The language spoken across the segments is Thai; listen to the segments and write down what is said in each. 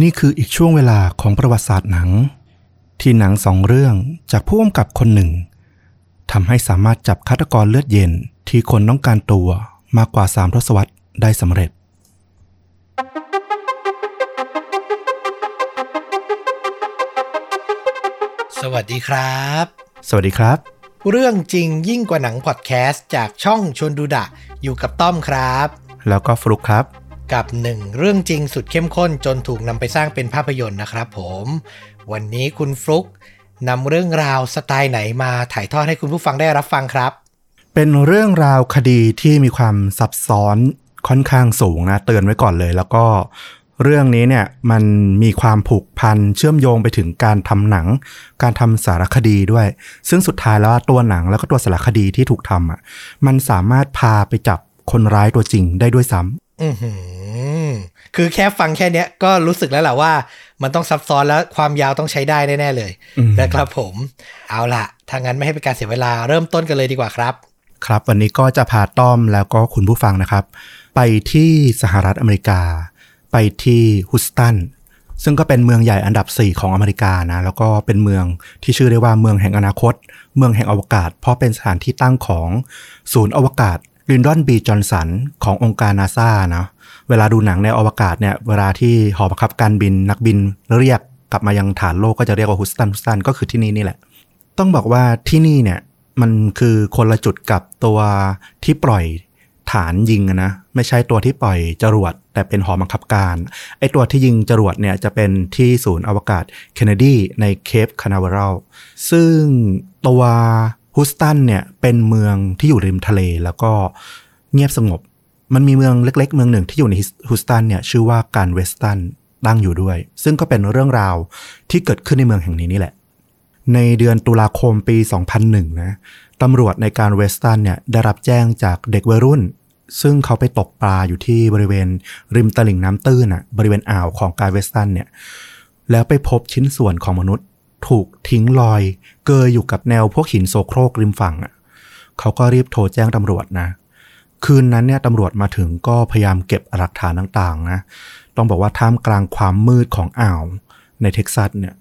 นี่คืออีกช่วงเวลาของประวัติศาสตร์หนัง ที่หนังสองเรื่องจากผู้กำกับคนหนึ่งทำให้สามารถจับฆาตกรเลือดเย็นที่คนต้องการตัวมากกว่าสามทศวรรษได้สำเร็จ สวัสดีครับ สวัสดีครับ เรื่องจริงยิ่งกว่าหนังพอดแคสต์จากช่องชวนดูดะ อยู่กับต้อมครับ แล้วก็ฟลุกครับ กับหนึ่งเรื่องจริงสุดเข้มข้นจนถูกนำไปสร้างเป็นภาพยนตร์นะครับผม วันนี้คุณฟลุกนำเรื่องราวสไตล์ไหนมาถ่ายทอดให้คุณผู้ฟังได้รับฟังครับ เป็นเรื่องราวคดีที่มีความซับซ้อนค่อนข้างสูงนะเตือนไว้ก่อนเลย แล้วก็เรื่องนี้เนี่ยมันมีความผูกพันเชื่อมโยงไปถึงการทำหนัง การทำสารคดีด้วย ซึ่งสุดท้ายแล้วตัวหนังแล้วก็ตัวสารคดีที่ถูกทำอะมันสามารถพาไปจับคนร้ายตัวจริงได้ด้วยซ้ำอือหือ คือแค่ฟังแค่เนี้ยก็รู้สึกแล้วแหละว่า มันต้องซับซ้อนแล้วความยาวต้องใช้ได้แน่ๆเลยอืมนะครับผม เอาล่ะถ้างั้นไม่ให้เป็นการเสียเวลาเริ่มต้นกันเลยดีกว่าครับ ครับ วันนี้ก็จะพาต้อมแล้วก็คุณผู้ฟังนะครับ ไปที่สหรัฐอเมริกา ไปที่ฮุสตันซึ่งก็เป็นเมืองใหญ่อันดับ 4 ของอเมริกานะ แล้วก็เป็นเมืองที่ชื่อได้ว่าเมืองแห่งอนาคต เมืองแห่งอวกาศ เพราะเป็นสถานที่ตั้งของศูนย์อวกาศลินดอนบีจอห์นสันขององค์การนาซานะ เวลาดูหนังในอวกาศเนี่ยเวลาที่หอบังคับการบินนักบินเรียกกลับมายังฐานโลกก็จะเรียกว่าฮุสตันฮุสตันก็คือที่นี่นี่แหละ ต้องบอกว่าที่นี่เนี่ยมันคือคนละจุดกับตัวที่ปล่อยฐานยิงนะไม่ใช่ตัวที่ปล่อยจรวด แต่เป็นหอบังคับการไอตัวที่ยิงจรวดเนี่ยจะเป็นที่ศูนย์อวกาศเคนเนดีในเคปคานาเวรัลซึ่งตัวฮุสตันเนี่ยเป็นเมืองที่อยู่ริมทะเลแล้วก็เงียบสงบ มันมีเมืองเล็ก ๆ เมืองหนึ่งที่อยู่ในฮุสตันเนี่ยชื่อว่าการเวสตันตั้งอยู่ด้วย ซึ่งก็เป็นเรื่องราวที่เกิดขึ้นในเมืองแห่งนี้นี่แหละ ในเดือนตุลาคมปี 2001 นะตำรวจในการเวสตันเนี่ยได้รับแจ้งจากเด็กวัยรุ่น ซึ่งเขาไปตกปลาอยู่ที่บริเวณริมตลิ่งน้ำตื้นอะบริเวณอ่าวของ Galveston เนี่ยแล้วไปพบชิ้นส่วนของมนุษย์ ถูกทิ้งลอย เกยอยู่กับแนวพวกหินโสโครกริมฝั่งอะเขาก็รีบโทรแจ้งตำรวจนะ คืนนั้นเนี่ยตำรวจมาถึงก็พยายามเก็บหลักฐานต่างๆนะ ต้องบอกว่าท่ามกลางความมืดของอ่าวในเท็กซัสเนี่ย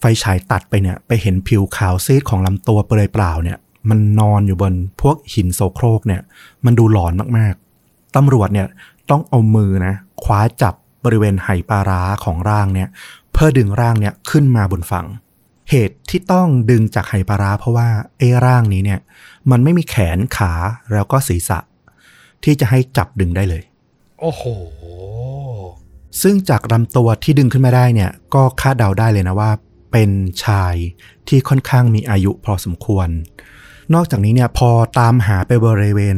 ไฟฉายตัดไปเนี่ยไปเห็นผิวขาวซีดของลำตัวเปลือยเปล่าเนี่ย มันนอนอยู่บนพวกหินโซโครกเนี่ย มันดูหลอนมากๆตำรวจเนี่ยต้องเอามือนะคว้าจับบริเวณไหปลาร้าของร่างเนี่ย เพื่อดึงร่างเนี่ยขึ้นมาบนฝั่ง เหตุที่ต้องดึงจากไหปลาร้าเพราะว่าไอ้ร่างนี้เนี่ย มันไม่มีแขนขาแล้วก็ศีรษะ ที่จะให้จับดึงได้เลย โอ้โห ซึ่งจากลำตัวที่ดึงขึ้นมาได้เนี่ย ก็คาดเดาได้เลยนะว่า เป็นชายที่ค่อนข้างมีอายุพอสมควร นอกจากนี้เนี่ยพอตามหาไปบริเวณ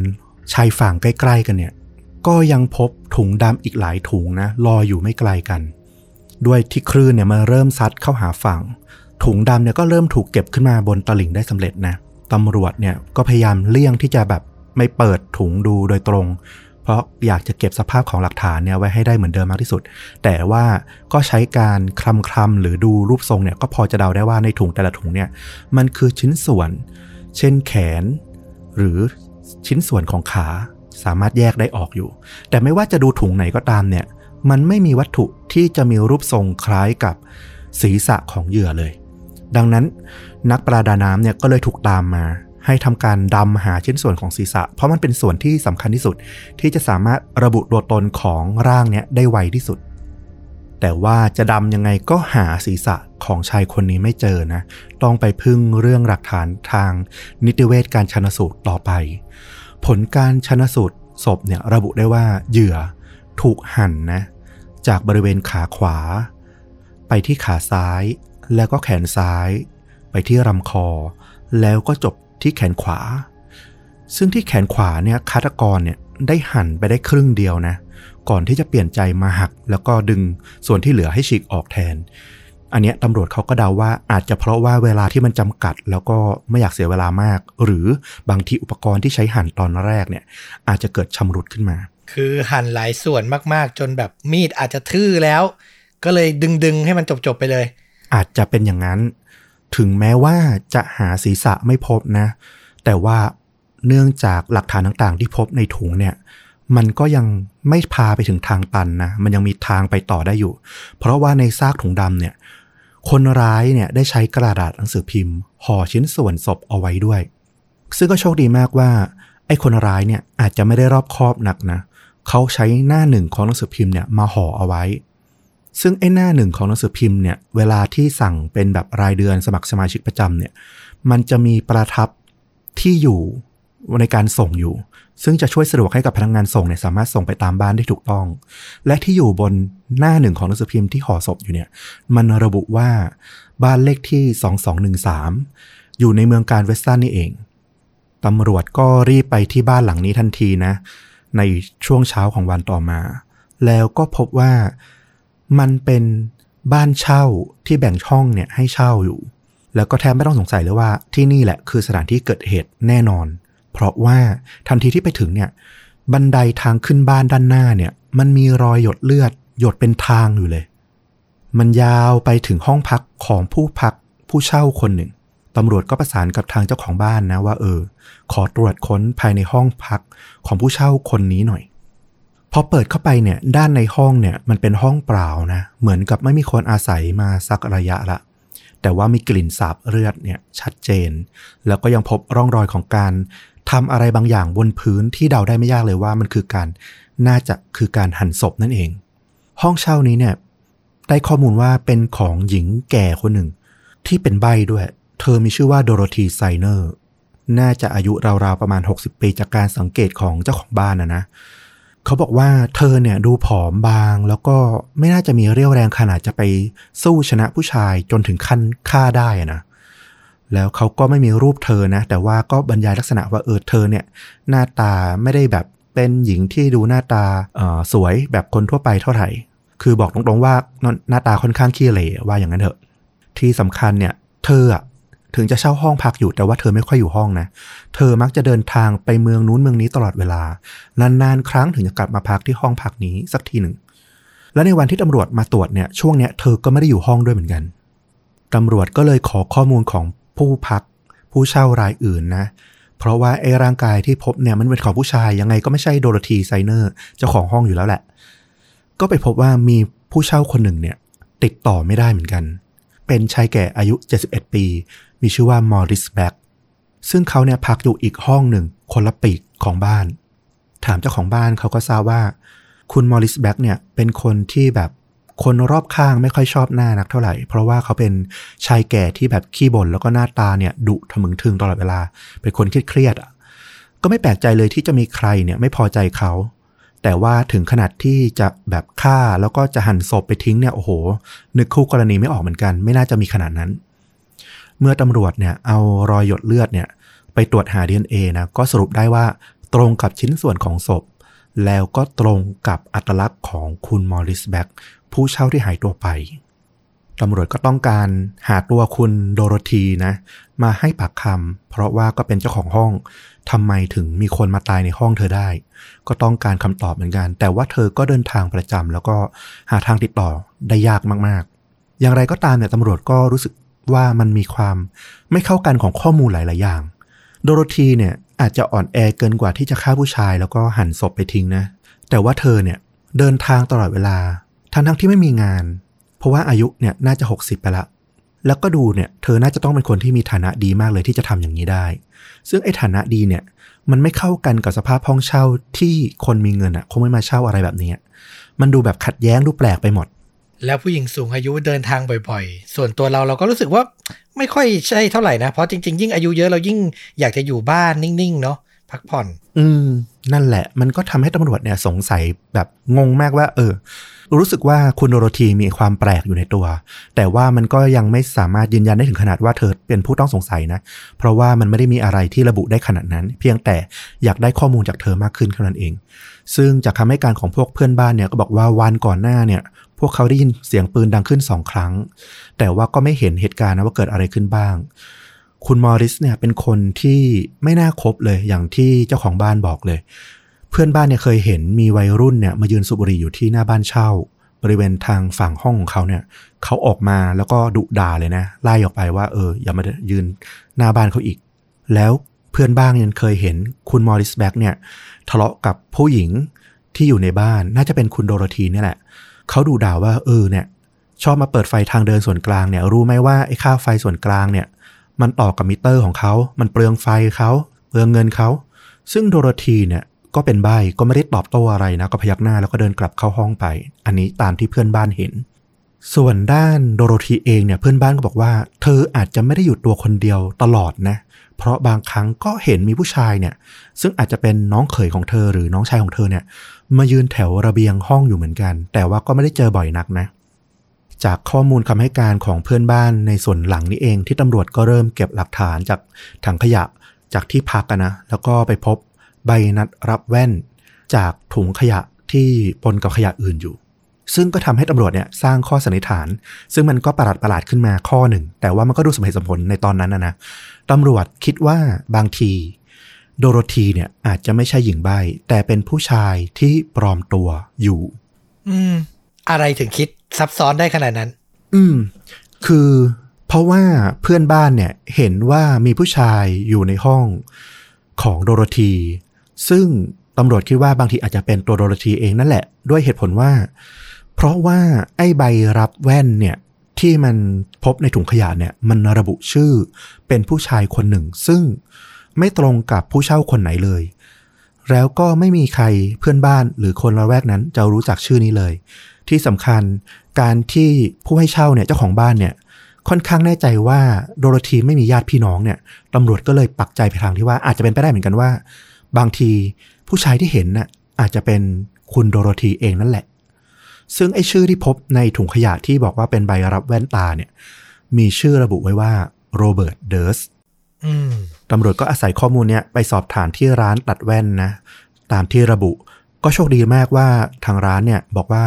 ชายฝั่งใกล้ ๆ กันเนี่ย ก็ยังพบถุงดำอีกหลายถุงนะลอยอยู่ไม่ไกลกัน ด้วยที่คลื่นเนี่ยมันเริ่มซัดเข้าหาฝั่ง ถุงดำเนี่ยก็เริ่มถูกเก็บขึ้นมาบนตลิ่งได้สำเร็จนะตำรวจเนี่ยก็พยายามเลี่ยงที่จะแบบ ไม่เปิดถุงดูโดยตรง เพราะอยากจะเก็บสภาพของหลักฐานเนี่ยไว้ให้ได้เหมือนเดิมมากที่สุด แต่ว่าก็ใช้การคลำคลำหรือดูรูปทรงเนี่ยก็พอจะเดาได้ว่าในถุงแต่ละถุงเนี่ยมันคือชิ้นส่วน เช่นแขน หรือชิ้นส่วนของขาสามารถแยกได้ออกอยู่ แต่ไม่ว่าจะดูถุงไหนก็ตามเนี่ย มันไม่มีวัตถุที่จะมีรูปทรงคล้ายกับศีรษะของเหยื่อเลย ดังนั้นนักประดาน้ำเนี่ยก็เลยถูกตามมา ให้ทำการดำหาชิ้นส่วนของศีรษะ เพราะมันเป็นส่วนที่สำคัญที่สุด ที่จะสามารถระบุตัวตนของร่างเนี่ยได้ไวที่สุด แต่ว่าจะดำยังไงก็หาศีรษะของชายคนนี้ไม่เจอนะ ต้องไปพึ่งเรื่องหลักฐานทางนิติเวชการชนสูตรต่อไป ผลการชนสูตรศพเนี่ยระบุได้ว่าเหยื่อถูกหั่นนะจากบริเวณขาขวา ไปที่ขาซ้าย แล้วก็แขนซ้าย ไปที่ลำคอ แล้วก็จบ ที่แขนขวา ซึ่งที่แขนขวาเนี่ยฆาตกรเนี่ยได้หั่นไปได้ครึ่งเดียวนะ ก่อนที่จะเปลี่ยนใจมาหัก แล้วก็ดึงส่วนที่เหลือให้ฉีกออกแทน อันเนี้ยตำรวจเขาก็เดาว่าอาจจะเพราะว่าเวลาที่มันจำกัด แล้วก็ไม่อยากเสียเวลามาก หรือบางทีอุปกรณ์ที่ใช้หั่นตอนแรกเนี่ย อาจจะเกิดชำรุดขึ้นมา คือหั่นหลายส่วนมากๆ จนแบบมีดอาจจะทื่อแล้ว ก็เลยดึงๆให้มันจบๆไปเลย อาจจะเป็นอย่างนั้น ถึงแม้ว่าจะหาศีรษะไม่พบนะ แต่ว่าเนื่องจากหลักฐานต่างๆ ที่พบในถุงเนี่ย มันก็ยังไม่พาไปถึงทางตันนะ มันยังมีทางไปต่อได้อยู่ เพราะว่าในซากถุงดำเนี่ย คนร้ายเนี่ยได้ใช้กระดาษหนังสือพิมพ์ห่อชิ้นส่วนศพเอาไว้ด้วย ซึ่งก็โชคดีมากว่าไอ้คนร้ายเนี่ยอาจจะไม่ได้รอบคอบหนักนะ เขาใช้หน้าหนึ่งของหนังสือพิมพ์เนี่ยมาห่อเอาไว้ ซึ่งไอ้หน้าหนึ่งของหนังสือพิมพ์เนี่ยเวลาที่สั่งเป็นแบบรายเดือนสมัครสมาชิกประจำเนี่ยมันจะมีประทับที่อยู่ในการส่งอยู่ ซึ่งจะช่วยสะดวกให้กับพนักงงานส่งเนี่ยสามารถส่งไปตามบ้านได้ถูกต้อง และที่อยู่บนหน้าหนึ่งของหนังสือพิมพ์ที่ห่อศพอยู่เนี่ยมันระบุว่าบ้านเลขที่ 2213 อยู่ในเมืองการเวสตันนี่เองตำรวจก็รีบไปที่บ้านหลังนี้ทันทีนะ ในช่วงเช้าของวันต่อมา แล้วก็พบว่า มันเป็นบ้านเช่าที่แบ่งช่องเนี่ยให้เช่าอยู่ แล้วก็แทบไม่ต้องสงสัยเลยว่าที่นี่แหละคือสถานที่เกิดเหตุแน่นอน เพราะว่าทันทีที่ไปถึงเนี่ย บันไดทางขึ้นบ้านด้านหน้าเนี่ย มันมีรอยหยดเลือด หยดเป็นทางอยู่เลย มันยาวไปถึงห้องพักของผู้พักผู้เช่าคนหนึ่งตำรวจก็ประสานกับทางเจ้าของบ้านนะว่า เออ ขอตรวจค้นภายในห้องพักของผู้เช่าคนนี้หน่อย พอเปิดเข้าไปเนี่ยด้านในห้องเนี่ยมันเป็นห้องเปล่านะ เหมือนกับไม่มีคนอาศัยมาสักระยะละ แต่ว่ามีกลิ่นสาบเลือดเนี่ยชัดเจน แล้วก็ยังพบร่องรอยของการทำอะไรบางอย่างบนพื้นที่เดาได้ไม่ยากเลยว่ามันคือการน่าจะคือการหั่นศพนั่นเอง ห้องเช่านี้เนี่ยได้ข้อมูลว่าเป็นของหญิงแก่คนหนึ่ง ที่เป็นใบด้วย เธอมีชื่อว่าโดโรธีไซเนอร์ น่าจะอายุราวๆประมาณ 60 ปีจากการสังเกตของเจ้าของบ้านนะนะ เขาบอกว่าเธอเนี่ยดูผอมบาง แล้วก็ไม่น่าจะมีเรี่ยวแรงขนาดจะไปสู้ชนะผู้ชายจนถึงขั้นฆ่าได้นะแล้วเขาก็ไม่มีรูปเธอนะ แต่ว่าก็บรรยายลักษณะว่าเออเธอเนี่ย หน้าตาไม่ได้แบบเป็นหญิงที่ดูหน้าตาออสวยแบบคนทั่วไปเท่าไหร่ คือบอกตรงๆว่าหน้าตาค่อนข้างขี้เหร่ว่าอย่างนั้นเถอะ ที่สำคัญเนี่ย เธออะ ถึงจะเช่าห้องพักอยู่แต่ว่าเธอไม่ค่อยอยู่ห้องนะ เธอมักจะเดินทางไปเมืองนู้นเมืองนี้ตลอดเวลา นานๆ ครั้งถึงจะกลับมาพักที่ห้องพักนี้สักทีหนึ่ง และในวันที่ตำรวจมาตรวจเนี่ยช่วงเนี้ยเธอก็ไม่ได้อยู่ห้องด้วยเหมือนกัน ตำรวจก็เลยขอข้อมูลของผู้พัก ผู้เช่ารายอื่นนะ เพราะว่าไอ้ร่างกายที่พบเนี่ยมันเป็นของผู้ชายยังไงก็ไม่ใช่โดโรธีไซเนอร์เจ้าของห้องอยู่แล้วแหละ ก็ไปพบว่ามีผู้เช่าคนหนึ่งเนี่ยติดต่อไม่ได้เหมือนกัน เป็นชายแก่อายุ 71 ปี มีชื่อว่า Morris Black ซึ่งเขาเนี่ยพักอยู่อีกห้องหนึ่งคนละปีกของบ้าน ถามเจ้าของบ้านเขาก็ทราบว่า คุณ Morris Black เนี่ยเป็นคนที่แบบคนรอบข้างไม่ค่อยชอบหน้านักเท่าไหร่ เพราะว่าเขาเป็นชายแก่ที่แบบขี้บ่นแล้วก็หน้าตาเนี่ยดุถมึงทึงตลอดเวลา เป็นคนเครียดๆอะก็ไม่แปลกใจเลยที่จะมีใครเนี่ยไม่พอใจเขา แต่ว่าถึงขนาดที่จะแบบฆ่าแล้วก็จะหั่นศพไปทิ้งเนี่ยโอ้โห นึกคู่กรณีไม่ออกเหมือนกัน ไม่น่าจะมีขนาดนั้น เมื่อตำรวจเนี่ยเอารอยหยดเลือดเนี่ยไปตรวจหา DNA นะก็สรุปได้ว่าตรงกับชิ้นส่วนของศพ แล้วก็ตรงกับอัตลักษณ์ของคุณมอริสแบ็กผู้เช่าที่หายตัวไปตำรวจก็ต้องการหาตัวคุณโดโรธีนะมาให้ปากคำเพราะว่าก็เป็นเจ้าของห้องทำไมถึงมีคนมาตายในห้องเธอได้ ก็ต้องการคำตอบเหมือนกัน แต่ว่าเธอก็เดินทางประจำแล้วก็หาทางติดต่อได้ยากมากๆ อย่างไรก็ตามเนี่ยตำรวจก็รู้สึก ว่ามันมีความไม่เข้ากันของข้อมูลหลาย ๆ อย่าง โดโรธีเนี่ยอาจจะอ่อนแอเกินกว่าที่จะฆ่าผู้ชายแล้วก็หั่นศพไปทิ้งนะ แต่ว่าเธอเนี่ยเดินทางตลอดเวลา ทั้งทั้งที่ไม่มีงาน เพราะว่าอายุเนี่ยน่าจะ 60 ไปละ แล้วก็ดูเนี่ยเธอน่าจะต้องเป็นคนที่มีฐานะดีมากเลยที่จะทำอย่างนี้ได้ ซึ่งไอ้ฐานะดีเนี่ยมันไม่เข้ากันกับสภาพห้องเช่าที่คนมีเงินอะ่ะคงไม่มาเช่าอะไรแบบนี้ มันดูแบบขัดแย้งดูแปลกไปหมด แล้วผู้หญิงสูงอายุเดินทางบ่อยๆ ส่วนตัวเราเราก็รู้สึกว่าไม่ค่อยใช่เท่าไหร่นะ เพราะจริงๆ ยิ่งอายุเยอะเรายิ่งอยากจะอยู่บ้านนิ่งๆ เนาะพักผ่อน อืม นั่นแหละ มันก็ทำให้ตำรวจเนี่ยสงสัยแบบงงมากว่า เออ รู้สึกว่าคุณโดโรธีมีความแปลกอยู่ในตัว แต่ว่ามันก็ยังไม่สามารถยืนยันได้ถึงขนาดว่าเธอเป็นผู้ต้องสงสัยนะ เพราะว่ามันไม่ได้มีอะไรที่ระบุได้ขนาดนั้น เพียงแต่อยากได้ข้อมูลจากเธอมากขึ้นเท่านั้นเอง ซึ่งจากคำให้การของพวกเพื่อนบ้านเนี่ยก็บอกว่าวันก่อนหน้าเนี่ย พวกเขาได้ยินเสียงปืนดังขึ้นสองครั้ง แต่ว่าก็ไม่เห็นเหตุการณ์นะว่าเกิดอะไรขึ้นบ้าง คุณมอริสเนี่ยเป็นคนที่ไม่น่าคบเลยอย่างที่เจ้าของบ้านบอกเลย เพื่อนบ้านเนี่ยเคยเห็นมีวัยรุ่นเนี่ยมายืนสูบบุหรี่อยู่ที่หน้าบ้านเช่า บริเวณทางฝั่งห้องของเขาเนี่ย เขาออกมาแล้วก็ดุด่าเลยนะไล่ออกไปว่าเอออย่ามายืนหน้าบ้านเขาอีก แล้วเพื่อนบ้านยังเคยเห็นคุณมอริสแบล็กเนี่ยทะเลาะกับผู้หญิงที่อยู่ในบ้านน่าจะเป็นคุณโดโรธีนี่แหละ เขาดุด่าว่าเออเนี่ย ชอบมาเปิดไฟทางเดินส่วนกลางเนี่ย รู้ไหมว่าไอ้ค่าไฟส่วนกลางเนี่ย มันต่อกับมิเตอร์ของเขา มันเปลืองไฟเขาเปลืองเงินเขา ซึ่งโดโรธีเนี่ยก็เป็นใบก็ไม่ได้ตอบโต้อะไรนะ ก็พยักหน้าแล้วก็เดินกลับเข้าห้องไป อันนี้ตามที่เพื่อนบ้านเห็น ส่วนด้านโดโรธีเองเนี่ยเพื่อนบ้านก็บอกว่า เธออาจจะไม่ได้อยู่ตัวคนเดียวตลอดนะ เพราะบางครั้งก็เห็นมีผู้ชายเนี่ย ซึ่งอาจจะเป็นน้องเขยของเธอหรือน้องชายของเธอเนี่ย มายืนแถวระเบียงห้องอยู่เหมือนกัน แต่ว่าก็ไม่ได้เจอบ่อยนักนะ จากข้อมูลคำให้การของเพื่อนบ้านในส่วนหลังนี้เองที่ตำรวจก็เริ่มเก็บหลักฐานจากถังขยะจากที่พักนะ แล้วก็ไปพบใบนัดรับแว่น จากถุงขยะที่ปนกับขยะอื่นอยู่ ซึ่งก็ทำให้ตำรวจเนี่ยสร้างข้อสันนิษฐาน ซึ่งมันก็ประหลาดประหลาดๆขึ้นมาข้อหนึ่ง แต่ว่ามันก็ดูสมเหตุสมผลในตอนนั้นนะนะตำรวจคิดว่าบางทีโดโรธีเนี่ยอาจจะไม่ใช่หญิงใบ้แต่เป็นผู้ชายที่ปลอมตัวอยู่ อืม อะไรถึงคิดซับซ้อนได้ขนาดนั้น อืม คือเพราะว่าเพื่อนบ้านเนี่ยเห็นว่ามีผู้ชายอยู่ในห้องของโดโรธี ซึ่งตำรวจคิดว่าบางทีอาจจะเป็นตัวโดโรธีเองนั่นแหละ ด้วยเหตุผลว่า เพราะว่าไอ้ใบรับแว่นเนี่ยที่มันพบในถุงขยะเนี่ยมันระบุชื่อเป็นผู้ชายคนหนึ่ง ซึ่งไม่ตรงกับผู้เช่าคนไหนเลย แล้วก็ไม่มีใครเพื่อนบ้านหรือคนละแวกนั้นจะรู้จักชื่อนี้เลย ที่สำคัญการที่ผู้ให้เช่าเนี่ยเจ้าของบ้านเนี่ยค่อนข้างแน่ใจว่าโดโรธีไม่มีญาติพี่น้องเนี่ยตำรวจก็เลยปักใจไปทางที่ว่าอาจจะเป็นไปได้เหมือนกันว่า บางทีผู้ชายที่เห็นน่ะอาจจะเป็นคุณโดโรธีเองนั่นแหละ ซึ่งไอ้ชื่อที่พบในถุงขยะที่บอกว่าเป็นใบรับแว่นตาเนี่ยมีชื่อระบุไว้ว่าโรเบิร์ตเดิร์สอืมตำรวจก็อาศัยข้อมูลเนี้ยไปสอบถามที่ร้านตัดแว่นนะ ตามที่ระบุ ก็โชคดีมากว่าทางร้านเนี่ยบอกว่า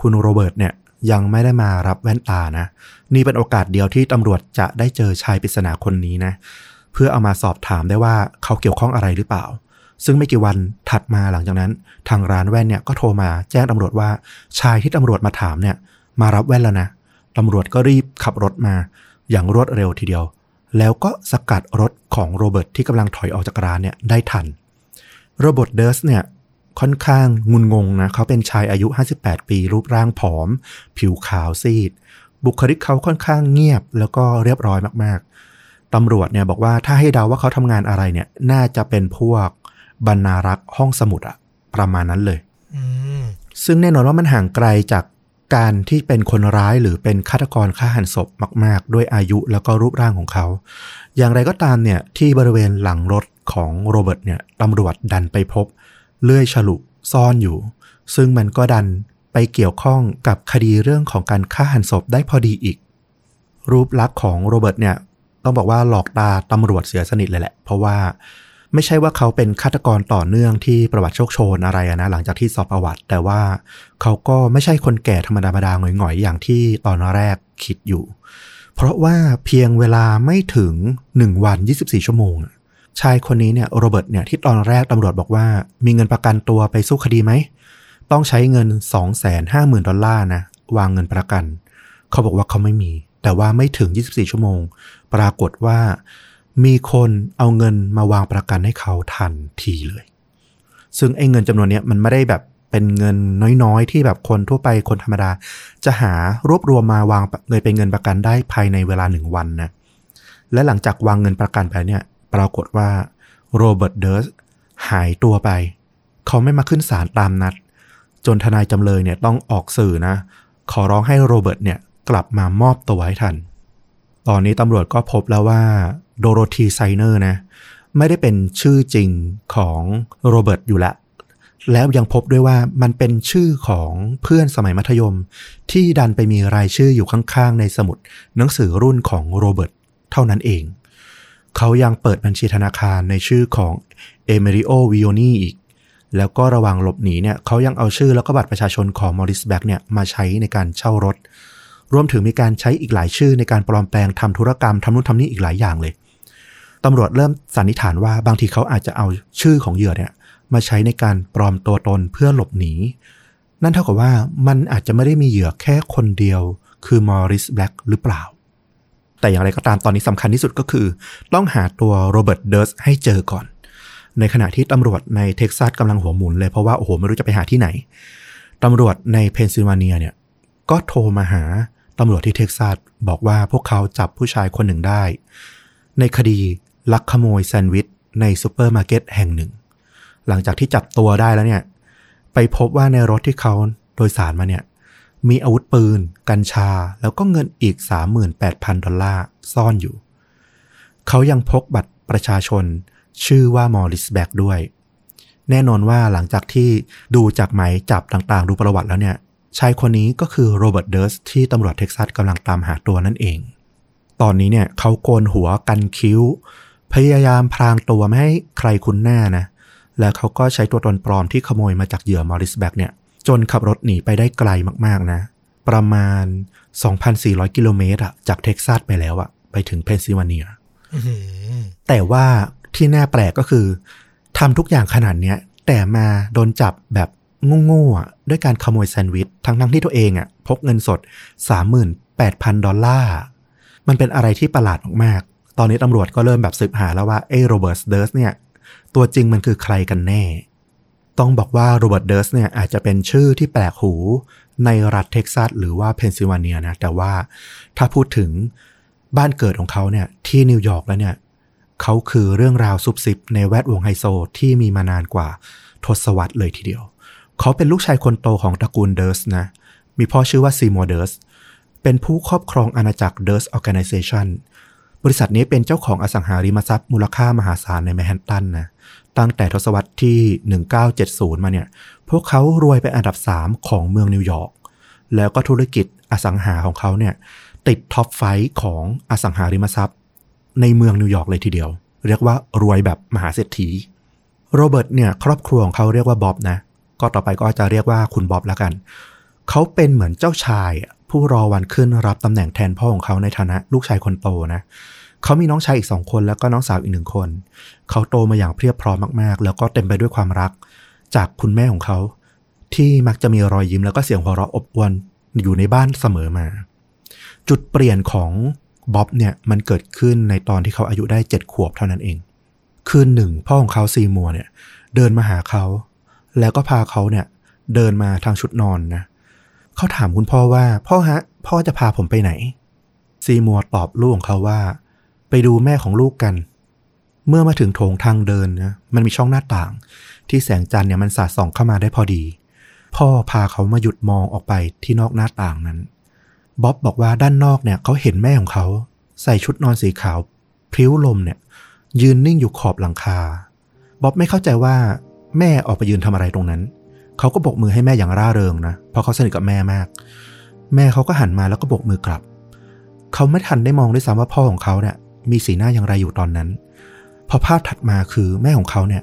คุณโรเบิร์ตเนี่ยยังไม่ได้มารับแว่นตานะ นี่เป็นโอกาสเดียวที่ตำรวจจะได้เจอชายปริศนาคนนี้นะ เพื่อเอามาสอบถามได้ว่าเขาเกี่ยวข้องอะไรหรือเปล่า ซึ่งไม่กี่วันถัดมาหลังจากนั้น ทางร้านแว่นเนี่ยก็โทรมาแจ้งตำรวจว่าชายที่ตำรวจมาถามเนี่ย มารับแว่นแล้วนะตำรวจก็รีบขับรถมาอย่างรวดเร็วทีเดียว แล้วก็สกัดรถของโรเบิร์ตที่กำลังถอยออกจากร้านเนี่ยได้ทัน โรเบิร์ตเดิร์สเนี่ยค่อนข้างงุนงงนะเขาเป็นชายอายุ 58 ปีรูปร่างผอม ผิวขาวซีด บุคลิกเขาค่อนข้างเงียบแล้วก็เรียบร้อยมากๆตำรวจเนี่ยบอกว่าถ้าให้เดาว่าเขาทำงานอะไรเนี่ยน่าจะเป็นพวก บรรณารักษ์ห้องสมุดอะประมาณนั้นเลยอืมซึ่งแน่นอนว่ามันห่างไกลจากการที่เป็นคนร้ายหรือเป็นฆาตกรฆ่าหันศพมาก ๆ ด้วยอายุแล้วก็รูปร่างของเขา อย่างไรก็ตามเนี่ยที่บริเวณหลังรถของโรเบิร์ตเนี่ยตำรวจดันไปพบ เลื่อยฉลุซ่อนอยู่ ซึ่งมันก็ดันไปเกี่ยวข้องกับคดีเรื่องของการฆ่าหันศพได้พอดีอีก รูปลักษณ์ของโรเบิร์ตเนี่ยต้องบอกว่าหลอกตาตำรวจเสียสนิทเลยแหละ เพราะว่า ไม่ใช่ว่าเขาเป็นฆาตกรต่อเนื่องที่ประวัติโชคโชนอะไรนะหลังจากที่สอบประวัติ แต่ว่าเขาก็ไม่ใช่คนแก่ธรรมดาธรรมดาหงอยๆ อย่างที่ตอนแรกคิดอยู่ เพราะว่าเพียงเวลาไม่ถึง 1 วัน 24 ชั่วโมง ชายคนนี้เนี่ยโรเบิร์ตเนี่ยที่ตอนแรกตำรวจบอกว่า มีเงินประกันตัวไปสู้คดีไหม ต้องใช้เงิน 250,000 ดอลลาร์นะวางเงินประกัน เขาบอกว่าเขาไม่มี แต่ว่าไม่ถึง 24 ชั่วโมง ปรากฏว่า มีคนเอาเงินมาวางประกันให้เขาทันทีเลย ซึ่งไอ้เงินจำนวนเนี้ยมันไม่ได้แบบเป็นเงินน้อยๆ ที่แบบคนทั่วไปคนธรรมดา จะหารวบรวมมาวางเงินเป็นเงินประกันได้ภายในเวลาหนึ่งวันนะ และหลังจากวางเงินประกันไปเนี่ย ปรากฏว่าโรเบิร์ตเดิร์สหายตัวไป เขาไม่มาขึ้นศาลตามนัด จนทนายจำเลยเนี่ยต้องออกสื่อนะ ขอร้องให้โรเบิร์ตเนี่ยกลับมามอบตัวให้ทัน ตอนนี้ตำรวจก็พบแล้วว่า โดโรธีไซเนอร์นะ ไม่ได้เป็นชื่อจริงของโรเบิร์ตอยู่ละ แล้วยังพบด้วยว่ามันเป็นชื่อของเพื่อนสมัยมัธยม ที่ดันไปมีรายชื่ออยู่ข้างๆ ในสมุดหนังสือรุ่นของโรเบิร์ตเท่านั้นเอง เขายังเปิดบัญชีธนาคารในชื่อของเอเมริโอวิโอนีอีกแล้วก็ระหว่างหลบหนีเนี่ยเขายังเอาชื่อแล้วก็บัตรประชาชนของมอริสแบล็กเนี่ยมาใช้ในการเช่ารถ รวมถึงมีการใช้อีกหลายชื่อในการปลอมแปลงทำธุรกรรมทำนู่นทำนี่อีกหลายอย่างเลย ตำรวจเริ่มสันนิษฐานว่าบางทีเขาอาจจะเอาชื่อของเหยื่อเนี่ย มาใช้ในการปลอมตัวตนเพื่อหลบหนี นั่นเท่ากับว่ามันอาจจะไม่ได้มีเหยื่อแค่คนเดียว คือมอริสแบล็กหรือเปล่า แต่อย่างไรก็ตามตอนนี้สำคัญที่สุดก็คือ ต้องหาตัวโรเบิร์ตเดิร์สให้เจอก่อน ในขณะที่ตำรวจในเท็กซัสกำลังหัวหมุนเลยเพราะว่าโอ้โหไม่รู้จะไปหาที่ไหนตำรวจในเพนซิลเวเนียเนี่ยก็โทรมาหาตำรวจที่เท็กซัสบอกว่าพวกเขาจับผู้ชายคนหนึ่งได้ ในคดี ลักขโมยแซนด์วิชในซูเปอร์มาร์เก็ตแห่งหนึ่ง หลังจากที่จับตัวได้แล้วเนี่ย ไปพบว่าในรถที่เขาโดยสารมาเนี่ย มีอาวุธปืน กัญชา แล้วก็เงินอีก 38,000 ดอลลาร์ซ่อนอยู่ เขายังพกบัตรประชาชนชื่อว่ามอริสแบล็กด้วย แน่นอนว่าหลังจากที่ดูจากหมายจับต่างๆ ดูประวัติแล้วเนี่ย ชายคนนี้ก็คือโรเบิร์ตเดิร์สที่ตำรวจเท็กซัสกำลังตามหาตัวนั่นเอง ตอนนี้เนี่ยเขาโกนหัวกันคิ้ว พยายามพรางตัวไม่ให้ใครคุ้นหน้านะ แล้วเขาก็ใช้ตัวตนปลอมที่ขโมยมาจากเหยื่อมอริสแบล็กเนี่ย จนขับรถหนีไปได้ไกลมากๆนะ ประมาณ 2,400 กิโลเมตรอะจากเท็กซัสไปแล้วอะไปถึงเพนซิลเวเนียอื้อหือแต่ว่าที่น่าแปลกก็คือทำทุกอย่างขนาดเนี้ย แต่มาโดนจับแบบโง่ๆอะด้วยการขโมยแซนด์วิชทั้งๆที่ตัวเองอะพกเงินสด 38,000 ดอลลาร์ มันเป็นอะไรที่ประหลาดมากๆ ตอนนี้ตำรวจก็เริ่มแบบสืบหาแล้วว่าเอโรเบิร์ตเดิร์สเนี่ย ตัวจริงมันคือใครกันแน่ ต้องบอกว่าโรเบิร์ตเดิร์สเนี่ยอาจจะเป็นชื่อที่แปลกหูในรัฐเท็กซัสหรือว่าเพนซิลเวเนียนะ แต่ว่าถ้าพูดถึงบ้านเกิดของเขาเนี่ยที่นิวยอร์กแล้วเนี่ยเขาคือเรื่องราวซุบซิบในแวดวงไฮโซที่มีมานานกว่าทศวรรษเลยทีเดียว เขาเป็นลูกชายคนโตของตระกูลเดิร์สนะ มีพ่อชื่อว่าซีมอร์เดิร์สเป็นผู้ครอบครองอาณาจักร Durst Organization บริษัทนี้เป็นเจ้าของอสังหาริมทรัพย์มูลค่ามหาศาลในแมนฮัตตันนะตั้งแต่ทศวรรษที่ 1970 มาเนี่ย พวกเขารวยเป็นอันดับ 3 ของเมืองนิวยอร์ก แล้วก็ธุรกิจอสังหาของเขาเนี่ย ติด top five ของอสังหาริมทรัพย์ ในเมืองนิวยอร์กเลยทีเดียว เรียกว่ารวยแบบมหาเศรษฐี โรเบิร์ตเนี่ยครอบครัวของเขาเรียกว่าบ๊อบนะ ก็ต่อไปก็จะเรียกว่าคุณบ๊อบแล้วกัน เขาเป็นเหมือนเจ้าชาย ผู้รอวันขึ้นรับตำแหน่งแทนพ่อของเขาในฐานะลูกชายคนโตนะเขามีน้องชายอีกสองคนแล้วก็น้องสาวอีกหนึ่งคน เขาโตมาอย่างเพียบพร้อมมากๆ แล้วก็เต็มไปด้วยความรัก จากคุณแม่ของเขา ที่มักจะมีรอยยิ้มแล้วก็เสียงหัวเราะอบอวลอยู่ในบ้านเสมอมา จุดเปลี่ยนของบ๊อบเนี่ยมันเกิดขึ้นในตอนที่เขาอายุได้เจ็ดขวบเท่านั้นเอง คืนหนึ่งพ่อของเขาซีมัวร์เนี่ย เดินมาหาเขา แล้วก็พาเขาเนี่ย เดินมาทางชุดนอนนะ เขาถามคุณพ่อว่า พ่อฮะ พ่อจะพาผมไปไหน ซีมัวตอบลูกของเขาว่า ไปดูแม่ของลูกกัน เมื่อมาถึงโถงทางเดินนะมันมีช่องหน้าต่าง ที่แสงจันทร์เนี่ยมันสาดส่องเข้ามาได้พอดี พ่อพาเขามาหยุดมองออกไปที่นอกหน้าต่างนั้นบ๊อบบอกว่าด้านนอกเนี่ยเขาเห็นแม่ของเขา ใส่ชุดนอนสีขาว พริ้วลมเนี่ย ยืนนิ่งอยู่ขอบหลังคาบ๊อบไม่เข้าใจว่าแม่ออกไปยืนทำอะไรตรงนั้น เขาก็บกมือให้แม่อย่างร่าเริงนะเพราะเขาสนิทกับแม่มาก แม่เขาก็หันมาแล้วก็บกมือกลับ เขาไม่ทันได้มองด้วยซ้ำว่าพ่อของเขาเนี่ย มีสีหน้าอย่างไรอยู่ตอนนั้น พอภาพถัดมาคือแม่ของเขาเนี่ย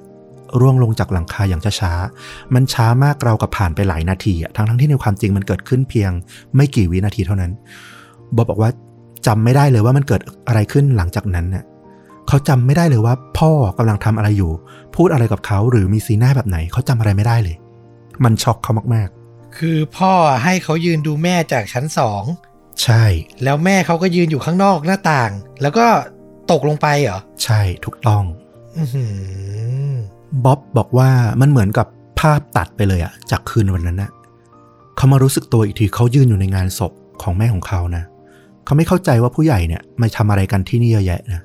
ร่วงลงจากหลังคาอย่างช้าๆ มันช้ามากเรากับผ่านไปหลายนาทีอะทั้งๆที่ในความจริงมันเกิดขึ้นเพียง ไม่กี่วินาทีเท่านั้น บอบบอกว่าจำไม่ได้เลยว่ามันเกิดอะไรขึ้นหลังจากนั้นเนี่ยเขาจำไม่ได้เลยว่า พ่อกำลังทำอะไรอยู่ พูดอะไรกับเขาหรือมีสีหน้าแบบไหน เขาจำอะไรไม่ได้เลย มันช็อกเขามากคือพ่อให้เขายืนดูแม่จากชั้นสองๆใช่ แล้วแม่เขาก็ยืนอยู่ข้างนอกหน้าต่าง แล้วก็ตกลงไปเหรอ ใช่ถูกต้องอือหือบ๊อบบอกว่ามันเหมือนกับภาพตัดไปเลยอะจากคืนวันนั้นนะเขามารู้สึกตัวอีกทีเขายืนอยู่ในงานศพของแม่ของเขานะเขาไม่เข้าใจว่าผู้ใหญ่เนี่ยมาทำอะไรกันที่นี่เยอะแยะนะ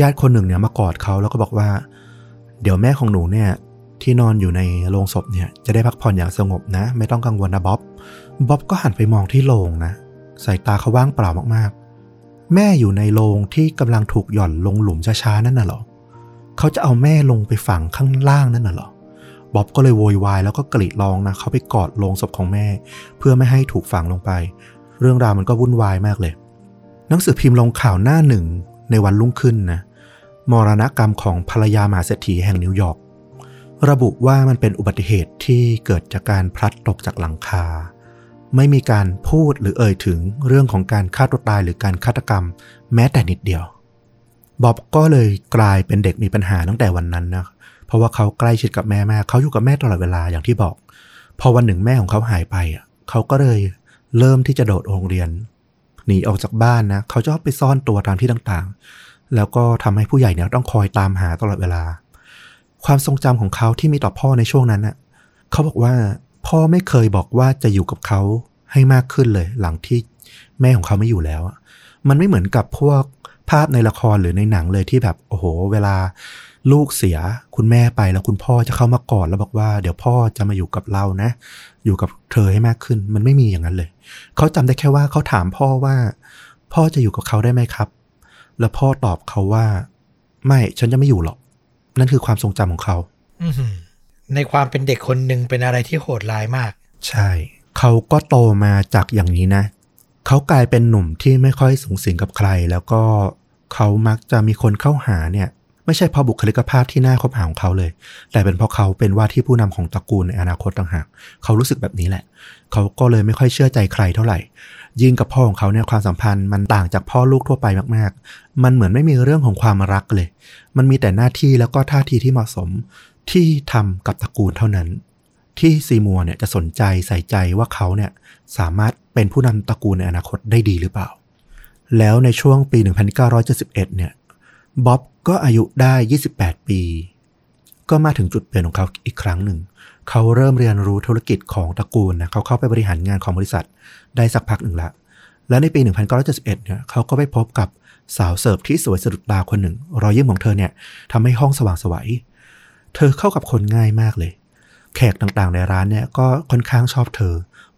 ญาติคนหนึ่งเนี่ยมากอดเขาแล้วก็บอกว่า เดี๋ยวแม่ของหนูเนี่ย ที่นอนอยู่ในโรงศพเนี่ยจะได้พักผ่อนอย่างสงบนะ ไม่ต้องกังวลนะบ๊อบบ๊อบก็หันไปมองที่โรงนะสายตาเขาว่างเปล่ามากๆ แม่อยู่ในโรงที่กำลังถูกหย่อนลงหลุมช้าๆนั่นน่ะหรอเขาจะเอาแม่ลงไปฝังข้างล่างนั่นน่ะหรอบ๊อบก็เลยโวยวายแล้วก็กรีดร้องนะเขาไปกอดโลงศพของแม่ เพื่อไม่ให้ถูกฝังลงไป เรื่องราวมันก็วุ่นวายมากเลย หนังสือพิมพ์ลงข่าวหน้าหนึ่งในวันรุ่งขึ้นนะมรณกรรมของภรรยามหาเศรษฐีแห่งนิวยอร์ก ระบุว่ามันเป็นอุบัติเหตุที่เกิดจากการพลัดตกจากหลังคา ไม่มีการพูดหรือเอ่ยถึงเรื่องของการฆ่าตัวตายหรือการฆาตกรรม แม้แต่นิดเดียวบ๊อบก็เลยกลายเป็นเด็กมีปัญหาตั้งแต่วันนั้นนะเพราะว่าเขาใกล้ชิดกับแม่มากเขาอยู่กับแม่ตลอดเวลาอย่างที่บอก พอวันหนึ่งแม่ของเขาหายไปอะเขาก็เลยเริ่มที่จะโดดโรงเรียน หนีออกจากบ้านนะเขาชอบไปซ่อนตัวตามที่ต่างๆ แล้วก็ทำให้ผู้ใหญ่เนี่ยต้องคอยตามหาตลอดเวลา ความทรงจำของเขาที่มีต่อพ่อในช่วงนั้นน่ะเขาบอกว่าพ่อไม่เคยบอกว่าจะอยู่กับเขาให้มากขึ้นเลย หลังที่แม่ของเขาไม่อยู่แล้วมันไม่เหมือนกับพวกภาพในละครหรือในหนังเลยที่แบบโอ้โห เวลาลูกเสียคุณแม่ไปแล้วคุณพ่อจะเข้ามากอดแล้วบอกว่าเดี๋ยวพ่อจะมาอยู่กับเรานะ อยู่กับเธอให้มากขึ้น มันไม่มีอย่างนั้นเลย เขาจำได้แค่ว่าเขาถามพ่อว่า พ่อจะอยู่กับเขาได้ไหมครับ แล้วพ่อตอบเขาว่า ไม่ฉันจะไม่อยู่หรอก นั่นคือความทรงจำของเขาอื้อหือในความเป็นเด็กคนหนึ่งเป็นอะไรที่โหดร้ายมาก ใช่ เขาก็โตมาจากอย่างนี้นะ เขากลายเป็นหนุ่มที่ไม่ค่อยสูงสิงกับใคร แล้วก็เขามักจะมีคนเข้าหาเนี่ย ไม่ใช่เพราะบุคลิกภาพที่น่าคบหาของเขาเลย แต่เป็นเพราะเขาเป็นว่าที่ผู้นำของตระกูลในอนาคตต่างหากเขารู้สึกแบบนี้แหละ เขาก็เลยไม่ค่อยเชื่อใจใครเท่าไหร่ ยิ่งกับพ่อของเขาเนี่ยความสัมพันธ์มันต่างจากพ่อลูกทั่วไปมาก ๆ มันเหมือนไม่มีเรื่องของความรักเลย มันมีแต่หน้าที่แล้วก็ท่าทีที่เหมาะสมที่ทำกับตระกูลเท่านั้น ที่ซีมัวเนี่ยจะสนใจใส่ใจว่าเขาเนี่ยสามารถเป็นผู้นำตระกูลในอนาคตได้ดีหรือเปล่า แล้วในช่วงปี 1971 เนี่ยบ๊อบก็อายุได้ 28 ปี ก็มาถึงจุดเปลี่ยนของเขาอีกครั้งหนึ่ง เขาเริ่มเรียนรู้ธุรกิจของตระกูลนะเขาเข้าไปบริหารงานของบริษัทได้สักพักหนึ่งละ และในปี 1971เนี่ยเขาก็ไปพบกับสาวเสิร์ฟที่สวยสะดุดตาคนหนึ่ง รอยยิ้มของเธอเนี่ยทำให้ห้องสว่างไสวัยเธอเข้ากับคนง่ายมากเลย แขกต่างๆในร้านเนี่ยก็ค่อนข้างชอบเธอ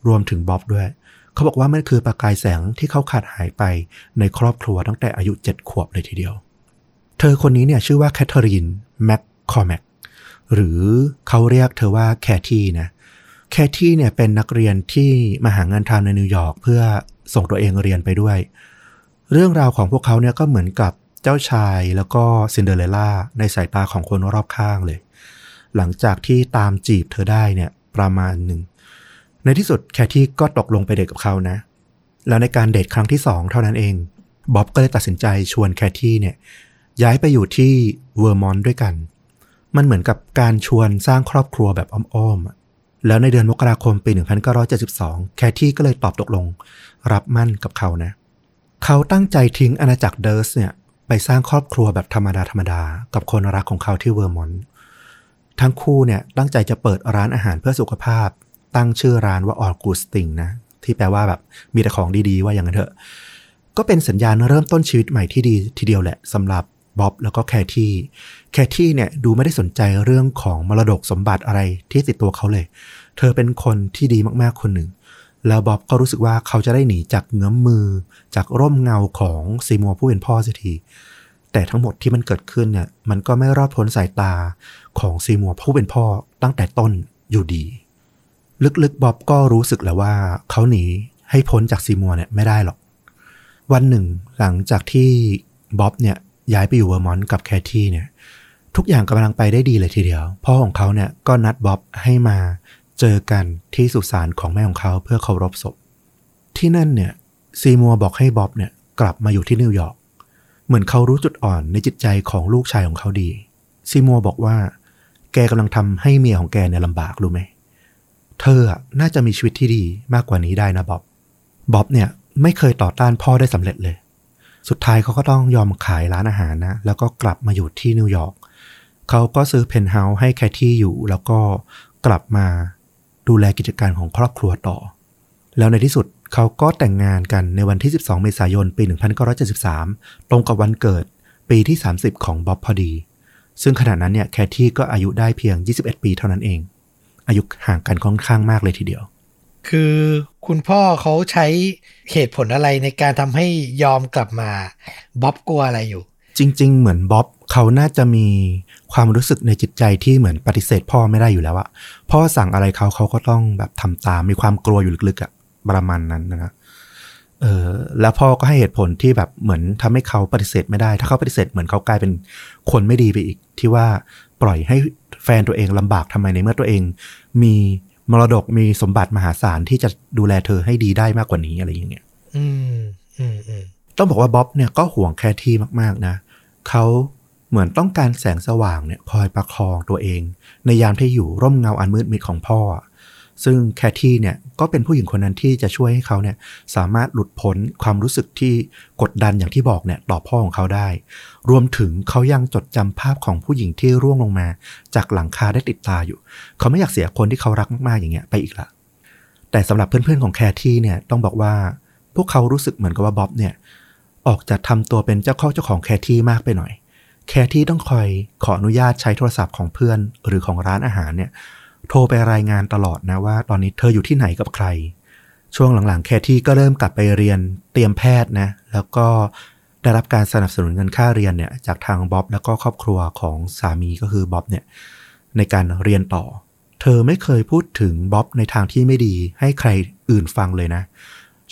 รวมถึงบ๊อบด้วย เขาบอกว่ามันคือประกายแสงที่เขาขาดหายไปในครอบครัวตั้งแต่อายุ 7 ขวบเลยทีเดียว เธอคนนี้เนี่ยชื่อว่าแคทเธอรีนแมคคอแมก หรือเขาเรียกเธอว่าแคที่นะแคที่เนี่ยเป็นนักเรียนที่มาหางานทำในนิวยอร์กเพื่อส่งตัวเองเรียนไปด้วย เรื่องราวของพวกเขาเนี่ยก็เหมือนกับเจ้าชายแล้วก็ซินเดอเรลล่าในสายตาของคนรอบข้างเลย หลังจากที่ตามจีบเธอได้เนี่ยประมาณหนึ่ง ในที่สุดแคที่ก็ตกลงไปเดทกับเขานะ แล้วในการเดทครั้งที่สองเท่านั้นเองบ๊อบก็เลยตัดสินใจชวนแคที่เนี่ยย้ายไปอยู่ที่เวอร์มอนต์ด้วยกัน มันเหมือนกับการชวนสร้างครอบครัวแบบอ้อมๆ แล้วในเดือนมกราคมปี 1972 แคที่ก็เลยตอบตกลง รับหมั้นกับเขานะ เขาตั้งใจทิ้งอาณาจักรเดิร์สเนี่ยไปสร้างครอบครัวแบบธรรมดาธรรมดากับคนรักของเขาที่เวอร์มอนต์ ทั้งคู่เนี่ยตั้งใจจะเปิดร้านอาหารเพื่อสุขภาพ ตั้งชื่อร้านว่าออกูสติงนะที่แปลว่าแบบมีแต่ของดีๆ ว่าอย่างนั้นเถอะ ก็เป็นสัญญาณเริ่มต้นชีวิตใหม่ที่ดีทีเดียวแหละสำหรับ บ๊อบแล้วก็แคที่แคที่เนี่ยดูไม่ได้สนใจเรื่องของมรดกสมบัติอะไรที่ติดตัวเขาเลย เธอเป็นคนที่ดีมากๆคนหนึ่ง แล้วบ๊อบก็รู้สึกว่าเขาจะได้หนีจากเงื้อมมือ จากร่มเงาของซีมัวผู้เป็นพ่อสียทีแต่ทั้งหมดที่มันเกิดขึ้นเนี่ยมันก็ไม่รอดพ้นสายตาของซีมัวผู้เป็นพ่อตั้งแต่ต้นอยู่ดี ลึกๆบ๊อบก็รู้สึกแล้วว่าเขาหนีให้พ้นจากซีมัวเนี่ยไม่ได้หรอก วันหนึ่งหลังจากที่บ๊อบเนี่ย ย้ายไปอยู่เวอร์มอนต์กับแคที่เนี่ย ทุกอย่างกำลังไปได้ดีเลยทีเดียว พ่อของเขาเนี่ยก็นัดบ๊อบให้มาเจอกันที่สุสานของแม่ของเขาเพื่อเคารพศพ ที่นั่นเนี่ยซีมัวบอกให้บ๊อบเนี่ยกลับมาอยู่ที่นิวยอร์กเหมือนเขารู้จุดอ่อนในจิตใจของลูกชายของเขาดีซีมัวบอกว่า แกกำลังทำให้เมียของแกเนี่ยลำบากรู้ไหม เธออะน่าจะมีชีวิตที่ดีมากกว่านี้ได้นะบ๊อบบ๊อบเนี่ยไม่เคยต่อต้านพ่อได้สำเร็จเลย สุดท้ายเขาก็ต้องยอมขายร้านอาหารนะ แล้วก็กลับมาอยู่ที่นิวยอร์กเขาก็ซื้อเพนท์เฮาส์ให้แคที่อยู่ แล้วก็กลับมาดูแลกิจการของครอบครัวต่อ แล้วในที่สุดเขาก็แต่งงานกันในวันที่ 12 เมษายน ปี 1973 ตรงกับวันเกิดปีที่ 30 ของบ๊อบพอดี ซึ่งขณะนั้นเนี่ยแคที่ก็อายุได้เพียง 21 ปีเท่านั้นเอง อายุห่างกันค่อนข้างมากเลยทีเดียว คือคุณพ่อเขาใช้เหตุผลอะไรในการทำให้ยอมกลับมาบ๊อบกลัวอะไรอยู่ จริง ๆ เหมือนบ๊อบเขาน่าจะมีความรู้สึกในจิตใจที่เหมือนปฏิเสธพ่อไม่ได้อยู่แล้วอะพ่อสั่งอะไรเขาเขาก็ต้องแบบทำตามมีความกลัวอยู่ลึกๆอะประมาณนั้นนะครับเออแล้วพ่อก็ให้เหตุผลที่แบบเหมือนทำให้เขาปฏิเสธไม่ได้ ถ้าเขาปฏิเสธเหมือนเขากลายเป็นคนไม่ดีไปอีก ที่ว่าปล่อยให้แฟนตัวเองลำบากทำไมในเมื่อตัวเอง มี มรดกมีสมบัติมหาศาลที่จะดูแลเธอให้ดีได้มากกว่านี้อะไรอย่างเงี้ยอืมอืมอืมต้องบอกว่าบ๊อบเนี่ยก็ห่วงแคที่มาก ๆ นะเขาเหมือนต้องการแสงสว่างเนี่ยคอยประคองตัวเอง ในยามที่อยู่ร่มเงาอันมืดมิดของพ่อ ซึ่งแคทที่เนี่ยก็เป็นผู้หญิงคนนั้นที่จะช่วยให้เขาเนี่ยสามารถหลุดพ้นความรู้สึกที่กดดันอย่างที่บอกเนี่ยต่อพ่อของเขาได้ รวมถึงเขายังจดจำภาพของผู้หญิงที่ร่วงลงมา จากหลังคาได้ติดตาอยู่ เขาไม่อยากเสียคนที่เขารักมากๆอย่างเงี้ยไปอีกละ แต่สำหรับเพื่อนๆของแคทที่เนี่ยต้องบอกว่าพวกเขารู้สึกเหมือนกับว่าบ๊อบเนี่ยออกจะทำตัวเป็นเจ้าข้อเจ้าของแคทที่มากไปหน่อยแคทที่ต้องคอยขออนุญาตใช้โทรศัพท์ของเพื่อนหรือของร้านอาหารเนี่ย โทรไปรายงานตลอดนะว่า ตอนนี้เธออยู่ที่ไหนกับใคร ช่วงหลังๆ แคที่ก็เริ่มกลับไปเรียนเตรียมแพทย์นะ แล้วก็ได้รับการสนับสนุนเงินค่าเรียนเนี่ยจากทางบ๊อบแล้วก็ครอบครัวของสามีก็คือบ๊อบเนี่ยในการเรียนต่อ เธอไม่เคยพูดถึงบ๊อบในทางที่ไม่ดีให้ใครอื่นฟังเลยนะ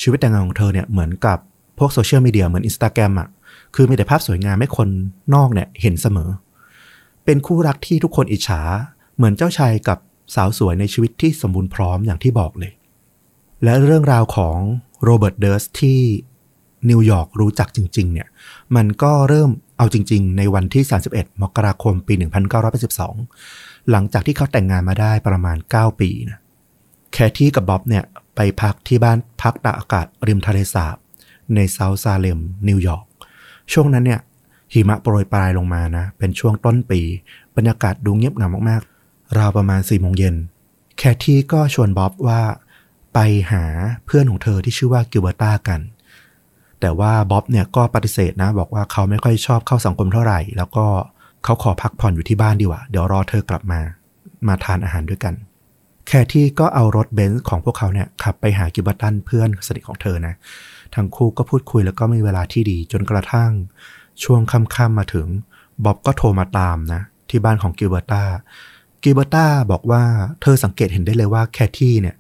ชีวิตแต่งงานของเธอเนี่ยเหมือนกับพวกโซเชียลมีเดียเหมือนอินสตาแกรมอะคือมีแต่ภาพสวยงามให้คนนอกเนี่ยเห็นเสมอ เป็นคู่รักที่ทุกคนอิจฉา เหมือนเจ้าชายกับ สาวสวยในชีวิตที่สมบูรณ์พร้อมอย่างที่บอกเลย และเรื่องราวของโรเบิร์ตเดิร์สต์ที่นิวยอร์กรู้จักจริง ๆ เนี่ย มันก็เริ่มเอาจริง ๆ ในวันที่ 31 มกราคมปี 1982 หลังจากที่เขาแต่งงานมาได้ประมาณ 9 ปีนะแคที่กับบ๊อบเนี่ยไปพักที่บ้านพักตากอากาศริมทะเลสาบ ในเซาท์ซาเลมนิวยอร์กช่วงนั้นเนี่ยหิมะโปรยปรายลงมานะ เป็นช่วงต้นปี บรรยากาศดูเงียบเหงามากๆ ราวประมาณ4ี่โมงเย็น แคที่ก็ชวนบ๊อบว่าไปหาเพื่อนของเธอที่ชื่อว่ากิลเบอร์ตากัน แต่ว่าบ๊อบเนี่ยก็ปฏิเสธนะ บอกว่าเขาไม่ค่อยชอบเข้าสังคมเท่าไหร่ แล้วก็เขาขอพักผ่อนอยู่ที่บ้านดีกว่า เดี๋ยวรอเธอกลับมามาทานอาหารด้วยกัน แคที่ก็เอารถเบนซ์ของพวกเขาเนี่ยขับไปหากิลเบอร์ตาเพื่อนสนิทของเธอนะทั้งคู่ก็พูดคุยแล้วก็มีเวลาที่ดีจนกระทั่งช่วงค่ำๆมาถึงบ๊อบก็โทรมาตามนะที่บ้านของกิลเบอร์ตา กิเบอร์ตาบอกว่าเธอสังเกตเห็นได้เลยว่าแคที่เนี่ย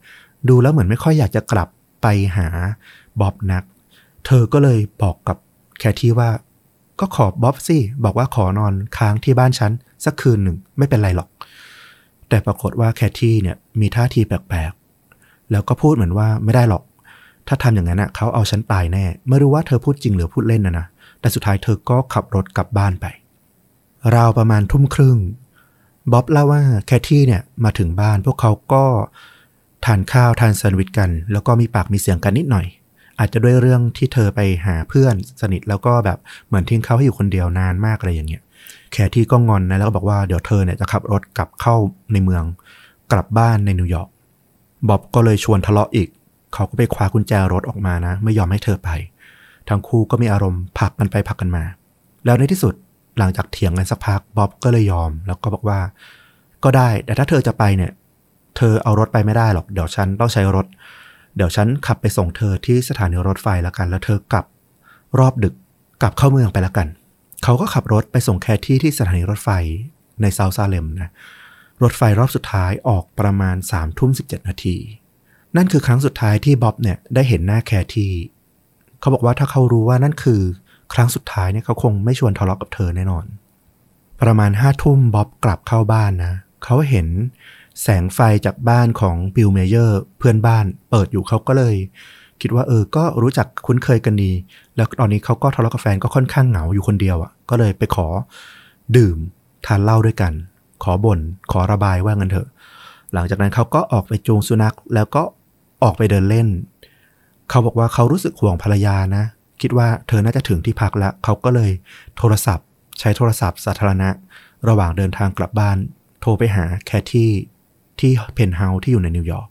ดูแล้วเหมือนไม่ค่อยอยากจะกลับไปหาบ๊อบนัก เธอก็เลยบอกกับแคที่ว่า ก็ขอบ๊อบสิบอกว่าขอนอนค้างที่บ้านฉันสักคืนหนึ่งไม่เป็นไรหรอก แต่ปรากฏว่าแคที่เนี่ยมีท่าทีแปลกๆ แล้วก็พูดเหมือนว่าไม่ได้หรอก ถ้าทำอย่างนั้นอะเขาเอาฉันตายแน่ ไม่รู้ว่าเธอพูดจริงหรือพูดเล่นนะนะแต่สุดท้ายเธอก็ขับรถกลับบ้านไป ราวประมาณทุ่มครึ่ง บ๊อบเล่าว่าแคที่เนี่ยมาถึงบ้านพวกเขาก็ทานข้าวทานแซนด์วิชกัน แล้วก็มีปากมีเสียงกันนิดหน่อย อาจจะด้วยเรื่องที่เธอไปหาเพื่อนสนิทแล้วก็แบบเหมือนทิ้งเขาให้อยู่คนเดียวนานมากอะไรอย่างเงี้ยแคที่ก็งอนนะแล้วก็บอกว่าเดี๋ยวเธอเนี่ยจะขับรถกลับเข้าในเมือง กลับบ้านในนิวยอร์กบ๊อบก็เลยชวนทะเลาะอีก เขาก็ไปคว้ากุญแจรถออกมานะ ไม่ยอมให้เธอไป ทั้งคู่ก็มีอารมณ์ผักกันไปผักกันมา แล้วในที่สุด หลังจากเถียงกันสักพักบ๊อบก็เลยยอม แล้วก็บอกว่า ก็ได้ แต่ถ้าเธอจะไปเนี่ย เธอเอารถไปไม่ได้หรอก เดี๋ยวฉันต้องใช้รถ เดี๋ยวฉันขับไปส่งเธอที่สถานีรถไฟแล้วกัน แล้วเธอกลับรอบดึกกลับเข้าเมืองไปแล้วกัน เขาก็ขับรถไปส่งแคทที่ที่สถานีรถไฟในเซาท์ซาเลมนะ รถไฟรอบสุดท้ายออกประมาณสามทุ่มสิบนาที นั่นคือครั้งสุดท้ายที่บ๊อบเนี่ยได้เห็นหน้าแคที่ เขาบอกว่าถ้าเขารู้ว่านั่นคือ ครั้งสุดท้ายเนี่ยเขาคงไม่ชวนทะเลาะกับเธอแน่นอน ประมาณห้าทุ่มบ๊อบกลับเข้าบ้านนะ เขาเห็นแสงไฟจากบ้านของบิลเมเยอร์เพื่อนบ้านเปิดอยู่เขาก็เลย คิดว่าเออ ก็รู้จักคุ้นเคยกันดี แล้วตอนนี้เขาก็ทะเลาะกับแฟนก็ค่อนข้างเหงาอยู่คนเดียวอะ่ะ ก็เลยไปขอดื่มทานเหล้าด้วยกัน ขอบ่นขอระบายว่างันเถอะ หลังจากนั้นเขาก็ออกไปจูงสุนัขแล้วก็ออกไปเดินเล่น เขาบอกว่าเขารู้สึกห่วงภรรยานะ คิดว่าเธอน่าจะถึงที่พักแล้วเขาก็เลยโทรศัพท์ ใช้โทรศัพท์สาธารณะ ระหว่างเดินทางกลับบ้าน โทรไปหาแคที่ที่เพนท์เฮาส์ที่อยู่ในนิวยอร์ก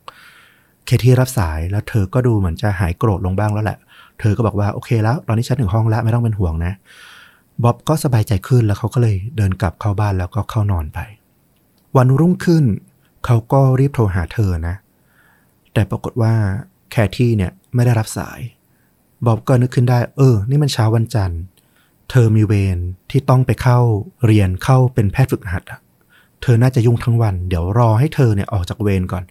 เคที่รับสายแล้วเธอก็ดูเหมือนจะหายโกรธลงบ้างแล้วแหละ เธอก็บอกว่าโอเคแล้ว ตอนนี้ฉันถึงห้องแล้วไม่ต้องเป็นห่วงนะบ๊อบก็สบายใจขึ้นแล้วเขาก็เลยเดินกลับเข้าบ้านแล้วก็เข้านอนไป วันรุ่งขึ้น เขาก็รีบโทรหาเธอนะ แต่ปรากฏว่าแคที่เนี่ยไม่ได้รับสาย อบก็นึกขึ้นได้ เออ นี่มันเช้าวันจันทร์ เธอมีเวรที่ต้องไปเข้าเรียนเข้าเป็นแพทย์ฝึกหัดอะเธอน่าจะยุ่งทั้งวัน เดี๋ยวรอให้เธอเนี่ยออกจากเวรก่อน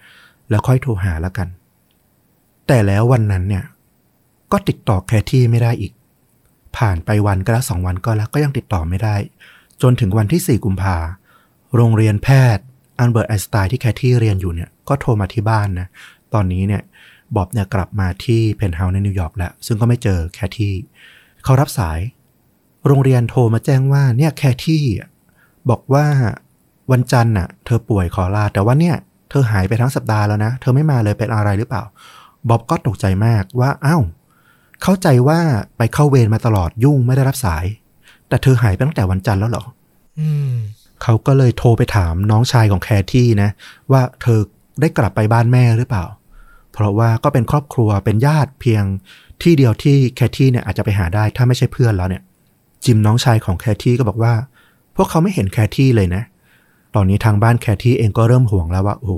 แล้วค่อยโทรหาแล้วกัน แต่แล้ววันนั้นเนี่ย ก็ติดต่อแคที่ไม่ได้อีก ผ่านไปวันก็แล้วสองวันก็แล้วก็ยังติดต่อไม่ได้ จนถึงวันที่สี่กุมภาโรงเรียนแพทย์อัลเบิร์ตไอน์สไตน์ที่แคที่เรียนอยู่เนี่ยก็โทรมาที่บ้านนะตอนนี้เนี่ย บ๊อบเนี่ยกลับมาที่เพนท์เฮาส์ในนิวยอร์กแล้ว ซึ่งก็ไม่เจอแคที่เขารับสาย โรงเรียนโทรมาแจ้งว่าเนี่ยแคที่บอกว่าวันจันทร์น่ะ เธอป่วยขอลา แต่ว่าเนี่ย เธอหายไปทั้งสัปดาห์แล้วนะ เธอไม่มาเลยเป็นอะไรหรือเปล่าบ๊อบก็ตกใจมากว่าอ้าวเข้าใจว่าไปเข้าเวรมาตลอดยุ่งไม่ได้รับสาย แต่เธอหายไปตั้งแต่วันจันทร์แล้วเหรออืมเขาก็เลยโทรไปถามน้องชายของแคที่นะ ว่าเธอได้กลับไปบ้านแม่หรือเปล่า เพราะว่าก็เป็นครอบครัวเป็นญาติเพียงที่เดียวที่แคที่เนี่ยอาจจะไปหาได้ถ้าไม่ใช่เพื่อนแล้วเนี่ย จิมน้องชายของแคที่ก็บอกว่า พวกเขาไม่เห็นแคที่เลยนะ ตอนนี้ทางบ้านแคที่เองก็เริ่มห่วงแล้วว่า โอ้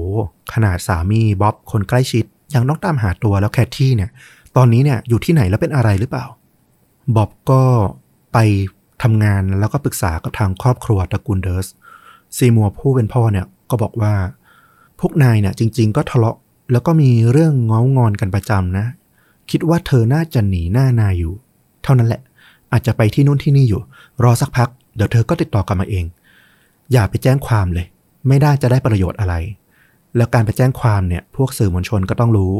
ขนาดสามีบ๊อบคนใกล้ชิด ยังต้องตามหาตัวแล้วแคที่เนี่ย ตอนนี้เนี่ยอยู่ที่ไหนแล้วเป็นอะไรหรือเปล่าบ๊อบก็ไปทำงานแล้วก็ปรึกษากับทางครอบครัวตระกูลเดิร์สซีมัวผู้เป็นพ่อเนี่ยก็บอกว่า พวกนายเนี่ยจริง ๆ ก็ทะเลาะ แล้วก็มีเรื่องเงางอนกันประจำนะ คิดว่าเธอน่าจะหนีหน้านาอยู่ เท่านั้นแหละ อาจจะไปที่นู่นที่นี่อยู่ รอสักพัก เดี๋ยวเธอก็ติดต่อกลับมาเอง อย่าไปแจ้งความเลย ไม่ได้จะได้ประโยชน์อะไร แล้วการไปแจ้งความเนี่ย พวกสื่อมวลชนก็ต้องรู้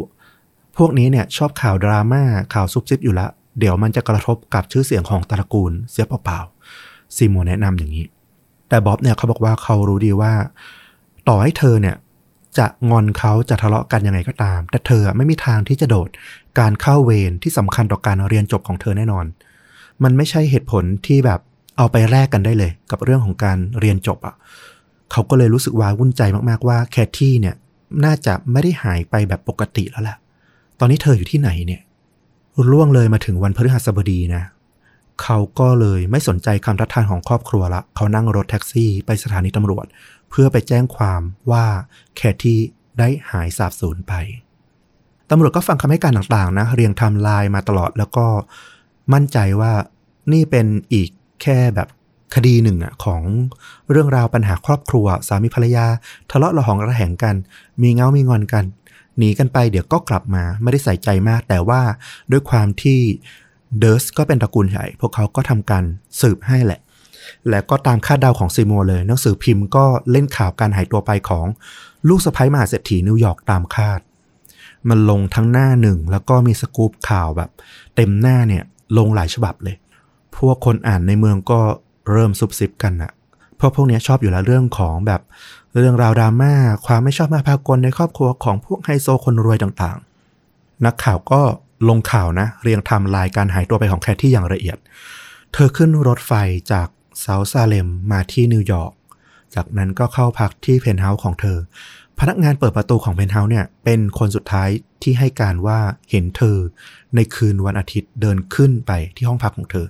พวกนี้เนี่ยชอบข่าวดราม่าข่าวซุบซิบอยู่ละ เดี๋ยวมันจะกระทบกับชื่อเสียงของตระกูล เสียเปล่าๆซีโมแนะนำอย่างนี้ แต่บ๊อบเนี่ยเขาบอกว่าเขารู้ดีว่า ต่อให้เธอเนี่ย จะงอนเขาจะทะเลาะกันยังไงก็ตาม แต่เธอไม่มีทางที่จะโดดการเข้าเวรที่สำคัญต่อการเรียนจบของเธอแน่นอน มันไม่ใช่เหตุผลที่แบบเอาไปแลกกันได้เลย กับเรื่องของการเรียนจบอะ่ะเขาก็เลยรู้สึกว้าวุ่นใจมากๆว่าแคทที่เนี่ยน่าจะไม่ได้หายไปแบบปกติแล้วแหละตอนนี้เธออยู่ที่ไหนเนี่ยล่วงเลยมาถึงวันพฤหัสบดีนะ เขาก็เลยไม่สนใจคำทัดทานของครอบครัวละ เขานั่งรถแท็กซี่ไปสถานีตำรวจ เพื่อไปแจ้งความว่าแคที่ได้หายสาบสูญไปตำรวจก็ฟังคำให้การต่างๆ นะ เรียงไทม์ไลน์มาตลอดแล้วก็มั่นใจว่านี่เป็นอีกแค่แบบคดีหนึ่งอะของเรื่องราวปัญหาครอบครัว สามีภรรยา ทะเลาะระหองระแหงกัน มีง้อมีงอนกัน หนีกันไปเดี๋ยวก็กลับมาไม่ได้ใส่ใจมาก แต่ว่าด้วยความที่เดิร์สต์ก็เป็นตระกูลใหญ่ พวกเขาก็ทำการสืบให้แหละ และก็ตามคาดเดาของซีมัวเลย หนังสือพิมพ์ก็เล่นข่าวการหายตัวไปของลูกสะใภ้มหาเศรษฐีนิวยอร์กตามคาด มันลงทั้งหน้าหนึ่ง แล้วก็มีสกู๊ปข่าวแบบ เต็มหน้าเนี่ยลงหลายฉบับเลย พวกคนอ่านในเมืองก็เริ่มซุบซิบกันอะเพราะพวกเนี้ยชอบอยู่แล้วเรื่องของแบบเรื่องราวดราม่าความไม่ชอบมาพากลในครอบครัวของพวกไฮโซคนรวยต่างๆ นักข่าวก็ลงข่าวนะ เรียงไทม์ไลน์การหายตัวไปของแคทที่อย่างละเอียด เธอขึ้นรถไฟจาก เซาท์ซาเลมมาที่นิวยอร์ก จากนั้นก็เข้าพักที่เพนท์เฮาส์ของเธอ พนักงานเปิดประตูของเพนท์เฮาส์เนี่ย เป็นคนสุดท้ายที่ให้การว่าเห็นเธอ ในคืนวันอาทิตย์เดินขึ้นไปที่ห้องพักของเธอ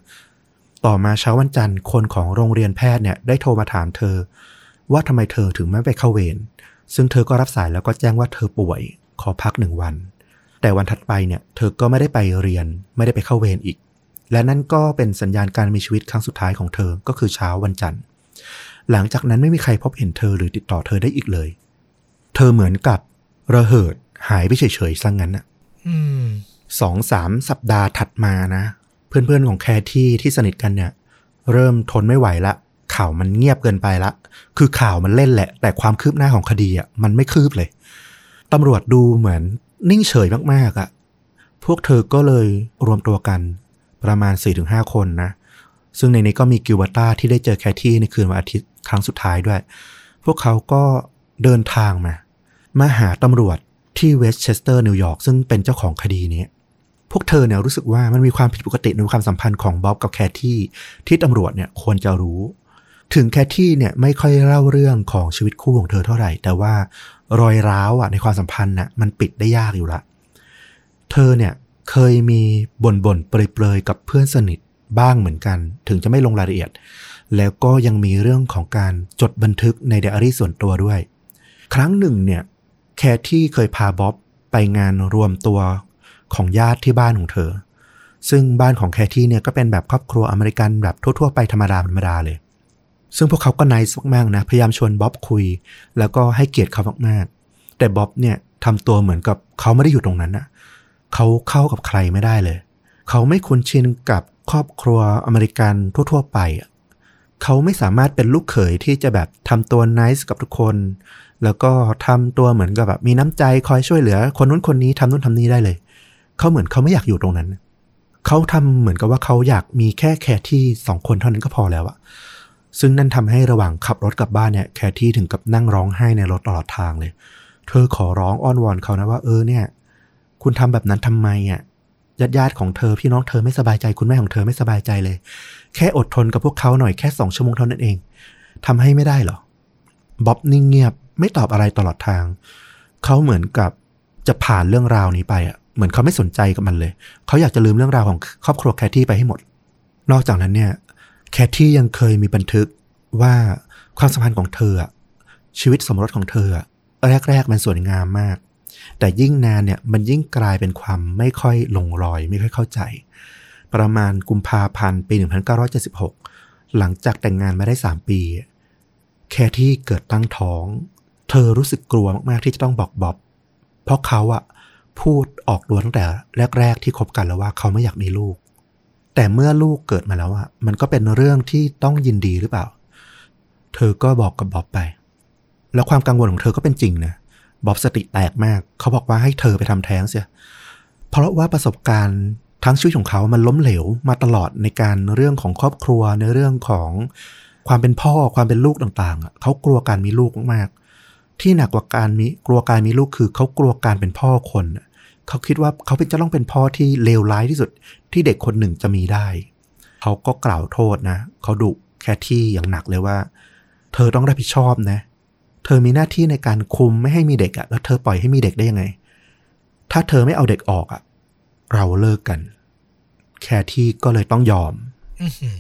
ต่อมาเช้าวันจันทร์คนของโรงเรียนแพทย์เนี่ยได้โทรมาถามเธอ ว่าทำไมเธอถึงไม่ไปเข้าเวร ซึ่งเธอก็รับสายแล้วก็แจ้งว่าเธอป่วยขอพักหนึ่งวัน แต่วันถัดไปเนี่ยเธอก็ไม่ได้ไปเรียนไม่ได้ไปเข้าเวรอีก และนั่นก็เป็นสัญญาณการมีชีวิตครั้งสุดท้ายของเธอ ก็คือเช้าวันจันทร์ หลังจากนั้นไม่มีใครพบเห็นเธอหรือติดต่อเธอได้อีกเลย เธอเหมือนกับระเหิดหายไปเฉยๆซะงงั้นอะอืมสองสามสัปดาห์ถัดมานะ เพื่อนๆของแคที่ที่สนิทกันเนี่ย เริ่มทนไม่ไหวละ ข่าวมันเงียบเกินไปละ คือข่าวมันเล่นแหละ แต่ความคืบหน้าของคดีอะมันไม่คืบเลยตำรวจดูเหมือนนิ่งเฉยมากๆอะ พวกเธอก็เลยรวมตัวกัน ประมาณ 4-5 คนนะ ซึ่งในนี้ก็มีกิลเบอร์ตาที่ได้เจอแคที่ในคืนวันอาทิตย์ครั้งสุดท้ายด้วย พวกเขาก็เดินทางมา มาหาตำรวจที่เวสต์เชสเตอร์นิวยอร์กซึ่งเป็นเจ้าของคดีนี้ พวกเธอเนี่ยรู้สึกว่ามันมีความผิดปกติในความสัมพันธ์ของบ๊อบกับแคทที่ที่ตำรวจเนี่ยควรจะรู้ ถึงแคทที่เนี่ยไม่ค่อยเล่าเรื่องของชีวิตคู่ของเธอเท่าไหร่ แต่ว่ารอยร้าวอะในความสัมพันธ์น่ะมันปิดได้ยากอยู่ละ เธอเนี่ย เคยมีบ่นบ่นๆเปรยๆกับเพื่อนสนิทบ้างเหมือนกัน ถึงจะไม่ลงรายละเอียด แล้วก็ยังมีเรื่องของการจดบันทึกในไดอารี่ส่วนตัวด้วย ครั้งหนึ่งเนี่ยแคที่เคยพาบ๊อบไปงานรวมตัวของญาติที่บ้านของเธอ ซึ่งบ้านของแคที่เนี่ยก็เป็นแบบครอบครัวอเมริกันแบบทั่วๆไปธรรมดาธรรมดาเลย ซึ่งพวกเขาก็ไนส์มากๆนะ พยายามชวนบ๊อบคุย แล้วก็ให้เกียรติเขามากๆ แต่บ๊อบเนี่ยทำตัวเหมือนกับเขาไม่ได้อยู่ตรงนั้นนะ เขาเข้ากับใครไม่ได้เลย เขาไม่คุ้นชินกับครอบครัวอเมริกันทั่ว ๆ ไป เขาไม่สามารถเป็นลูกเขยที่จะแบบทำตัวไนส์กับทุกคน แล้วก็ทำตัวเหมือนกับแบบมีน้ำใจคอยช่วยเหลือ คนนู้นคนนี้ทำนู้นทำนี้ได้เลย เขาเหมือนเขาไม่อยากอยู่ตรงนั้น เขาทำเหมือนกับว่าเขาอยากมีแค่แคที่สองคนเท่านั้นก็พอแล้วอะซึ่งนั่นทำให้ระหว่างขับรถกลับบ้านเนี่ยแคทที่ถึงกับนั่งร้องไห้ในรถตลอดทางเลย เธอขอร้องอ้อนวอนเขานะว่าเออเนี่ย คุณทำแบบนั้นทำไมอะญาติญาติของเธอพี่น้องเธอไม่สบายใจคุณแม่ของเธอไม่สบายใจเลย แค่อดทนกับพวกเขาหน่อยแค่สองชั่วโมงเท่านั้นเองทำให้ไม่ได้หรอบ๊อบนิ่งเงียบไม่ตอบอะไรตลอดทาง เขาเหมือนกับจะผ่านเรื่องราวนี้ไปอะเหมือนเขาไม่สนใจกับมันเลย เขาอยากจะลืมเรื่องราวของครอบครัวแคทตี้ไปให้หมด นอกจากนั้นเนี่ย แคทตี้ยังเคยมีบันทึกว่าความสัมพันธ์ของเธอ ชีวิตสมรสของเธอ แรกๆมันสวยงามมาก แต่ยิ่งนานเนี่ยมันยิ่งกลายเป็นความไม่ค่อยลงรอย ไม่ค่อยเข้าใจ ประมาณกุมภาพันธ์ปี 1976 หลังจากแต่งงานมาได้ 3 ปี แคที่เกิดตั้งท้อง เธอรู้สึกกลัวมาก ๆ ที่จะต้องบอกบ๊อบ เพราะเขาอะพูดออกตัวตั้งแต่แรก ๆ ที่คบกันแล้วว่าเขาไม่อยากมีลูก แต่เมื่อลูกเกิดมาแล้วอะมันก็เป็นเรื่องที่ต้องยินดีหรือเปล่า เธอก็บอกกับบ๊อบไป แล้วความกังวลของเธอก็เป็นจริงนะ บ๊อบสติแตกมาก เขาบอกว่าให้เธอไปทำแท้งเสีย เพราะว่าประสบการณ์ทั้งชีวิตของเขามันล้มเหลวมาตลอดในการเรื่องของครอบครัวในเรื่องของความเป็นพ่อความเป็นลูกต่างๆ เขากลัวการมีลูกมากๆ ที่หนักกว่าการมีกลัวการมีลูกคือเขากลัวการเป็นพ่อคน เขาคิดว่าเขาเป็นจะต้องเป็นพ่อที่เลวร้ายที่สุดที่เด็กคนหนึ่งจะมีได้ เขาก็กล่าวโทษนะ เขาดุแคทที่อย่างหนักเลยว่า เธอต้องรับผิดชอบนะ เธอมีหน้าที่ในการคุมไม่ให้มีเด็กอะแล้วเธอปล่อยให้มีเด็กได้ยังไง ถ้าเธอไม่เอาเด็กออกอะเราเลิกกัน แคที่ก็เลยต้องยอมอื้อหื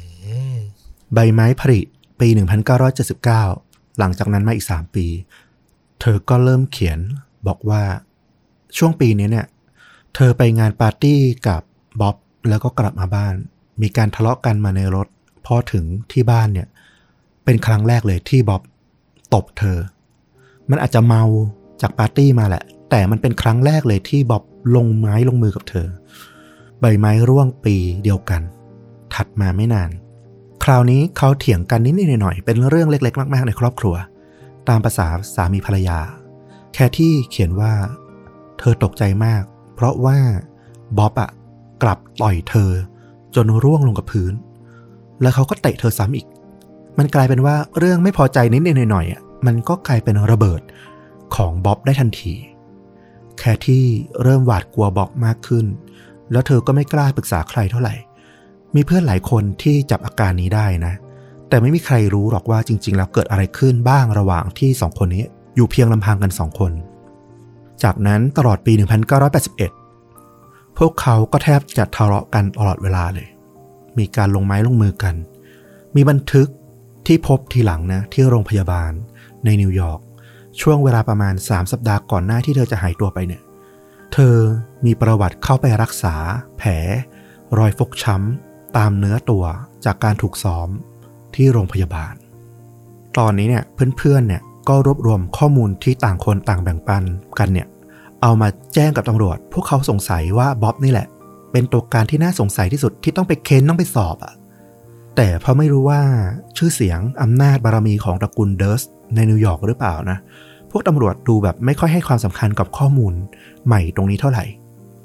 อใบไม้ผลิปี 1979 หลังจากนั้นมาอีก3ปี เธอก็เริ่มเขียนบอกว่าช่วงปีนี้เนี่ย เธอไปงานปาร์ตี้กับบ๊อบแล้วก็กลับมาบ้าน มีการทะเลาะกันมาในรถ พอถึงที่บ้านเนี่ย เป็นครั้งแรกเลยที่บ๊อบตบเธอ มันอาจจะเมาจากปาร์ตี้มาแหละ แต่มันเป็นครั้งแรกเลยที่บ๊อบลงไม้ลงมือกับเธอ ใบไม้ร่วงปีเดียวกัน ถัดมาไม่นาน คราวนี้เขาเถียงกันนิดๆหน่อยๆเป็นเรื่องเล็ก ๆ มาก ๆ ในครอบครัว ตามภาษาสามีภรรยา แค่ที่เขียนว่า เธอตกใจมาก เพราะว่าบ๊อบอะกลับต่อยเธอ จนร่วงลงกับพื้น แล้วเขาก็เตะเธอซ้ำอีก มันกลายเป็นว่าเรื่องไม่พอใจนิดๆหน่อยๆอะ มันก็กลายเป็นระเบิดของบ๊อบได้ทันที แค่ที่เริ่มหวาดกลัวบ๊อบมากขึ้น แล้วเธอก็ไม่กล้าปรึกษาใครเท่าไหร่ มีเพื่อนหลายคนที่จับอาการนี้ได้นะ แต่ไม่มีใครรู้หรอกว่าจริง ๆ แล้วเกิดอะไรขึ้นบ้างระหว่างที่สองคนนี้อยู่เพียงลำพังกันสองคน จากนั้นตลอดปี 1981 พวกเขาก็แทบจะทะเลาะกันตลอดเวลาเลย มีการลงไม้ลงมือกัน มีบันทึกที่พบทีหลังนะที่โรงพยาบาล ในนิวยอร์กช่วงเวลาประมาณ 3 สัปดาห์ก่อนหน้าที่เธอจะหายตัวไปเนี่ย เธอมีประวัติเข้าไปรักษา แผล รอยฟกช้ำ ตามเนื้อตัวจากการถูกซ้อมที่โรงพยาบาล ตอนนี้เนี่ยเพื่อนๆเนี่ยก็รวบรวมข้อมูลที่ต่างคนต่างแบ่งปันกันเนี่ย เอามาแจ้งกับตำรวจ พวกเขาสงสัยว่าบ๊อบนี่แหละ เป็นตัวการที่น่าสงสัยที่สุดที่ต้องไปเค้นต้องไปสอบอะแต่เพราะไม่รู้ว่าชื่อเสียงอำนาจบารมีของตระกูลเดิร์ส ในนิวยอร์กหรือเปล่านะ พวกตำรวจดูแบบไม่ค่อยให้ความสำคัญกับข้อมูลใหม่ตรงนี้เท่าไหร่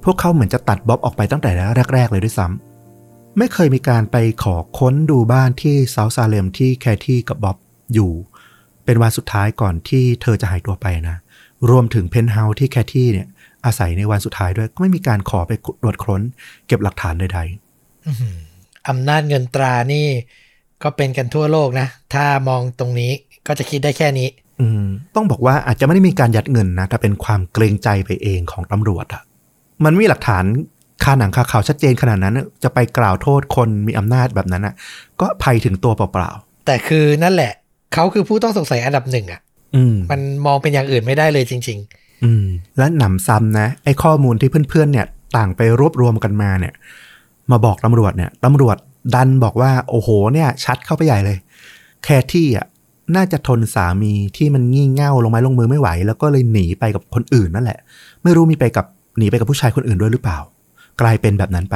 พวกเขาเหมือนจะตัดบ๊อบออกไปตั้งแต่แรก ๆ เลยด้วยซ้ำไม่เคยมีการไปขอค้นดูบ้านที่เซาท์ซาเลมที่แคที่กับบ๊อบอยู่ เป็นวันสุดท้ายก่อนที่เธอจะหายตัวไปนะ รวมถึงเพนท์เฮาส์ที่แคที่เนี่ยอาศัยในวันสุดท้ายด้วยก็ไม่มีการขอไปตรวจค้น เก็บหลักฐานใดอื้อหืออำนาจเงินตรานี่ก็เป็นกันทั่วโลกนะ ถ้ามองตรงนี้ ก็จะคิดได้แค่นี้ๆอืมต้องบอกว่าอาจจะไม่ได้มีการยัดเงินนะแต่เป็นความเกรงใจไปเองของตำรวจอะมันไม่มีหลักฐานคาหนังคาเขาชัดเจนขนาดนั้น จะไปกล่าวโทษคนมีอำนาจแบบนั้นอะก็ภัยถึงตัวเปล่าแต่คือนั่นแหละ เขาคือผู้ต้องสงสัยอันดับหนึ่งอะๆอืมมันมองเป็นอย่างอื่นไม่ได้เลยจริงอืม และหนำซ้ำนะ ไอ้ข้อมูลที่เพื่อนๆเนี่ย ต่างไปรวบรวมกันมาเนี่ย มาบอกตำรวจเนี่ยตำรวจดันบอกว่า โอ้โห เนี่ย ชัดเข้าไปใหญ่เลย แคที่อะ น่าจะทนสามีที่มันงี่เง่าลงไม้ลงมือไม่ไหว แล้วก็เลยหนีไปกับคนอื่นนั่นแหละ ไม่รู้มีไปกับหนีไปกับผู้ชายคนอื่นด้วยหรือเปล่า กลายเป็นแบบนั้นไป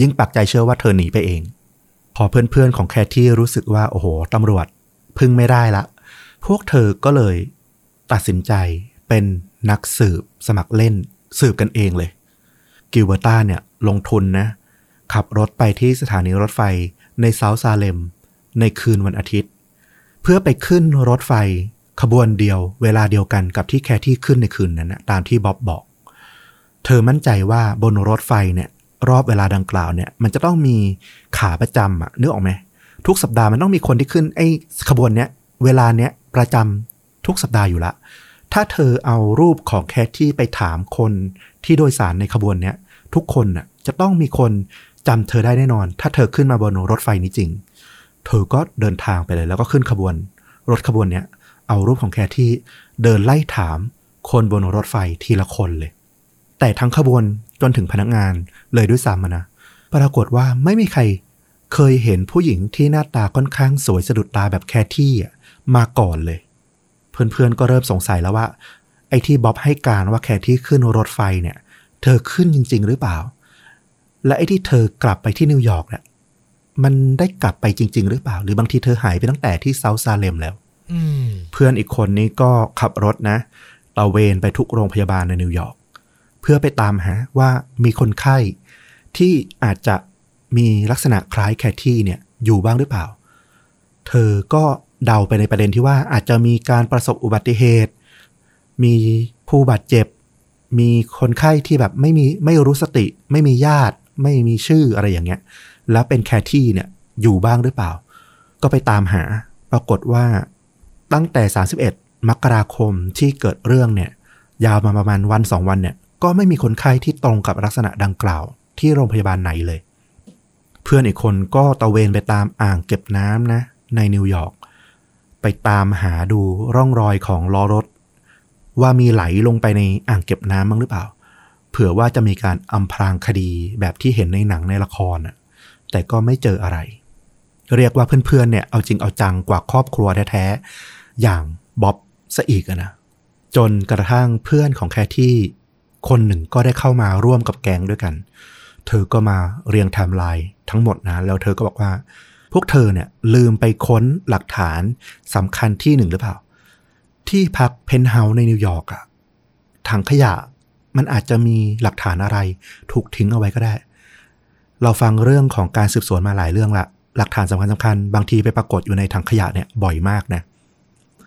ยิ่งปักใจเชื่อว่าเธอหนีไปเอง พอเพื่อนๆของแคที่รู้สึกว่าโอ้โหตำรวจพึ่งไม่ได้ละ พวกเธอก็เลยตัดสินใจเป็นนักสืบสมัครเล่น สืบกันเองเลย กิลเบอร์ตาเนี่ยลงทุนนะ ขับรถไปที่สถานีรถไฟในเซาท์ซาเลม ในคืนวันอาทิตย์ พื่อไปขึ้นรถไฟขบวนเดียว เวลาเดียวกันกับที่แคที่ขึ้นในคืนนั้นนะตามที่บ๊อบบอก เธอมั่นใจว่าบนรถไฟเนี่ย รอบเวลาดังกล่าวเนี่ย มันจะต้องมีขาประจำอะนึกออกไหมทุกสัปดาห์มันต้องมีคนที่ขึ้นไอ้ขบวนเนี้ยเวลาเนี้ยประจำทุกสัปดาห์อยู่ละ ถ้าเธอเอารูปของแคทที่ไปถามคนที่โดยสารในขบวนเนี้ยทุกคนน่ะจะต้องมีคนจำเธอได้แน่นอน ถ้าเธอขึ้นมาบนรถไฟนี้จริง เธอก็เดินทางไปเลย แล้วก็ขึ้นขบวน รถขบวนเนี้ยเอารูปของแคทที่เดินไล่ถามคนบนรถไฟทีละคนเลย แต่ทั้งขบวนจนถึงพนักงานเลยด้วยซ้ำนะปรากฏว่าไม่มีใครเคยเห็นผู้หญิงที่หน้าตาค่อนข้างสวยสะดุดตาแบบแคทที่มาก่อนเลย เพื่อนๆก็เริ่มสงสัยแล้วว่า ไอ้ที่บ๊อบให้การว่าแคทที่ขึ้นรถไฟเนี่ย เธอขึ้นจริง ๆ หรือเปล่า และไอ้ที่เธอกลับไปที่นิวยอร์กเนี่ย มันได้กลับไปจริง ๆ หรือเปล่า หรือบางทีเธอหายไปตั้งแต่ที่เซาท์ซาเลมแล้วอืมเพื่อนอีกคนนี้ก็ขับรถนะตระเวนไปทุกโรงพยาบาลในนิวยอร์กเพื่อไปตามหาว่ามีคนไข้ที่อาจจะมีลักษณะคล้ายแคทที่เนี่ยอยู่บ้างหรือเปล่า เธอก็เดาไปในประเด็นที่ว่าอาจจะมีการประสบอุบัติเหตุ มีผู้บาดเจ็บ มีคนไข้ที่แบบไม่มีไม่รู้สติ ไม่มีญาติ ไม่มีชื่ออะไรอย่างเงี้ย แล้วเป็นแคที่เนี่ยอยู่บ้างหรือเปล่า ก็ไปตามหา ปรากฏว่าตั้งแต่ 31 มกราคมที่เกิดเรื่องเนี่ย ยาวมาประมาณวันสองวันเนี่ย ก็ไม่มีคนไข้ที่ตรงกับลักษณะดังกล่าว ที่โรงพยาบาลไหนเลย เพื่อนอีกคนก็ตะเวนไปตามอ่างเก็บน้ำนะ ในนิวยอร์กไปตามหาดูร่องรอยของล้อรถ ว่ามีไหลลงไปในอ่างเก็บน้ำบ้างหรือเปล่า เผื่อว่าจะมีการอำพรางคดีแบบที่เห็นในหนังในละครน่ะ แต่ก็ไม่เจออะไร เรียกว่าเพื่อนๆเนี่ยเอาจริงเอาจังกว่าครอบครัวแท้ๆ อย่างบ๊อบซะอีกนะจนกระทั่งเพื่อนของแคทที่คนหนึ่งก็ได้เข้ามาร่วมกับแก๊งด้วยกัน เธอก็มาเรียงไทม์ไลน์ทั้งหมดนะ แล้วเธอก็บอกว่า พวกเธอเนี่ยลืมไปค้นหลักฐานสำคัญที่หนึ่งหรือเปล่า ที่พักเพนท์เฮาส์ในนิวยอร์กอะถังขยะมันอาจจะมีหลักฐานอะไร ถูกทิ้งเอาไว้ก็ได้ เราฟังเรื่องของการสืบสวนมาหลายเรื่องละ หลักฐานสำคัญสำคัญบางทีไปปรากฏอยู่ในถังขยะเนี่ยบ่อยมากนะ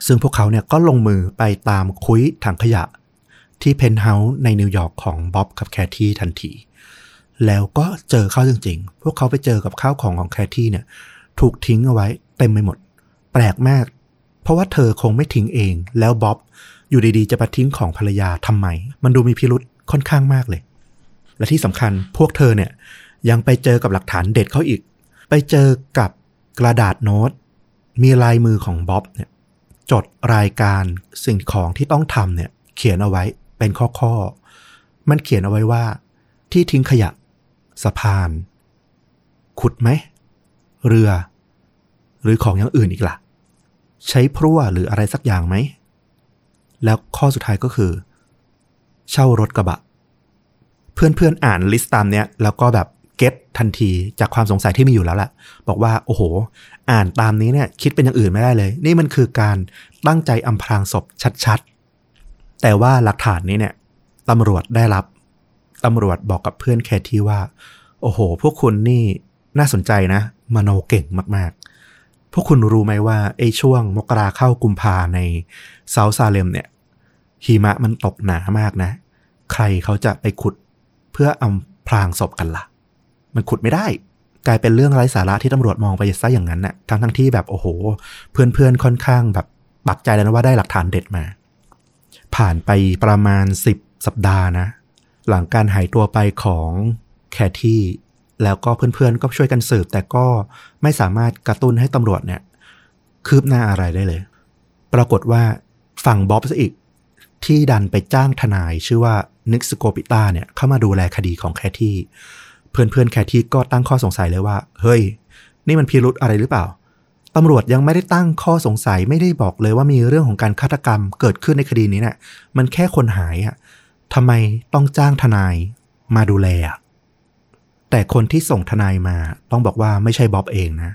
ซึ่งพวกเขาเนี่ยก็ลงมือไปตามคุ้ยถังขยะ ที่เพนท์เฮาส์ในนิวยอร์กของบ๊อบกับแคทที่ทันที แล้วก็เจอเข้าจริงๆ พวกเขาไปเจอกับข้าวของของแคทที่เนี่ยถูกทิ้งเอาไว้เต็มไปหมด แปลกมาก เพราะว่าเธอคงไม่ทิ้งเอง แล้วบ๊อบอยู่ดีๆ จะมาทิ้งของภรรยาทำไม มันดูมีพิรุษค่อนข้างมากเลย และที่สำคัญพวกเธอเนี่ย ยังไปเจอกับหลักฐานเด็ดเขาอีก ไปเจอกับกระดาษโน้ต มีลายมือของบ๊อบเนี่ยจดรายการสิ่งของที่ต้องทำเนี่ย เขียนเอาไว้เป็นข้อๆมันเขียนเอาไว้ว่า ที่ทิ้งขยะ สะพาน ขุดไหม เรือ หรือของอย่างอื่นอีกล่ะ ใช้พรั่วหรืออะไรสักอย่างไหม แล้วข้อสุดท้ายก็คือ เช่ารถกระบะ เพื่อนๆอ่านลิสต์ตามเนี้ย แล้วก็แบบ เก็ตทันทีจากความสงสัยที่มีอยู่แล้วแหละบอกว่าโอ้โห อ่านตามนี้เนี่ยคิดเป็นอย่างอื่นไม่ได้เลย นี่มันคือการตั้งใจอำพรางศพชัดๆ แต่ว่าหลักฐานนี้เนี่ยตำรวจได้รับตำรวจบอกกับเพื่อนแคที่ว่า โอ้โห พวกคุณนี่น่าสนใจนะมโนเก่งมากๆ พวกคุณรู้ไหมว่าไอ้ช่วงมกราเข้ากุมภาในเซาท์ซาเลมเนี่ยหิมะมันตกหนามากนะ ใครเขาจะไปขุดเพื่ออำพรางศพกันละ่ะ มันขุดไม่ได้ กลายเป็นเรื่องไร้สาระที่ตำรวจมองไปซะอย่างนั้นน่ะทั้งทั้งที่แบบโอ้โห เพื่อนๆค่อนข้างแบบปักใจแล้วนะว่าได้หลักฐานเด็ดมา ผ่านไปประมาณ10สัปดาห์นะ หลังการหายตัวไปของแคที่แล้วก็เพื่อนๆก็ช่วยกันสืบ แต่ก็ไม่สามารถกระตุ้นให้ตำรวจเนี่ยคืบหน้าอะไรได้เลย ปรากฏว่าฝั่งบ๊อบซะอีกที่ดันไปจ้างทนายชื่อว่านิกสโกปิต้าเนี่ยเข้ามาดูแลคดีของแคที่ เพื่อนๆแคที่ก็ตั้งข้อสงสัยเลยว่า เฮ้ย นี่มันพิรุธอะไรหรือเปล่าตำรวจยังไม่ได้ตั้งข้อสงสัยไม่ได้บอกเลยว่ามีเรื่องของการฆาตกรรมเกิดขึ้นในคดีนี้เนะี่ยมันแค่คนหายอะทำไมต้องจ้างทนายมาดูแลอะแต่คนที่ส่งทนายมาต้องบอกว่าไม่ใช่บ๊อบเองนะ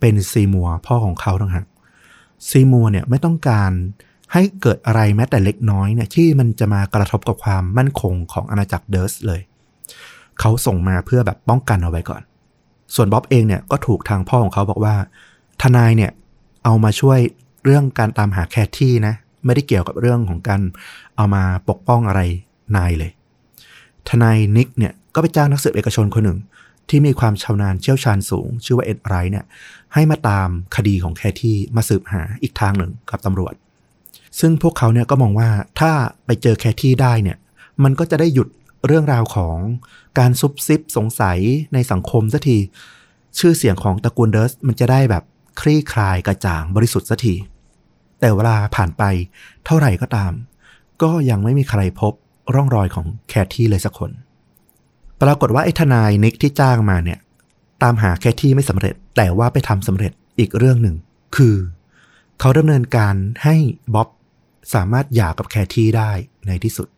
เป็นซีมัวพ่อของเขาทั้งหากซีมัวเนี่ยไม่ต้องการให้เกิดอะไรแม้แต่เล็กน้อยเนี่ยที่มันจะมากระทบกับความมั่นคงของอาณาจักรเดิร์สเลย เขาส่งมาเพื่อแบบป้องกันเอาไว้ก่อน ส่วนบ๊อบเองเนี่ยก็ถูกทางพ่อของเขาบอกว่า ทนายเนี่ยเอามาช่วยเรื่องการตามหาแคทที่นะ ไม่ได้เกี่ยวกับเรื่องของการเอามาปกป้องอะไรนายเลย ทนายนิกเนี่ยก็ไปจ้างนักสืบเอกชนคนหนึ่ง ที่มีความชำนาญเชี่ยวชาญสูง ชื่อว่าเอ็ดไรเนี่ยให้มาตามคดีของแคทที่มาสืบหาอีกทางหนึ่งกับตำรวจ ซึ่งพวกเขาเนี่ยก็มองว่าถ้าไปเจอแคทที่ได้เนี่ยมันก็จะได้หยุดเรื่องราวของ การซุบซิบสงสัยในสังคมสักที ชื่อเสียงของตระกูลเดิร์สมันจะได้แบบคลี่คลายกระจ่างบริสุทธิ์สักที แต่เวลาผ่านไปเท่าไหร่ก็ตาม ก็ยังไม่มีใครพบร่องรอยของแคทที่เลยสักคน ปรากฏว่าไอ้ทนายนิกที่จ้างมาเนี่ย ตามหาแคทที่ไม่สำเร็จ แต่ว่าไปทำสำเร็จอีกเรื่องหนึ่ง คือ เขาดำเนินการให้บ๊อบสามารถหย่ากับแคทที่ได้ในที่สุด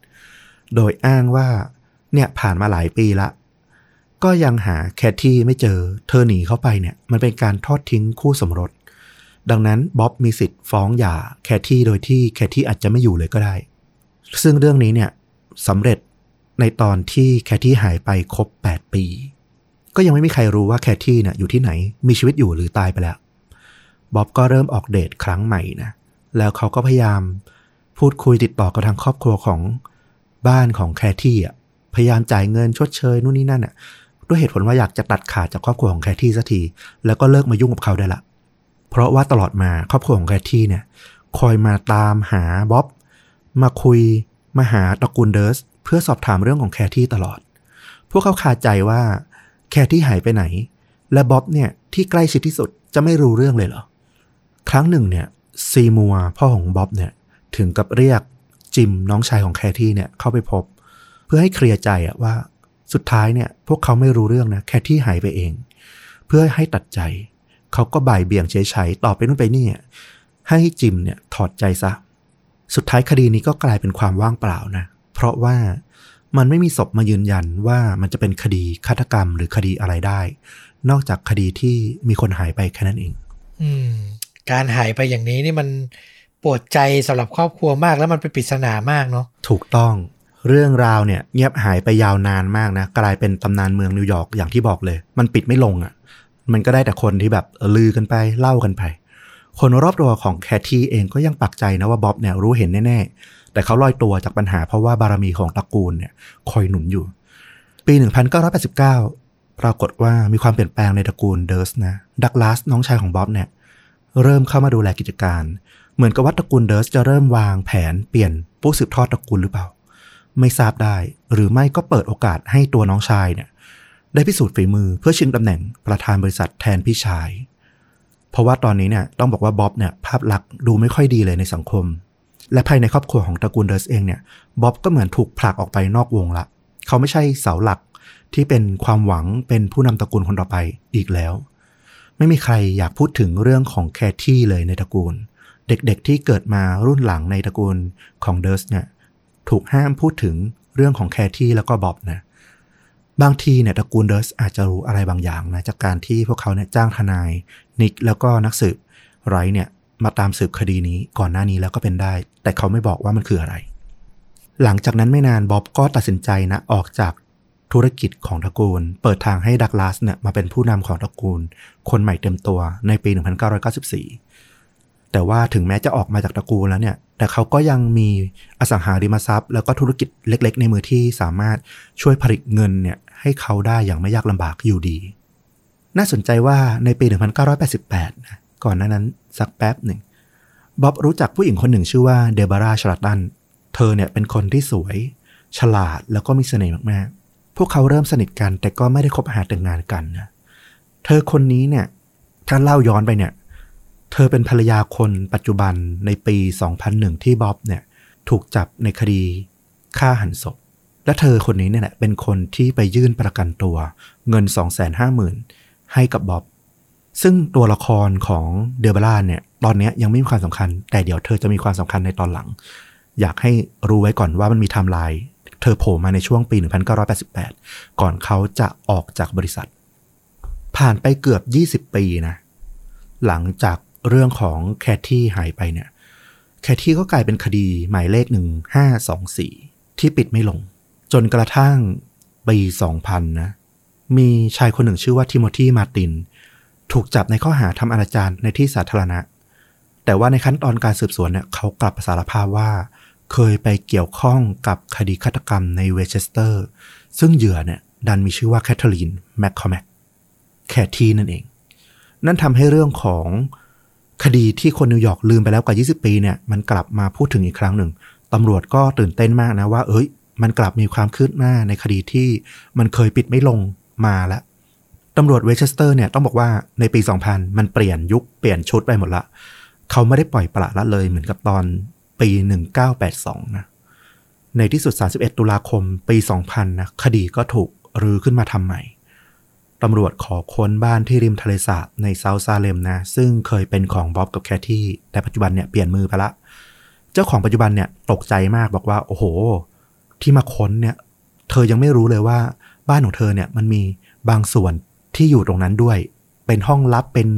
โดยอ้างว่า เนี่ยผ่านมาหลายปีละ ก็ยังหาแคทที่ไม่เจอ เธอหนีเข้าไปเนี่ย มันเป็นการทอดทิ้งคู่สมรส ดังนั้นบ๊อบมีสิทธิ์ฟ้องหย่าแคทที่โดยที่แคทที่อาจจะไม่อยู่เลยก็ได้ ซึ่งเรื่องนี้เนี่ยสำเร็จในตอนที่แคทที่หายไปครบ 8 ปี ก็ยังไม่มีใครรู้ว่าแคทที่เนี่ยอยู่ที่ไหน มีชีวิตอยู่หรือตายไปแล้ว บ๊อบก็เริ่มออกเดทครั้งใหม่นะ แล้วเขาก็พยายามพูดคุยติดต่อกับทางครอบครัวของบ้านของแคทที่อะ พยายามจ่ายเงินชดเชยนู่นนี่นั่นอะด้วยเหตุผลว่าอยากจะตัดขาดจากครอบครัวของแคที่สักทีแล้วก็เลิกมายุ่งกับเขาได้ละเพราะว่าตลอดมาครอบครัวของแคที่เนี่ยคอยมาตามหาบ๊อบมาคุยมาหาตระกูลเดิร์สเพื่อสอบถามเรื่องของแคที่ตลอด พวกเขาคาใจว่าแคที่หายไปไหน และบ๊อบเนี่ยที่ใกล้ชิดที่สุดจะไม่รู้เรื่องเลยเหรอ ครั้งหนึ่งเนี่ยซีมัวพ่อของบ๊อบเนี่ยถึงกับเรียกจิมน้องชายของแคที่เนี่ยเข้าไปพบ พื่อให้เคลียร์ใจอะว่าสุดท้ายเนี่ย พวกเขาไม่รู้เรื่องนะแคทที่หายไปเอง เพื่อให้ตัดใจ เขาก็บ่ายเบี่ยงเฉยๆต่อไปนู่นไปนี่อะให้จิมเนี่ยถอดใจซะ สุดท้ายคดีนี้ก็กลายเป็นความว่างเปล่านะ เพราะว่ามันไม่มีศพมายืนยันว่ามันจะเป็นคดีฆาตกรรมหรือคดีอะไรได้ นอกจากคดีที่มีคนหายไปแค่นั้นเอง อืม การหายไปอย่างนี้นี่มันปวดใจสำหรับครอบครัวมากแล้วมันเป็นปริศนามากเนาะถูกต้อง เรื่องราวเนี่ยเงียบหายไปยาวนานมากนะ กลายเป็นตำนานเมืองนิวยอร์กอย่างที่บอกเลย มันปิดไม่ลงอะ่ะ มันก็ได้แต่คนที่แบบลือกันไปเล่ากันไป คนรอบตัวของแคทที่เองก็ยังปักใจนะว่าบ๊อบเนี่ยรู้เห็นแน่ๆ แต่เขาลอยตัวจากปัญหาเพราะว่าบารมีของตระกูลเนี่ยคอยหนุนอยู่ ปี 1989 ปรากฏว่ามีความเปลี่ยนแปลงในตระกูลเดิร์สนะดักลาสน้องชายของบ๊อบเนี่ยเริ่มเข้ามาดูแลกิจการ เหมือนกับว่าตระกูลเดิร์สจะเริ่มวางแผนเปลี่ยนผู้สืบทอดตระกูลหรือเปล่า ไม่ทราบได้ หรือไม่ก็เปิดโอกาสให้ตัวน้องชายเนี่ย ได้พิสูจน์ฝีมือเพื่อชิงตำแหน่งประธานบริษัทแทนพี่ชาย เพราะว่าตอนนี้เนี่ยต้องบอกว่าบ๊อบเนี่ยภาพลักษณ์ดูไม่ค่อยดีเลยในสังคม และภายในครอบครัวของตระกูลเดิร์สเองเนี่ยบ๊อบก็เหมือนถูกผลักออกไปนอกวงละ เขาไม่ใช่เสาหลักที่เป็นความหวังเป็นผู้นำตระกูลคนต่อไปอีกแล้ว ไม่มีใครอยากพูดถึงเรื่องของแคทที่เลยในตระกูล เด็กๆที่เกิดมารุ่นหลังในตระกูลของเดิร์สเนี่ย ถูกห้ามพูดถึงเรื่องของแคทที่แล้วก็บ๊อบนะ บางทีเนี่ยตระกูลเดิร์สอาจจะรู้อะไรบางอย่างนะจากการที่พวกเขาเนี่ยจ้างทนายนิกแล้วก็นักสืบไรเนี่ยมาตามสืบคดีนี้ก่อนหน้านี้แล้วก็เป็นได้ แต่เขาไม่บอกว่ามันคืออะไร หลังจากนั้นไม่นานบ๊อบก็ตัดสินใจนะออกจากธุรกิจของตระกูล เปิดทางให้ดักลาสเนี่ยมาเป็นผู้นำของตระกูล คนใหม่เต็มตัวในปี 1994 แต่ว่าถึงแม้จะออกมาจากตระกูลแล้วเนี่ย แต่เขาก็ยังมีอสังหาริมทรัพย์ แล้วก็ธุรกิจเล็ก ๆ ในมือที่สามารถช่วยผลิตเงินเนี่ยให้เขาได้อย่างไม่ยากลำบากอยู่ดี น่าสนใจว่าในปี 1988 นะก่อนหน้านั้นสักแป๊บหนึ่งบ๊อบรู้จักผู้หญิงคนหนึ่งชื่อว่าเดบาราชลัตตัน เธอเนี่ยเป็นคนที่สวย ฉลาดแล้วก็มีเสน่ห์มากๆ พวกเขาเริ่มสนิทกันแต่ก็ไม่ได้คบหาแต่งงานกันนะเธอคนนี้เนี่ยถ้าเล่าย้อนไปเนี่ย เธอเป็นภรรยาคนปัจจุบันในปี 2001 ที่บ๊อบเนี่ยถูกจับในคดีฆ่าหันศพ และเธอคนนี้เนี่ยแหละเป็นคนที่ไปยื่นประกันตัว เงิน 250,000 ให้กับบ๊อบ ซึ่งตัวละครของเดลเบล่าเนี่ยตอนนี้ยังไม่มีความสำคัญ แต่เดี๋ยวเธอจะมีความสำคัญในตอนหลัง อยากให้รู้ไว้ก่อนว่ามันมีไทม์ไลน์เธอโผล่มาในช่วงปี 1988 ก่อนเขาจะออกจากบริษัท ผ่านไปเกือบ 20 ปีนะ หลังจาก เรื่องของแคทที่หายไปเนี่ย แคทที่ก็กลายเป็นคดีหมายเลข1524ที่ปิดไม่ลง จนกระทั่งปี2000นะ มีชายคนหนึ่งชื่อว่าทิโมธีมาติน ถูกจับในข้อหาทำอนาจารในที่สาธารณะ แต่ว่าในขั้นตอนการสืบสวนเนี่ยเขากลับสารภาพว่า เคยไปเกี่ยวข้องกับคดีฆาตกรรมในเวสเชสเตอร์ ซึ่งเหยื่อเนี่ยดันมีชื่อว่าแคทเธอรีนแมคคอแมคแคทที่นั่นเอง นั่นทำให้เรื่องของ คดีที่คนนิวยอร์กลืมไปแล้วกว่า 20 ปีเนี่ยมันกลับมาพูดถึงอีกครั้งหนึ่งตำรวจก็ตื่นเต้นมากนะว่า เอ้ย มันกลับมีความคืบหน้าในคดีที่มันเคยปิดไม่ลงมาแล้วตำรวจเวสเชสเตอร์เนี่ยต้องบอกว่าในปี 2000 มันเปลี่ยนยุคเปลี่ยนชุดไปหมดละ เขาไม่ได้ปล่อยปละละเลยเหมือนกับตอนปี 1982 นะ ในที่สุด 31 ตุลาคมปี 2000 นะ คดีก็ถูกรื้อขึ้นมาทำใหม่ ตำรวจขอค้นบ้านที่ริมทะเลสาบในเซาท์ซาเลมนะ ซึ่งเคยเป็นของบ๊อบกับแคทที่แต่ปัจจุบันเนี่ยเปลี่ยนมือไปละ เจ้าของปัจจุบันเนี่ยตกใจมากบอกว่า โอ้โห ที่มาค้นเนี่ย เธอยังไม่รู้เลยว่าบ้านของเธอเนี่ยมันมีบางส่วนที่อยู่ตรงนั้นด้วย เป็นห้องลับเป็น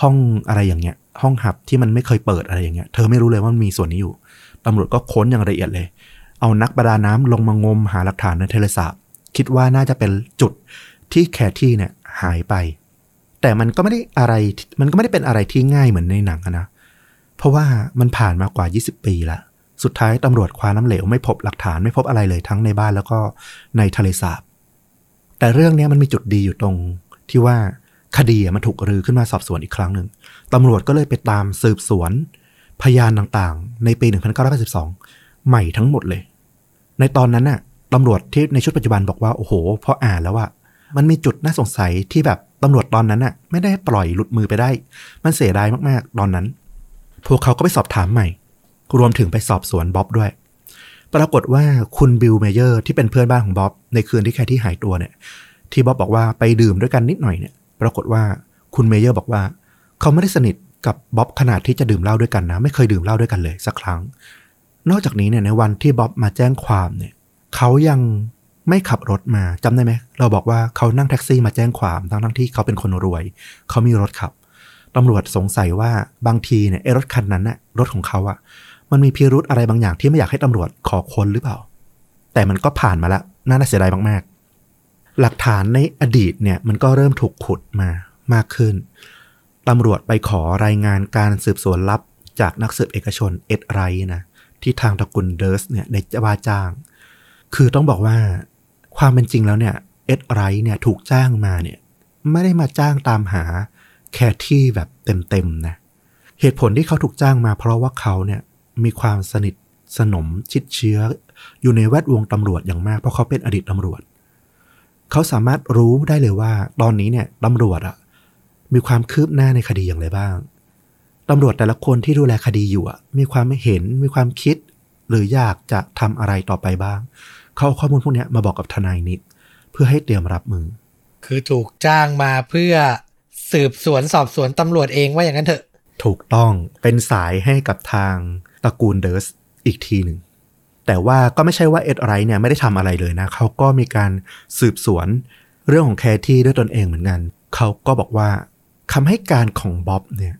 ห้องอะไรอย่างเงี้ย ห้องหับที่มันไม่เคยเปิดอะไรอย่างเงี้ย เธอไม่รู้เลยว่ามันมีส่วนนี้อยู่ตำรวจก็ค้นอย่างละเอียดเลย เอานักประดาน้ำลงมางมหาหลักฐานในทะเลสาบคิดว่าน่าจะเป็นจุด ที่แคที่เนี่ยหายไป แต่มันก็ไม่ได้อะไร มันก็ไม่ได้เป็นอะไรที่ง่ายเหมือนในหนังนะ เพราะว่ามันผ่านมากว่า 20 ปีละ สุดท้ายตำรวจคว้าน้ำเหลวไม่พบหลักฐานไม่พบอะไรเลยทั้งในบ้านแล้วก็ในทะเลสาบ แต่เรื่องนี้มันมีจุดดีอยู่ตรงที่ว่าคดีมันถูกรื้อขึ้นมาสอบสวนอีกครั้งหนึ่งตำรวจก็เลยไปตามสืบสวนพยานต่างๆ ในปี 1982 ใหม่ทั้งหมดเลย ในตอนนั้นน่ะตำรวจที่ในชุดปัจจุบันบอกว่า โอ้โห พออ่านแล้วว่า มันมีจุดน่าสงสัยที่แบบตำรวจตอนนั้นน่ะไม่น่าปล่อยหลุดมือไปได้ มันเสียดายมากๆ ตอนนั้น พวกเขาก็ไปสอบถามใหม่ รวมถึงไปสอบสวนบ๊อบด้วย ปรากฏว่าคุณบิลเมเยอร์ที่เป็นเพื่อนบ้านของบ๊อบในคืนที่แคทที่หายตัวเนี่ย ที่บ๊อบบอกว่าไปดื่มด้วยกันนิดหน่อยเนี่ย ปรากฏว่าคุณเมเยอร์บอกว่า เขาไม่ได้สนิทกับบ๊อบขนาดที่จะดื่มเหล้าด้วยกันนะ ไม่เคยดื่มเหล้าด้วยกันเลยสักครั้ง นอกจากนี้เนี่ยในวันที่บ๊อบมาแจ้งความเนี่ย เขายัง ไม่ขับรถมาจำได้ไหม เราบอกว่าเขานั่งแท็กซี่มาแจ้งความทั้งทั้งที่เขาเป็นคนรวย เขามีรถขับตำรวจสงสัยว่าบางทีเนี่ยไอ้รถคันนั้นน่ะรถของเขาอะมันมีพิรุธอะไรบางอย่างที่ไม่อยากให้ตำรวจขอค้นหรือเปล่า แต่มันก็ผ่านมาแล้วน่าเสียดายมากๆ หลักฐานในอดีตเนี่ยมันก็เริ่มถูกขุดมามากขึ้นตำรวจไปขอรายงานการสืบสวนลับจากนักสืบเอกชนเอ็ดไรนะที่ทางตระกูลเดิร์สเนี่ยได้ว่าจ้าง คือต้องบอกว่า ความเป็นจริงแล้วเนี่ยเอ็ดไรเนี่ยถูกจ้างมาเนี่ยไม่ได้มาจ้างตามหาแคที่แบบเต็มๆนะเหตุผลที่เขาถูกจ้างมาเพราะว่าเขาเนี่ยมีความสนิทสนมชิดเชื้อ อยู่ในแวดวงตำรวจอย่างมาก เพราะเขาเป็นอดีตตำรวจ เขาสามารถรู้ได้เลยว่า ตอนนี้เนี่ยตำรวจอะมีความคืบหน้าในคดีอย่างไรบ้างตำรวจแต่ละคนที่ดูแลคดีอยู่อะมีความเห็นมีความคิด หรืออยากจะทำอะไรต่อไปบ้าง เขาเอาข้อมูลพวกนี้มาบอกกับทนายนิกเพื่อให้เตรียมรับมือ คือถูกจ้างมาเพื่อสืบสวนสอบสวนตำรวจเองว่าอย่างนั้นเถอะ ถูกต้องเป็นสายให้กับทางตระกูลเดิร์สอีกทีหนึ่ง แต่ว่าก็ไม่ใช่ว่าเอ็ดไรเนี่ยไม่ได้ทำอะไรเลยนะ เขาก็มีการสืบสวนเรื่องของแคที่ด้วยตนเองเหมือนกัน เขาก็บอกว่าคำให้การของบ๊อบเนี่ย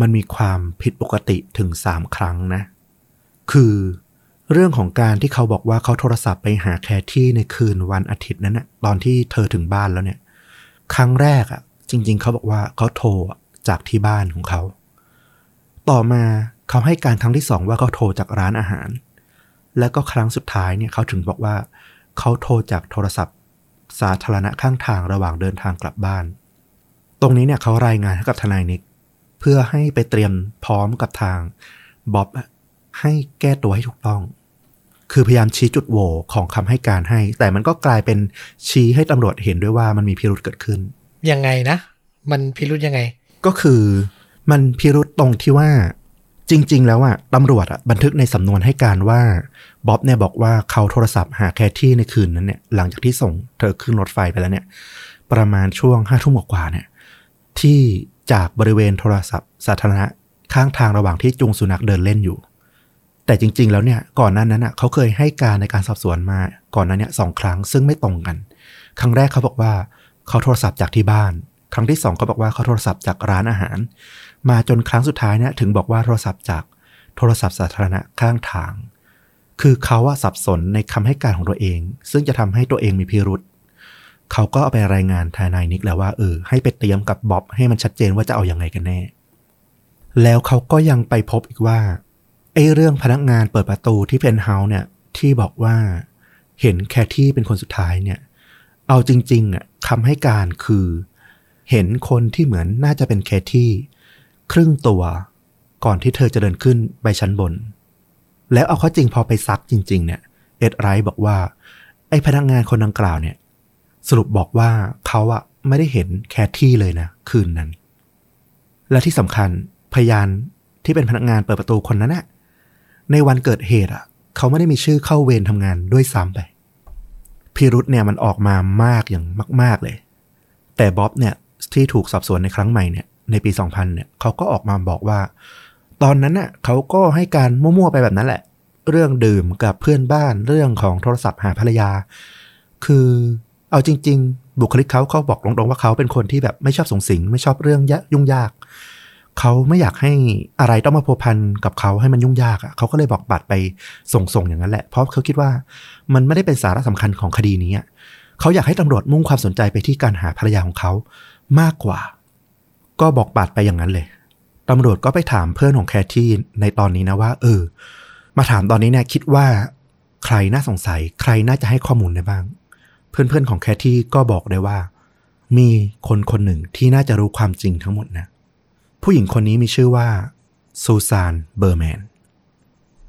มันมีความผิดปกติถึงสามครั้งนะ คือ เรื่องของการที่เขาบอกว่าเขาโทรศัพท์ไปหาแคที่ในคืนวันอาทิตย์นั้นนะตอนที่เธอถึงบ้านแล้วเนี่ย ครั้งแรกอะ่ะจริง ๆ เขาบอกว่าเขาโทรจากที่บ้านของเขา ต่อมาเขาให้การครั้งที่สองว่าเขาโทรจากร้านอาหาร แล้วก็ครั้งสุดท้ายเนี่ยเขาถึงบอกว่าเขาโทรจากโทรศัพท์ สาธารณะข้างทางระหว่างเดินทางกลับบ้าน ตรงนี้เนี่ยเขารายงานให้กับทนายนิกเพื่อให้ไปเตรียมพร้อมกับทางบ๊อบ ให้แก้ตัวให้ถูกต้อง คือพยายามชี้จุดโหว่ของคำให้การให้ แต่มันก็กลายเป็นชี้ให้ตำรวจเห็นด้วยว่ามันมีพิรุษเกิดขึ้น ยังไงนะ มันพิรุธยังไง ก็คือมันพิรุษตรงที่ว่าจริง ๆ แล้วอะตำรวจอะบันทึกในสำนวนให้การว่าบ๊อบเนี่ยบอกว่าเขาโทรศัพท์หาแคที่ในคืนนั้นเนี่ย หลังจากที่ส่งเธอขึ้นรถไฟไปแล้วเนี่ย ประมาณช่วงห้าทุ่มกว่าเนี่ย ที่จากบริเวณโทรศัพท์สาธารณะข้างทางระหว่างที่จุงสุนัขเดินเล่นอยู่ แต่จริง ๆ แล้วเนี่ยก่อนหน้านั้นอะเขาเคยให้การในการสอบสวนมาก่อนหน้านี้สองครั้งซึ่งไม่ตรงกัน ครั้งแรกเขาบอกว่าเขาโทรศัพท์จากที่บ้าน ครั้งที่สองเขาบอกว่าเขาโทรศัพท์จากร้านอาหาร มาจนครั้งสุดท้ายเนี่ยถึงบอกว่าโทรศัพท์จากโทรศัพท์สาธารณะข้างทาง คือเขาอะสับสนในคำให้การของตัวเอง ซึ่งจะทำให้ตัวเองมีพิรุษเขาก็เอาไปรายงานทนายนิกแล้วว่าเออให้ไปเตรียมกับบ๊อบให้มันชัดเจนว่าจะเอาอยัางไงกันแน่ แล้วเขาก็ยังไปพบอีกว่า ไอ้เรื่องพนักงานเปิดประตูที่เพนเฮาส์เนี่ยที่บอกว่าเห็นแคที่เป็นคนสุดท้ายเนี่ย เอาจริงๆอะคำให้การคือ เห็นคนที่เหมือนน่าจะเป็นแคที่ ครึ่งตัวก่อนที่เธอจะเดินขึ้นไปชั้นบน แล้วเอาข้อจริงพอไปซักจริง ๆ เนี่ย เอ็ดไรท์บอกว่า ไอ้พนักงานคนดังกล่าวเนี่ย สรุปบอกว่าเขาอะไม่ได้เห็นแคที่เลยนะ คืนนั้น และที่สำคัญพยานที่เป็นพนักงานเปิดประตูคนนั้นอะ ในวันเกิดเหตุอะ เขาไม่ได้มีชื่อเข้าเวรทำงานด้วยซ้ำไป พิรุษเนี่ยมันออกมามากอย่างมาก ๆเลย แต่บ๊อบเนี่ยที่ถูกสอบสวนในครั้งใหม่เนี่ยในปี 2000 เนี่ยเขาก็ออกมาบอกว่า ตอนนั้นน่ะเขาก็ให้การมั่วๆไปแบบนั้นแหละ เรื่องดื่มกับเพื่อนบ้านเรื่องของโทรศัพท์หาภรรยา คือเอาจริง ๆ บุคลิกเขาเขาบอกตรงๆว่าเขาเป็นคนที่แบบไม่ชอบสงสิง ไม่ชอบเรื่องยุ่งยาก เขาไม่อยากให้อะไรต้องมาพัวพันกับเขาให้มันยุ่งยากอะเขาก็เลยบอกบัตรไปส่งๆอย่างนั้นแหละ เพราะเขาคิดว่ามันไม่ได้เป็นสาระสำคัญของคดีนี้เขาอยากให้ตำรวจมุ่งความสนใจไปที่การหาภรรยาของเขามากกว่า ก็บอกบัตรไปอย่างนั้นเลยตำรวจก็ไปถามเพื่อนของแคทที่ในตอนนี้นะว่า เออ มาถามตอนนี้เนี่ยคิดว่า ใครน่าสงสัย ใครน่าจะให้ข้อมูลได้บ้าง เพื่อนๆของแคทที่ก็บอกได้ว่า มีคนคนหนึ่งที่น่าจะรู้ความจริงทั้งหมดนะ ผู้หญิงคนนี้มีชื่อว่าซูซานเบอร์แมน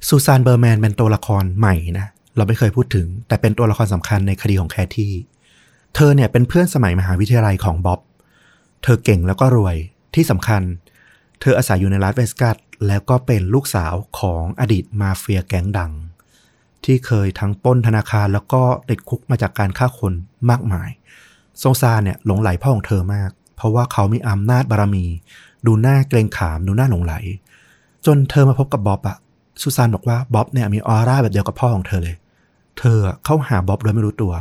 ซูซานเบอร์แมนเป็นตัวละครใหม่นะเราไม่เคยพูดถึง แต่เป็นตัวละครสำคัญในคดีของแคทที่ เธอเนี่ยเป็นเพื่อนสมัยมหาวิทยาลัยของบ๊อบ เธอเก่งแล้วก็รวยที่สำคัญ เธออาศัยอยู่ในลาสเวกัสแล้วก็เป็นลูกสาวของอดีตมาเฟียแก๊งดัง ที่เคยทั้งป้นธนาคารแล้วก็ติดคุกมาจากการฆ่าคนมากมายโซซาเนี่ยหลงไหลพ่อของเธอมาก เพราะว่าเขามีอำนาจบารมี ดูหน้าเกรงขาม ดูหน้าหลงไหล จนเธอมาพบกับบ๊อบอะซูซานบอกว่าบ๊อบเนี่ยมีออร่าแบบเดียวกับพ่อของเธอเลย เธอเข้าหาบ๊อบโดยไม่รู้ตัว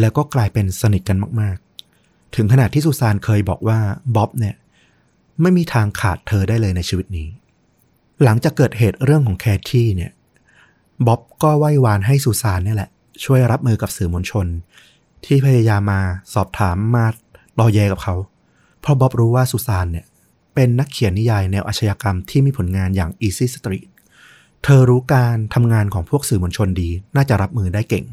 แล้วก็กลายเป็นสนิทกันมากๆ ถึงขนาดที่ซูซานเคยบอกว่าบ๊อบเนี่ยไม่มีทางขาดเธอได้เลยในชีวิตนี้ หลังจากเกิดเหตุเรื่องของแคที่เนี่ยบ๊อบก็ไหว้วานให้สุสานเนี่ยแหละ ช่วยรับมือกับสื่อมวลชน ที่พยายามมาสอบถามมาตอแยกับเขา เพราะบ๊อบรู้ว่าสุสานเนี่ยเป็นนักเขียนนิยายแนวอาชญากรรมที่มีผลงานอย่าง Easy Street เธอรู้การทำงานของพวกสื่อมวลชนดี น่าจะรับมือได้เก่ง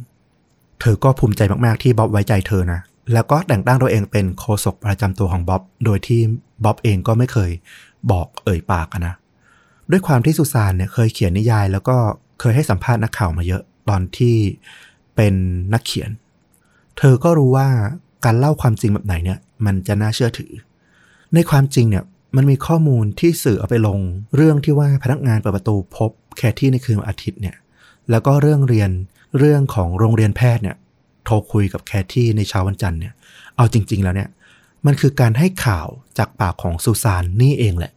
เธอก็ภูมิใจมาก ๆ ที่บ๊อบไว้ใจเธอนะ แล้วก็แต่งตั้งตัวเองเป็นโฆษกประจำตัวของบ๊อบ โดยที่บ๊อบเองก็ไม่เคยบอกเอ่ยปากนะ ด้วยความที่สุสานเนี่ยเคยเขียนนิยาย แล้วก็เคยให้สัมภาษณ์นักข่าวมาเยอะ ตอนที่เป็นนักเขียน เธอก็รู้ว่า การเล่าความจริงแบบไหนเนี่ยมันจะน่าเชื่อถือ ในความจริงเนี่ยมันมีข้อมูลที่สื่อเอาไปลง เรื่องที่ว่าพนักงานเปิดประตูพบแคที่ในคืนวันอาทิตย์เนี่ยแล้วก็เรื่องเรียนเรื่องของโรงเรียนแพทย์เนี่ยโทรคุยกับแคที่ในเช้าวันจันทร์เนี่ยเอาจริง ๆ แล้วเนี่ยมันคือการให้ข่าวจากปากของซูซานนี่เองแหละ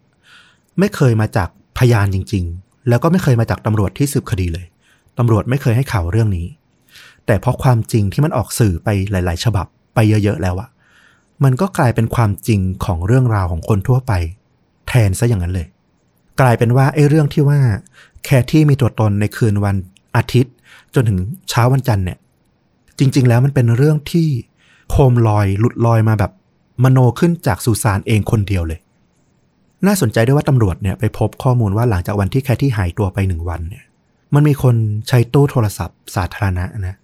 ไม่เคยมาจากพยานจริง ๆ แล้วก็ไม่เคยมาจากตำรวจที่สืบคดีเลยตำรวจไม่เคยให้ข่าวเรื่องนี้ แต่เพราะความจริงที่มันออกสื่อไปหลาย ๆ ฉบับ ไปเยอะๆแล้วอะมันก็กลายเป็นความจริงของเรื่องราวของคนทั่วไป แทนซะอย่างนั้นเลย กลายเป็นว่าไอ้เรื่องที่ว่า แคที่มีตัวตนในคืนวันอาทิตย์ จนถึงเช้าวันจันทร์เนี่ย จริง ๆ แล้วมันเป็นเรื่องที่โคมลอยหลุดลอยมาแบบ มโนขึ้นจากซูซานเองคนเดียวเลย น่าสนใจด้วยว่าตำรวจเนี่ยไปพบข้อมูลว่าหลังจากวันที่แคทที่หายตัวไปหนึ่งวันเนี่ย มันมีคนใช้ตู้โทรศัพท์สาธารณะนะ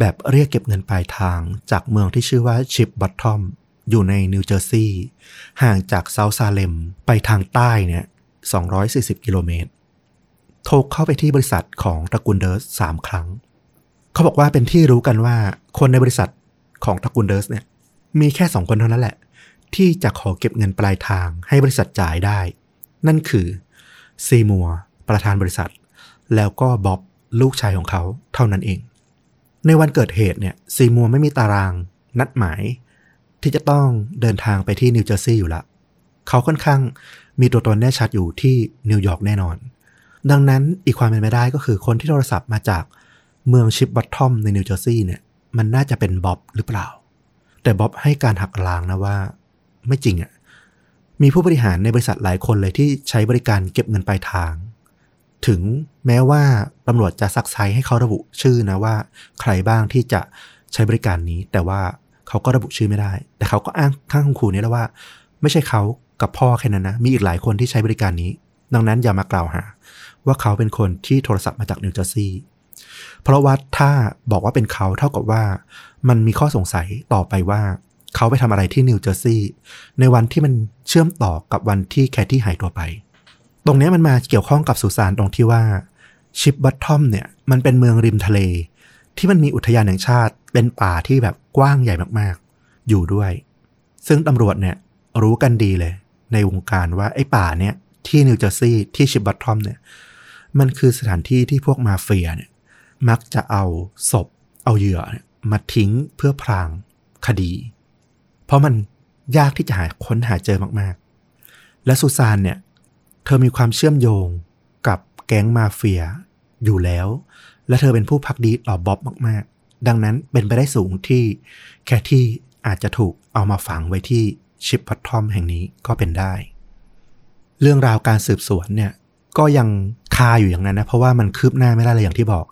แบบเรียกเก็บเงินปลายทางจากเมืองที่ชื่อว่าชิปบัตทอมอยู่ในนิวเจอร์ซีย์ห่างจากเซาท์ซาเลมไปทางใต้เนี่ย 240 กิโลเมตร โทรเข้าไปที่บริษัทของตระกูลเดิร์สสามครั้ง เขาบอกว่าเป็นที่รู้กันว่าคนในบริษัทของตระกูลเดิร์สเนี่ย มีแค่สองคนเท่านั้นแหละ ที่จะขอเก็บเงินปลายทางให้บริษัทจ่ายได้ นั่นคือซีมัวประธานบริษัท แล้วก็บ๊อบลูกชายของเขาเท่านั้นเอง ในวันเกิดเหตุเนี่ยซีมัวไม่มีตารางนัดหมาย ที่จะต้องเดินทางไปที่นิวเจอร์ซีย์อยู่ละ เขาค่อนข้างมีตัวตนแน่ชัดอยู่ที่นิวยอร์กแน่นอน ดังนั้นอีกความเป็นไปได้ก็คือคนที่โทรศัพท์มาจากเมืองชิปบัตทอมในนิวเจอร์ซีย์เนี่ยมันน่าจะเป็นบ๊อบหรือเปล่า แต่บ๊อบให้การหักล้างนะว่าไม่จริงอะ่ะมีผู้บริหารในบริษัทหลายคนเลยที่ใช้บริการเก็บเงินปลายทาง ถึงแม้ว่าตำรวจจะซักไซ้ให้เขาระบุชื่อนะว่า ใครบ้างที่จะใช้บริการนี้ แต่ว่าเขาก็ระบุชื่อไม่ได้ แต่เขาก็อ้างข้างคุณครูนี่แล้วว่า ไม่ใช่เขากับพ่อแค่นั้นนะ มีอีกหลายคนที่ใช้บริการนี้ ดังนั้นอย่ามากล่าวหา ว่าเขาเป็นคนที่โทรศัพท์มาจากนิวเจอร์ซีย์เพราะว่าถ้าบอกว่าเป็นเขาเท่ากับว่า มันมีข้อสงสัยต่อไปว่าเขาไปทำอะไรที่นิวเจอร์ซีย์ในวันที่มันเชื่อมต่อกับวันที่แคทที่หายตัวไป ตรงนี้มันมาเกี่ยวข้องกับซูซานตรงที่ว่าชิปบัตทอมเนี่ยมันเป็นเมืองริมทะเล ที่มันมีอุทยานแห่งชาติเป็นป่าที่แบบกว้างใหญ่มากๆ อยู่ด้วย ซึ่งตำรวจเนี่ยรู้กันดีเลย ในวงการว่าไอ้ป่าเนี่ยที่นิวเจอร์ซีย์ที่ชิปบัตทอมเนี่ยมันคือสถานที่ที่พวกมาเฟียเนี่ยมักจะเอาศพ เอาเหยื่อมาทิ้งเพื่อพรางคดี เพราะมันยากที่จะหาค้นหาเจอมากๆ และซูซานเนี่ย ธอมีความเชื่อมโยงกับแก๊งมาเฟียอยู่แล้ว และเธอเป็นผู้พักดีต่อบ๊อบมากๆ ดังนั้นเป็นไปได้สูงที่แคที่อาจจะถูกเอามาฝังไว้ที่ชิปพัททอมแห่งนี้ก็เป็นได้ เรื่องราวการสืบสวนเนี่ยก็ยังคาอยู่อย่างนั้นนะ เพราะว่ามันคืบหน้าไม่ได้เลยอย่างที่บอก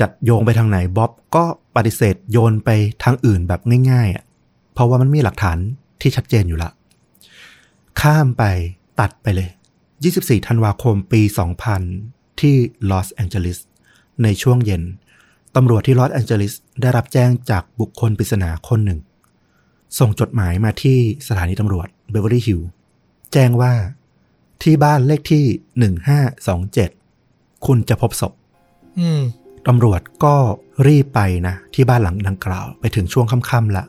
จัดโยงไปทางไหนบ๊อบก็ปฏิเสธโยนไปทางอื่นแบบง่ายๆอะเพราะว่ามันมีหลักฐานที่ชัดเจนอยู่ละข้ามไปตัดไปเลย 24 ธันวาคมปี 2000 ที่ลอสแองเจลิสในช่วงเย็น ตำรวจที่ลอสแองเจลิสได้รับแจ้งจากบุคคลปริศนาคนหนึ่ง ส่งจดหมายมาที่สถานีตำรวจเบเวอรี่ฮิลล์แจ้งว่าที่บ้านเลขที่ 1527 คุณจะพบศพอืมตำรวจก็รีบไปนะ ที่บ้านหลังดังกล่าว ไปถึงช่วงค่ำๆละ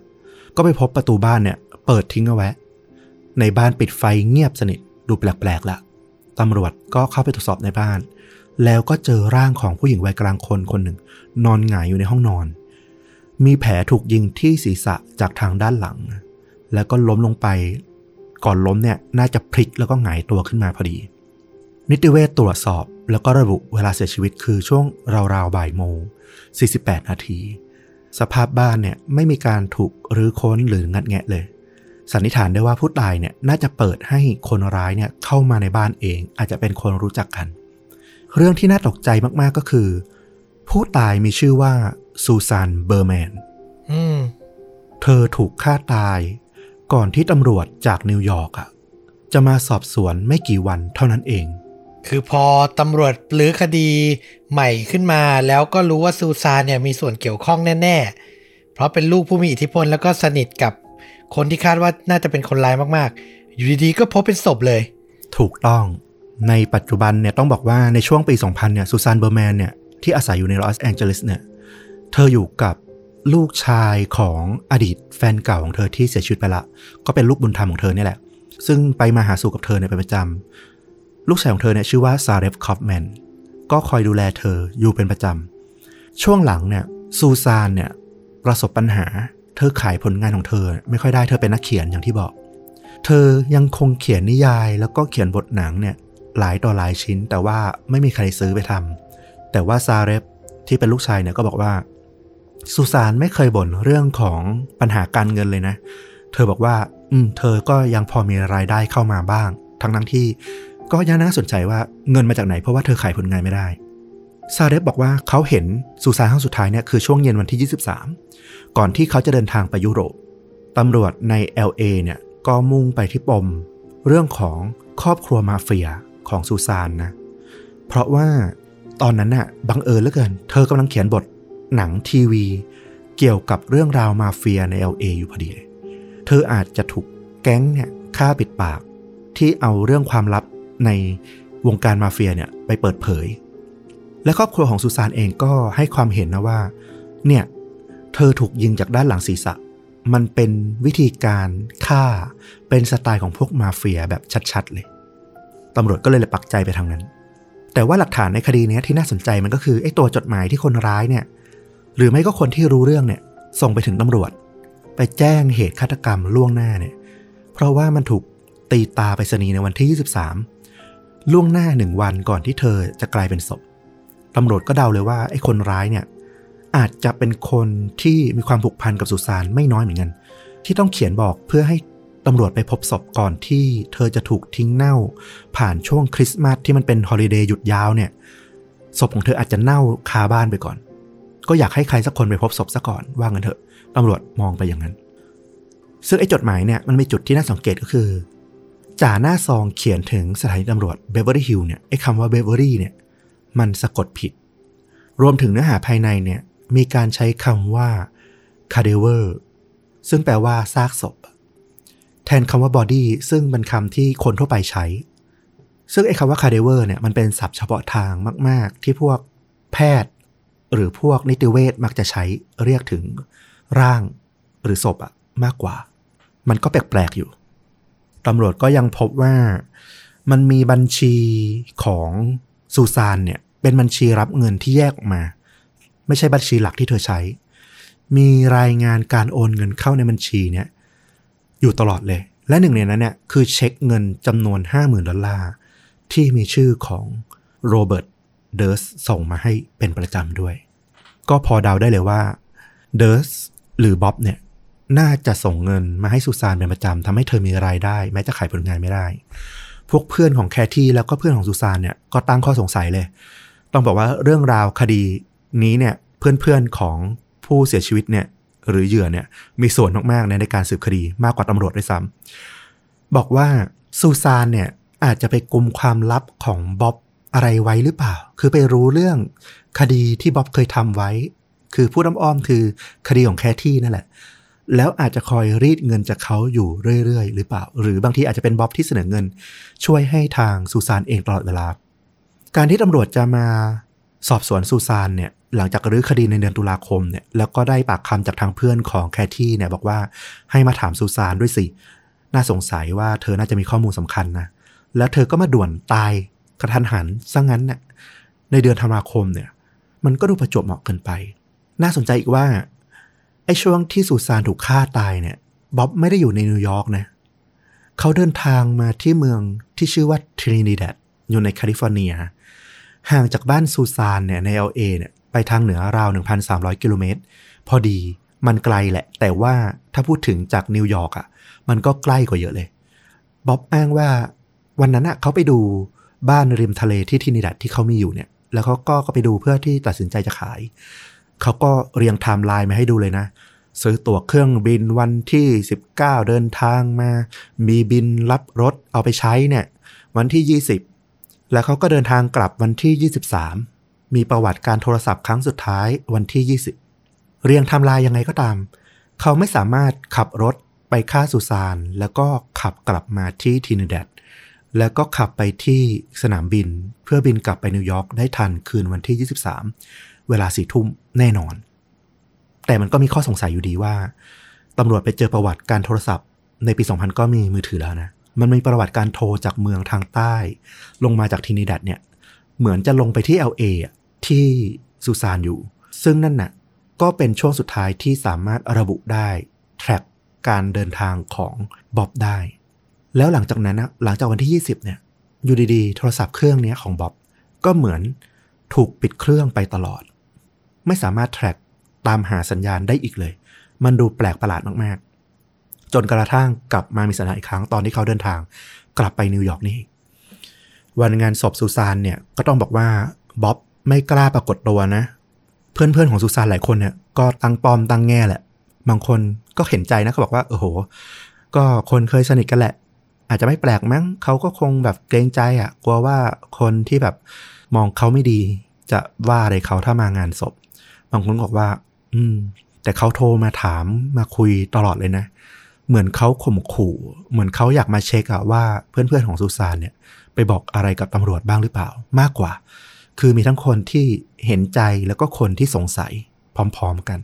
ก็ไปพบประตูบ้านเนี่ย เปิดทิ้งเอาไว้ ในบ้านปิดไฟเงียบสนิทดูแปลกๆละ ตำรวจก็เข้าไปตรวจสอบในบ้าน แล้วก็เจอร่างของผู้หญิงวัยกลางคนคนหนึ่ง นอนหงายอยู่ในห้องนอน มีแผลถูกยิงที่ศีรษะจากทางด้านหลัง แล้วก็ล้มลงไปก่อนล้มเนี่ยน่าจะพลิกแล้วก็หงายตัวขึ้นมาพอดี นิติเวชตรวจสอบแล้วก็ระบุเวลาเสียชีวิตคือช่วงราวๆบ่ายโมง 48 นาที สภาพบ้านเนี่ยไม่มีการถูกรื้อค้นหรืองัดแงะเลย สันนิษฐานได้ว่าผู้ตายเนี่ยน่าจะเปิดให้คนร้ายเนี่ยเข้ามาในบ้านเอง อาจจะเป็นคนรู้จักกัน เรื่องที่น่าตกใจมากๆก็คือ ผู้ตายมีชื่อว่าซูซานเบอร์แมนอืมเธอถูกฆ่าตาย ก่อนที่ตำรวจจากนิวยอร์กอะจะมาสอบสวนไม่กี่วันเท่านั้นเอง คือพอตำรวจรื้อคดีใหม่ขึ้นมา แล้วก็รู้ว่าซูซานเนี่ยมีส่วนเกี่ยวข้องแน่ ๆ เพราะเป็นลูกผู้มีอิทธิพลแล้วก็สนิทกับ คนที่คาดว่าน่าจะเป็นคนร้ายมากๆ อยู่ดีๆ ก็พบเป็นศพเลย ถูกต้องในปัจจุบันเนี่ยต้องบอกว่าในช่วงปี 2000 เนี่ยซูซานเบอร์แมนเนี่ยที่อาศัยอยู่ในลอสแองเจลิสเนี่ยเธออยู่กับลูกชายของอดีตแฟนเก่าของเธอที่เสียชีวิตไปละ ก็เป็นลูกบุญธรรมของเธอเนี่ยแหละ ซึ่งไปมาหาสู่กับเธอเนี่ยเป็นประจำ ลูกชายของเธอเนี่ยชื่อว่าซาเรฟคอฟแมนก็คอยดูแลเธออยู่เป็นประจำ ช่วงหลังเนี่ยซูซานเนี่ยประสบปัญหา เธอขายผลงานของเธอ ไม่ค่อยได้เธอเป็นนักเขียนอย่างที่บอก เธอยังคงเขียนนิยายแล้วก็เขียนบทหนังเนี่ยหลายต่อหลายชิ้น แต่ว่าไม่มีใครซื้อไปทำแต่ว่าซาเรฟที่เป็นลูกชายเนี่ยก็บอกว่าซูซานไม่เคยบ่นเรื่องของปัญหาการเงินเลยนะ เธอบอกว่า อืม เธอก็ยังพอมีรายได้เข้ามาบ้าง ทั้งทั้งที่ ก็ยังน่าสนใจว่าเงินมาจากไหนเพราะว่าเธอขายผลงานไม่ได้ ซาเรฟบอกว่าเขาเห็นซูซานครั้งสุดท้ายเนี่ยคือช่วงเย็นวันที่ 23 ก่อนที่เขาจะเดินทางไปยุโรปตำรวจใน LA เนี่ยก็มุ่งไปที่ปม เรื่องของครอบครัวมาเฟียของซูซานนะ เพราะว่าตอนนั้นน่ะบังเอิญเหลือเกิน เธอกำลังเขียนบทหนังทีวี เกี่ยวกับเรื่องราวมาเฟียใน LA อยู่พอดี เธออาจจะถูกแก๊งเนี่ยฆ่าปิดปาก ที่เอาเรื่องความลับในวงการมาเฟียเนี่ยไปเปิดเผย และครอบครัวของซูซานเองก็ให้ความเห็นนะว่า เนี่ย เธอถูกยิงจากด้านหลังศีรษะ มันเป็นวิธีการฆ่าเป็นสไตล์ของพวกมาเฟียแบบชัดๆเลยตำรวจก็เลยปักใจไปทางนั้น แต่ว่าหลักฐานในคดีนี้ที่น่าสนใจมันก็คือไอ้ตัวจดหมายที่คนร้ายเนี่ย หรือไม่ก็คนที่รู้เรื่องเนี่ย ส่งไปถึงตำรวจ ไปแจ้งเหตุฆาตกรรมล่วงหน้าเนี่ย เพราะว่ามันถูกตีตาไปสนีในวันที่ 23 ล่วงหน้าหนึ่งวันก่อนที่เธอจะกลายเป็นศพตำรวจก็เดาเลยว่าไอ้คนร้ายเนี่ย อาจจะเป็นคนที่มีความผูกพันกับซูซานไม่น้อยเหมือนกัน ที่ต้องเขียนบอกเพื่อให้ตำรวจไปพบศพก่อนที่เธอจะถูกทิ้งเน่า ผ่านช่วงคริสต์มาสที่มันเป็น holiday หยุดยาวเนี่ยศพของเธออาจจะเน่าคาบ้านไปก่อน ก็อยากให้ใครสักคนไปพบศพซะก่อนว่างันเถอะตำรวจมองไปอย่างนั้น ซึ่งไอ้จดหมายเนี่ยมันมีจุดที่น่าสังเกตก็คือจ่าหน้าซองเขียนถึงสถานีตำรวจเบเวอรี่ฮิลล์เนี่ยไอ้คำว่าเบเวอรี่เนี่ยมันสะกดผิด รวมถึงเนื้อหาภายในเนี่ย มีการใช้คำว่า cadaver ซึ่งแปลว่าซากศพ แทนคำว่า body ซึ่งเป็นคำที่คนทั่วไปใช้ ซึ่งไอ้คำว่า cadaver เนี่ยมันเป็นศัพท์เฉพาะทางมาก ๆ ที่พวกแพทย์ หรือพวกนิติเวชมักจะใช้เรียกถึงร่างหรือศพอะมากกว่า มันก็แปลก ๆ อยู่ตำรวจก็ยังพบว่ามันมีบัญชีของซูซานเนี่ยเป็นบัญชีรับเงินที่แยกออกมา ไม่ใช่บัญชีหลักที่เธอใช้ มีรายงานการโอนเงินเข้าในบัญชีเนี่ยอยู่ตลอดเลย และหนึ่งในนั้นเนี่ยคือเช็คเงินจำนวน 50,000ดอลลาร์ที่มีชื่อของโรเบิร์ตเดิร์สส่งมาให้เป็นประจำด้วย ก็พอเดาได้เลยว่าเดิร์สหรือบ๊อบเนี่ยน่าจะส่งเงินมาให้ซูซานเป็นประจำทำให้เธอมีรายได้ แม้จะขายผลงานไม่ได้ พวกเพื่อนของแคที่แล้วก็เพื่อนของซูซานเนี่ยก็ตั้งข้อสงสัยเลย ต้องบอกว่าเรื่องราวคดี นี้เนี่ยเพื่อนๆของผู้เสียชีวิตเนี่ยหรือเหยื่อเนี่ยมีส่วนมากๆในการสืบคดีมากกว่าตำรวจด้วยซ้ำบอกว่าซูซานเนี่ยอาจจะไปกลุมความลับของบ๊อบอะไรไว้หรือเปล่า คือไปรู้เรื่องคดีที่บ๊อบเคยทำไว้ คือพูดอ้อมๆคือคดีของแคที่นั่นแหละ แล้วอาจจะคอยรีดเงินจากเขาอยู่เรื่อยๆ หรือเปล่า หรือบางทีอาจจะเป็นบ๊อบที่เสนอเงิน ช่วยให้ทางซูซานเองตลอดเวลา การที่ตำรวจจะมา สอบสวนซูซานเนี่ยหลังจากรื้อคดีในเดือนตุลาคมเนี่ยแล้วก็ได้ปากคำจากทางเพื่อนของแคที่เนี่ยบอกว่าให้มาถามซูซานด้วยสิ น่าสงสัยว่าเธอน่าจะมีข้อมูลสำคัญนะ แล้วเธอก็มาด่วนตายกระทันหันซะงงั้นเนี่ยในเดือนธันวาคมเนี่ย มันก็ดูประจวบเหมาะเกินไป น่าสนใจอีกว่าไอ้ช่วงที่ซูซานถูกฆ่าตายเนี่ยบ๊อบไม่ได้อยู่ในนิวยอร์กนะเขาเดินทางมาที่เมืองที่ชื่อว่าทรินิดัดอยู่ในแคลิฟอร์เนีย ห่างจากบ้านซูซานเนี่ยใน LA เนี่ยไปทางเหนือราว 1,300 กิโลเมตร พอดีมันไกลแหละ แต่ว่าถ้าพูดถึงจากนิวยอร์กอะ มันก็ใกล้กว่าเยอะเลยบ๊อบอ้างว่าวันนั้นอะเขาไปดูบ้านริมทะเลที่ทรินิดัดที่เขามีอยู่เนี่ย แล้วเขาก็ก็ไปดูเพื่อที่ตัดสินใจจะขาย เขาก็เรียงไทม์ไลน์มาให้ดูเลยนะ ซื้อตั๋วเครื่องบินวันที่ 19 เดินทางมา มีบิลรับรถเอาไปใช้เนี่ย วันที่ 20 แล้วเขาก็เดินทางกลับวันที่ 23 มีประวัติการโทรศัพท์ครั้งสุดท้ายวันที่ 20 เรียงไทม์ไลน์ยังไงก็ตาม เขาไม่สามารถขับรถไปฆ่าซูซานแล้วก็ขับกลับมาที่ทรินิดัดแล้วก็ขับไปที่สนามบิน เพื่อบินกลับไปนิวยอร์กได้ทันคืนวันที่ 23 เวลาสี่ทุ่มแน่นอน แต่มันก็มีข้อสงสัยอยู่ดีว่าตำรวจไปเจอประวัติการโทรศัพท์ ในปี 2000 ก็มีมือถือแล้วนะ มันมีประวัติการโทรจากเมืองทางใต้ ลงมาจากทินิดัดเนี่ย เหมือนจะลงไปที่ LA อะที่ซูซานอยู่ ซึ่งนั่นน่ะก็เป็นช่วงสุดท้ายที่สามารถระบุได้แทร็กการเดินทางของบ๊อบได้ แล้วหลังจากนั้นนะหลังจากวันที่ 20 เนี่ยอยู่ดีๆ โทรศัพท์เครื่องนี้ของบ๊อบก็เหมือนถูกปิดเครื่องไปตลอด ไม่สามารถแทร็กตามหาสัญญาณได้อีกเลย มันดูแปลกประหลาดมาก จนกระทั่งกลับมามีสัญญาณอีกครั้งตอนที่เขาเดินทาง กลับไปนิวยอร์กนี่วันงานศพซูซานเนี่ยก็ต้องบอกว่าบ๊อบไม่กล้าปรากฏตัวนะ เพื่อนๆของซูซานหลายคนเนี่ยก็ตั้งปอมตั้งแง่แหละ บางคนก็เห็นใจนะเขาบอกว่าโอ้โห ก็คนเคยสนิทกันแหละ อาจจะไม่แปลกมั้งเขาก็คงแบบเกรงใจอะ่ะ กลัวว่าคนที่แบบมองเขาไม่ดี จะว่าอะไรเขาถ้ามางานศพ บางคนบอกว่า อืม แต่เขาโทรมาถามมาคุยตลอดเลยนะ เหมือนเขาข่มขู่ เหมือนเขาอยากมาเช็คอะว่าเพื่อนๆของซูซานเนี่ย ไปบอกอะไรกับตำรวจบ้างหรือเปล่า มากกว่า คือมีทั้งคนที่เห็นใจแล้วก็คนที่สงสัยพร้อมๆกัน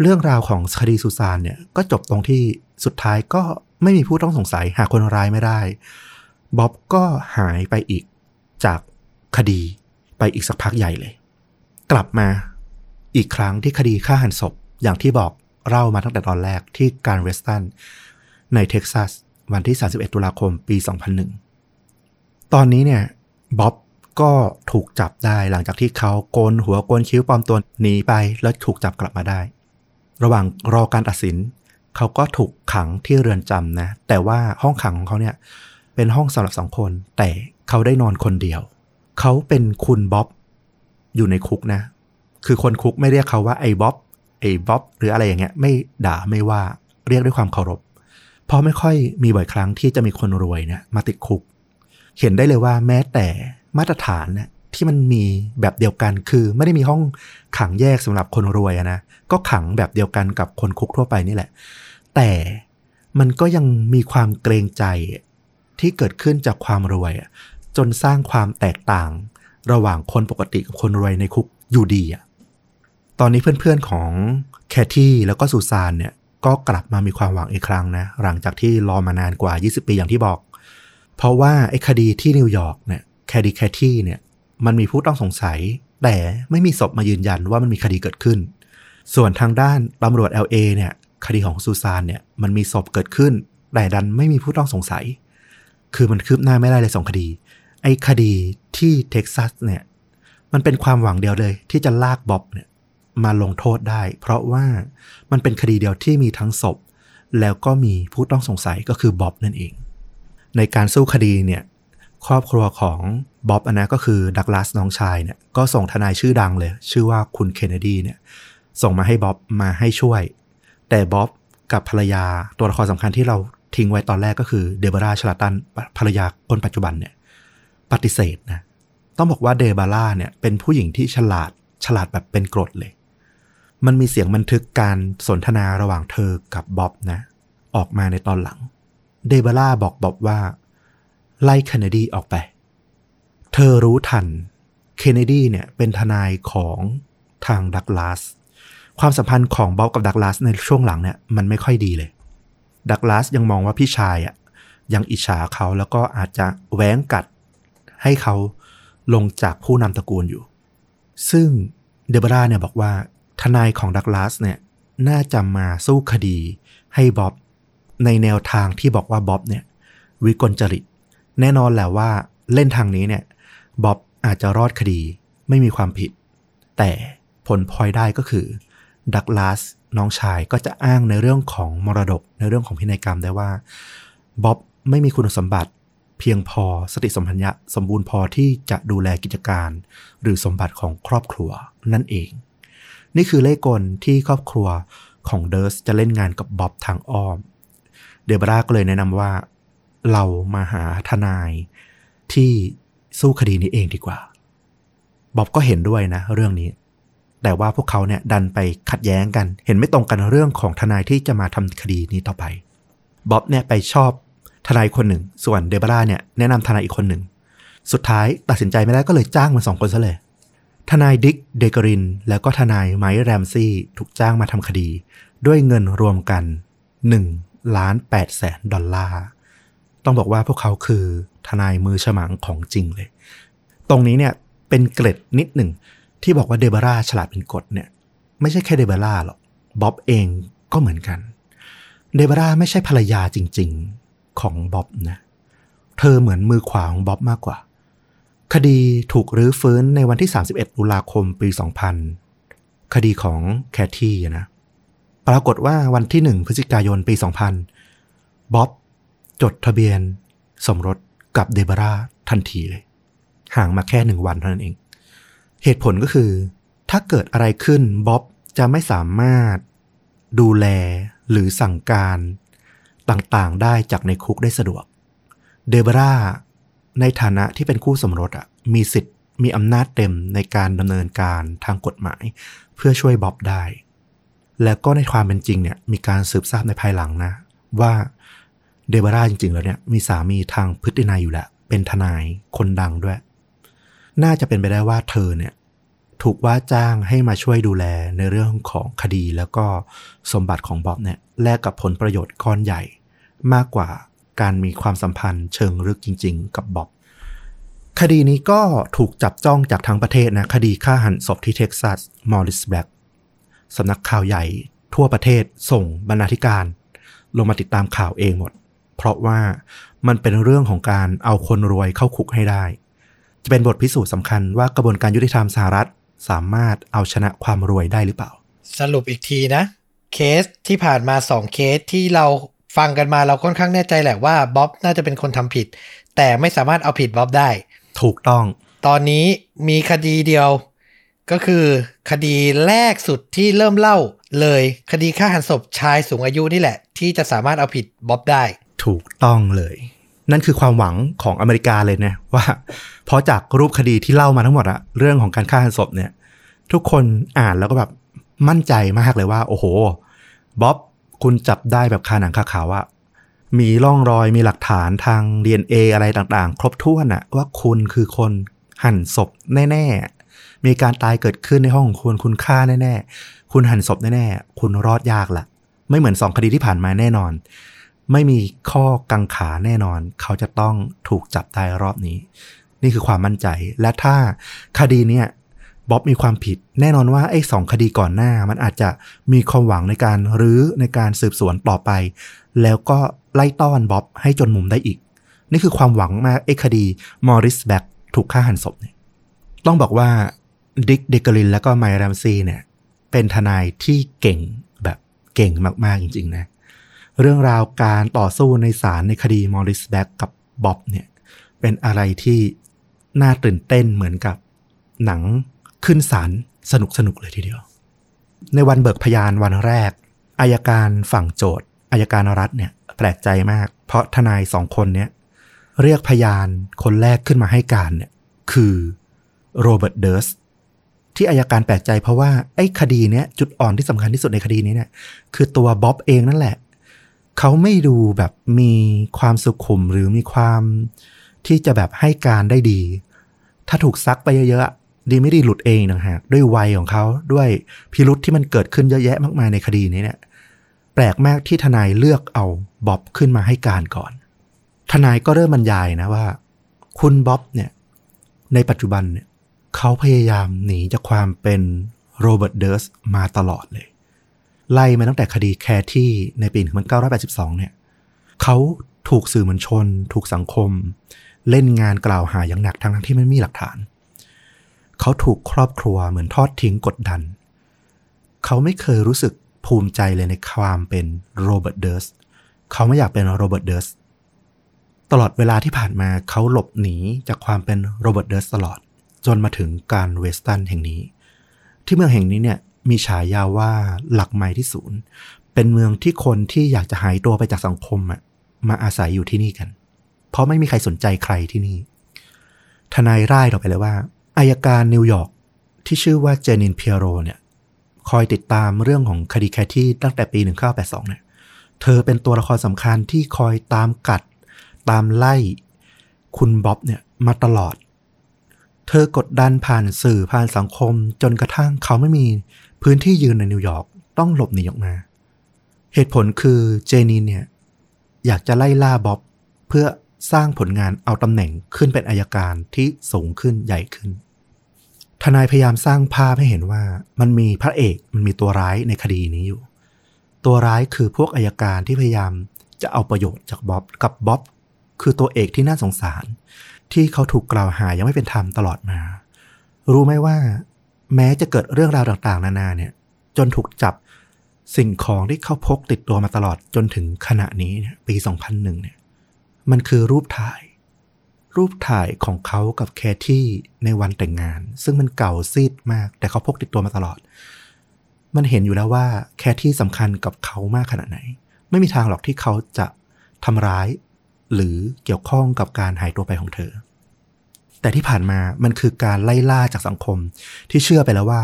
เรื่องราวของคดีซูซานเนี่ยก็จบตรงที่สุดท้ายก็ไม่มีผู้ต้องสงสัย หาคนร้ายไม่ได้บ๊อบก็หายไปอีกจากคดีไปอีกสักพักใหญ่เลย กลับมาอีกครั้งที่คดีฆ่าหั่นศพอย่างที่บอก เล่ามาตั้งแต่ตอนแรกที่กัลเวสตันในเท็กซัสวันที่ 31 ตุลาคมปี 2001 ตอนนี้เนี่ยบ๊อบก็ถูกจับได้หลังจากที่เขาโกนหัวโกนคิ้วปลอมตัวหนีไปแล้วถูกจับกลับมาได้ ระหว่างรอการตัดสิน เขาก็ถูกขังที่เรือนจำนะ แต่ว่าห้องขังของเขาเนี่ยเป็นห้องสำหรับสองคน แต่เขาได้นอนคนเดียว เขาเป็นคุณบ๊อบอยู่ในคุกนะ คือคนคุกไม่เรียกเขาว่าไอ้บ๊อบ ไอ้บ๊อบหรืออะไรอย่างเงี้ยไม่ด่าไม่ว่าเรียกด้วยความเคารพเพราะไม่ค่อยมีบ่อยครั้งที่จะมีคนรวยเนี่ยมาติดคุก เห็นได้เลยว่าแม้แต่มาตรฐานเนี่ยที่มันมีแบบเดียวกันคือไม่ได้มีห้องขังแยกสำหรับคนรวยนะก็ขังแบบเดียวกันกับคนคุกทั่วไปนี่แหละ แต่มันก็ยังมีความเกรงใจที่เกิดขึ้นจากความรวย จนสร้างความแตกต่าง ระหว่างคนปกติกับคนรวยในคุกอยู่ดีอะ ตอนนี้เพื่อนๆของแคที่แล้วก็ซูซานเนี่ยก็กลับมามีความหวังอีกครั้งนะ หลังจากที่รอมานานกว่า 20 ปีอย่างที่บอก เพราะว่าไอ้คดีที่นิวยอร์กเนี่ยคดีแคที่เนี่ยมันมีผู้ต้องสงสัย แต่ไม่มีศพมายืนยันว่ามันมีคดีเกิดขึ้น ส่วนทางด้านตำรวจ LA เนี่ยคดีของซูซานเนี่ยมันมีศพเกิดขึ้น แต่ดันไม่มีผู้ต้องสงสัย คือมันคืบหน้าไม่ได้เลยสองคดี ไอ้คดีที่เท็กซัสเนี่ยมันเป็นความหวังเดียวเลย ที่จะลากบ๊อบเนี่ย มาลงโทษได้ เพราะว่ามันเป็นคดีเดียวที่มีทั้งศพ แล้วก็มีผู้ต้องสงสัยก็คือบ๊อบนั่นเอง ในการสู้คดีเนี่ยครอบครัวของบ๊อบอันนะก็คือดักลาสน้องชายเนี่ยก็ส่งทนายชื่อดังเลย ชื่อว่าคุณเคนเนดีเนี่ยส่งมาให้บ๊อบมาให้ช่วย แต่บ๊อบกับภรรยาตัวละครสำคัญที่เราทิ้งไว้ตอนแรกก็คือเดบราชลาตันภรรยาคนปัจจุบันเนี่ยปฏิเสธนะต้องบอกว่าเดบาร่าเนี่ยเป็นผู้หญิงที่ฉลาดฉลาดแบบเป็นกรดเลย มันมีเสียงบันทึกการสนทนาระหว่างเธอกับบ๊อบนะ ออกมาในตอนหลัง เดบาร่าบอกบ๊อบว่า ไล่เคนเนดีออกไป เธอรู้ทัน เคนเนดีเนี่ยเป็นทนายของทางดักลาส ความสัมพันธ์ของบ๊อบกับดักลาสในช่วงหลังเนี่ยมันไม่ค่อยดีเลย ดักลาสยังมองว่าพี่ชายอะยังอิจฉาเขาแล้วก็อาจจะแหวงกัดให้เขาลงจากผู้นำตระกูลอยู่ ซึ่งเดบราเนี่ยบอกว่า ทนายของดักลาสเนี่ยน่าจะมาสู้คดีให้บ๊อบในแนวทางที่บอกว่าบ๊อบเนี่ยวิกลจริต แน่นอนแหละว่าเล่นทางนี้เนี่ยบ๊อบอาจจะรอดคดีไม่มีความผิด แต่ผลพลอยได้ก็คือดักลาสน้องชายก็จะอ้างในเรื่องของมรดกในเรื่องของพินัยกรรมได้ว่าบ๊อบไม่มีคุณสมบัติ เพียงพอสติสมพัญญะสมบูรณ์พอที่จะดูแลกิจการ หรือสมบัติของครอบครัวนั่นเอง นี่คือเล่กลที่ครอบครัวของเดิร์สจะเล่นงานกับบ๊อบทางอ้อม เดบราก็เลยแนะนำว่า เรามาหาทนายที่สู้คดีนี้เองดีกว่า บ๊อบก็เห็นด้วยนะ เรื่องนี้ แต่ว่าพวกเขาเนี่ยดันไปขัดแย้งกัน เห็นไม่ตรงกันเรื่องของทนายที่จะมาทำคดีนี้ต่อไป บ๊อบเนี่ยไปชอบทนายคนหนึ่ง ส่วนเดบราเนี่ยแนะนำทนายอีกคนหนึ่ง สุดท้ายตัดสินใจไม่ได้ก็เลยจ้างมันสองคนซะเลย ทนายดิกเดกริน แล้วก็ทนายไมค์แรมซี่ถูกจ้างมาทำคดี ด้วยเงินรวมกัน1ล้าน8แสนดอลลาร์ ต้องบอกว่าพวกเขาคือทนายมือฉมังของจริงเลย ตรงนี้เนี่ยเป็นเกร็ดนิดหนึ่ง ที่บอกว่าเดบราฉลาดเป็นกฎเนี่ย ไม่ใช่แค่เดบราหรอกบ๊อบเองก็เหมือนกัน เดบราไม่ใช่ภรรยาจริง ๆของบ๊อบนะ เธอเหมือนมือขวาของบ๊อบมากกว่า คดีถูกรื้อฟื้นในวันที่ 31 ตุลาคมปี 2000 คดีของแคทที่นะ ปรากฏว่าวันที่ 1 พฤศจิกายนปี 2000 บ๊อบจดทะเบียน สมรสกับเดบราทันทีเลย ห่างมาแค่หนึ่งวันเท่านั้นเอง เหตุผลก็คือ ถ้าเกิดอะไรขึ้นบ๊อบจะไม่สามารถดูแลหรือสั่งการต่างๆได้จากในคุกได้สะดวก เดบรา ในฐานะที่เป็นคู่สมรสอะมีสิทธิ์มีอำนาจเต็มในการดำเนินการทางกฎหมาย เพื่อช่วยบ๊อบได้ แล้วก็ในความเป็นจริงเนี่ยมีการสืบทราบในภายหลังนะ ว่าเดบราจริง ๆ แล้วเนี่ยมีสามีทางพฤตินัยอยู่แล้วเป็นทนายคนดังด้วย น่าจะเป็นไปได้ว่าเธอเนี่ยถูกว่าจ้างให้มาช่วยดูแลในเรื่องของคดีแล้วก็สมบัติของบ๊อบเนี่ยแลกกับผลประโยชน์ก้อนใหญ่ มากกว่า การมีความสัมพันธ์เชิงลึกจริง ๆ กับบ๊อบคดีนี้ก็ถูกจับจ้องจากทั้งประเทศนะคดีฆ่าหันศพที่เท็กซัสมอริสแบล็กสำนักข่าวใหญ่ทั่วประเทศส่งบรรณาธิการ ลงมาติดตามข่าวเองหมด เพราะว่ามันเป็นเรื่องของการเอาคนรวยเข้าคุกให้ได้ จะเป็นบทพิสูจน์สำคัญว่ากระบวนการยุติธรรมสหรัฐ สามารถเอาชนะความรวยได้หรือเปล่า สรุปอีกทีนะ เคสที่ผ่านมาสองเคสที่เรา ฟังกันมาเราค่อนข้างแน่ใจแหละว่าบ๊อบน่าจะเป็นคนทำผิด แต่ไม่สามารถเอาผิดบ๊อบได้ ถูกต้อง ตอนนี้มีคดีเดียว ก็คือคดีแรกสุดที่เริ่มเล่าเลย คดีฆ่าหันศพชายสูงอายุนี่แหละ ที่จะสามารถเอาผิดบ๊อบได้ ถูกต้องเลย นั่นคือความหวังของอเมริกาเลยนะว่าเพราะจากรูปคดีที่เล่ามาทั้งหมดอะเรื่องของการฆ่าหันศพเนี่ย ทุกคนอ่านแล้วก็แบบมั่นใจมากเลยว่า โอ้โหบ๊อบ คุณจับได้แบบคาหนังคาขาวอะมีร่องรอยมีหลักฐานทาง DNA อะไรต่างๆ ครบถ้วนอะว่าคุณคือคนหั่นศพแน่ ๆ มีการตายเกิดขึ้นในห้องของคุณคุณฆ่าแน่ ๆ คุณหั่นศพแน่ ๆ คุณรอดยากละไม่เหมือนสองคดีที่ผ่านมาแน่นอน ไม่มีข้อกังขาแน่นอน เขาจะต้องถูกจับได้รอบนี้ นี่คือความมั่นใจและถ้าคดีเนี้ย บ๊อบมีความผิด แน่นอนว่าไอ้สองคดีก่อนหน้า มันอาจจะมีความหวังในการรื้อในการสืบสวนต่อไป แล้วก็ไล่ต้อนบ๊อบให้จนมุมได้อีก นี่คือความหวังมากไอ้คดีมอริสแบ็กถูกฆ่าหั่นศพเนี่ยต้องบอกว่าดิกเดกลินแล้วก็ไมแรมซีเนี่ย เป็นทนายที่เก่งแบบเก่งมากๆจริงๆนะ เรื่องราวการต่อสู้ในศาลในคดีมอริสแบ็กกับบ๊อบเนี่ย เป็นอะไรที่น่าตื่นเต้นเหมือนกับหนัง ขึ้นศาลสนุกสนุกเลยทีเดียว ในวันเบิกพยานวันแรกอัยการฝั่งโจทก์อัยการรัฐเนี่ยแปลกใจมาก เพราะทนายสองคนเนี้ยเรียกพยานคนแรกขึ้นมาให้การเนี่ยคือโรเบิร์ตเดิร์สที่อัยการแปลกใจเพราะว่าไอ้คดีเนี้ยจุดอ่อนที่สำคัญที่สุดในคดีนี้เนี่ยคือตัวบ๊อบเองนั่นแหละ เขาไม่ดูแบบมีความสุขุมหรือมีความที่จะแบบให้การได้ดี ถ้าถูกซักไปเยอะ ดีไม่ดีหลุดเองนะฮะด้วยวัยของเขาด้วยพิรุธที่มันเกิดขึ้นเยอะแยะมากมายในคดีนี้เนี่ย แปลกมากที่ทนายเลือกเอาบ๊อบขึ้นมาให้การก่อน ทนายก็เริ่มบรรยายนะว่า คุณบ๊อบเนี่ย ในปัจจุบันเนี่ยเขาพยายามหนีจากความเป็นโรเบิร์ตเดิร์สมาตลอดเลย ไล่มาตั้งแต่คดีแคร์ที่ในปี 1982 เนี่ยเขาถูกสื่อมวลชน ถูกสังคม เล่นงานกล่าวหาอย่างหนักทั้งที่ไม่มีหลักฐาน เขาถูกครอบครัวเหมือนทอดทิ้งกดดัน เขาไม่เคยรู้สึกภูมิใจเลยในความเป็นโรเบิร์ตเดิร์สเขาไม่อยากเป็นโรเบิร์ตเดิร์สตลอดเวลาที่ผ่านมาเขาหลบหนีจากความเป็นโรเบิร์ตเดิร์สตลอด จนมาถึงกัลเวสตันแห่งนี้ ที่เมืองแห่งนี้เนี่ยมีฉายาว่าหลักไม้ที่ศูนย์ เป็นเมืองที่คนที่อยากจะหายตัวไปจากสังคมอะมาอาศัยอยู่ที่นี่กัน เพราะไม่มีใครสนใจใครที่นี่ ทนายร่ายออกไปเลยว่า อายการนิวยอร์กที่ชื่อว่าเจนินเพียโรเนี่ยคอยติดตามเรื่องของคดีแคที่ตั้งแต่ปี 1982 เนี่ย เธอเป็นตัวละครสำคัญที่คอยตามกัด ตามไล่ คุณบ๊อบเนี่ยมาตลอด เธอกดดันผ่านสื่อผ่านสังคม จนกระทั่งเขาไม่มีพื้นที่ยืนในนิวยอร์กต้องหลบหนีออกมา เหตุผลคือเจนีนเนี่ยอยากจะไล่ล่าบ๊อบเพื่อสร้างผลงานเอาตำแหน่งขึ้นเป็นอายการที่สูงขึ้นใหญ่ขึ้น ทนายพยายามสร้างภาพให้เห็นว่า มันมีพระเอกมันมีตัวร้ายในคดีนี้อยู่ ตัวร้ายคือพวกอายการที่พยายามจะเอาประโยชน์จากบ๊อบกับบ๊อบคือตัวเอกที่น่าสงสาร ที่เขาถูกกล่าวหายังไม่เป็นธรรมตลอดมา รู้ไหมว่า แม้จะเกิดเรื่องราวต่างๆ นานาเนี่ย จนถูกจับสิ่งของที่เขาพกติดตัวมาตลอดจนถึงขณะนี้เนี่ยปี 2001 เนี่ย มันคือรูปถ่าย รูปถ่ายของเขากับแคที่ในวันแต่งงาน ซึ่งมันเก่าซีดมาก แต่เขาพกติดตัวมาตลอด มันเห็นอยู่แล้วว่าแคที่สำคัญกับเขามากขนาดไหน ไม่มีทางหรอกที่เขาจะทำร้าย หรือเกี่ยวข้องกับการหายตัวไปของเธอ แต่ที่ผ่านมามันคือการไล่ล่าจากสังคม ที่เชื่อไปแล้วว่า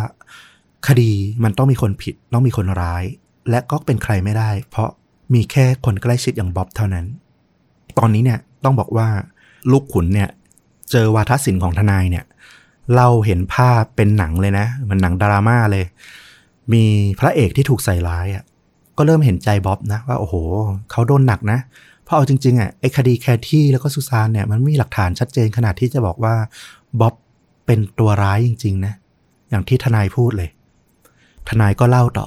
คดีมันต้องมีคนผิด ต้องมีคนร้าย และก็เป็นใครไม่ได้ เพราะมีแค่คนใกล้ชิดอย่างบ๊อบเท่านั้น ตอนนี้เนี่ยต้องบอกว่า ลูกขุนเนี่ย เจอวาทศิลป์ของทนายเนี่ยเราเห็นภาพเป็นหนังเลยนะมันหนังดราม่าเลย มีพระเอกที่ถูกใส่ร้ายอะก็เริ่มเห็นใจบ๊อบนะว่าโอ้โหเขาโดนหนักนะเพราะเอาจริงๆอะไอ้คดีแคที่แล้วก็ซูซานเนี่ยมันมีหลักฐานชัดเจนขนาดที่จะบอกว่าบ๊อบเป็นตัวร้ายจริง ๆ นะ อย่างที่ทนายพูดเลย ทนายก็เล่าต่อ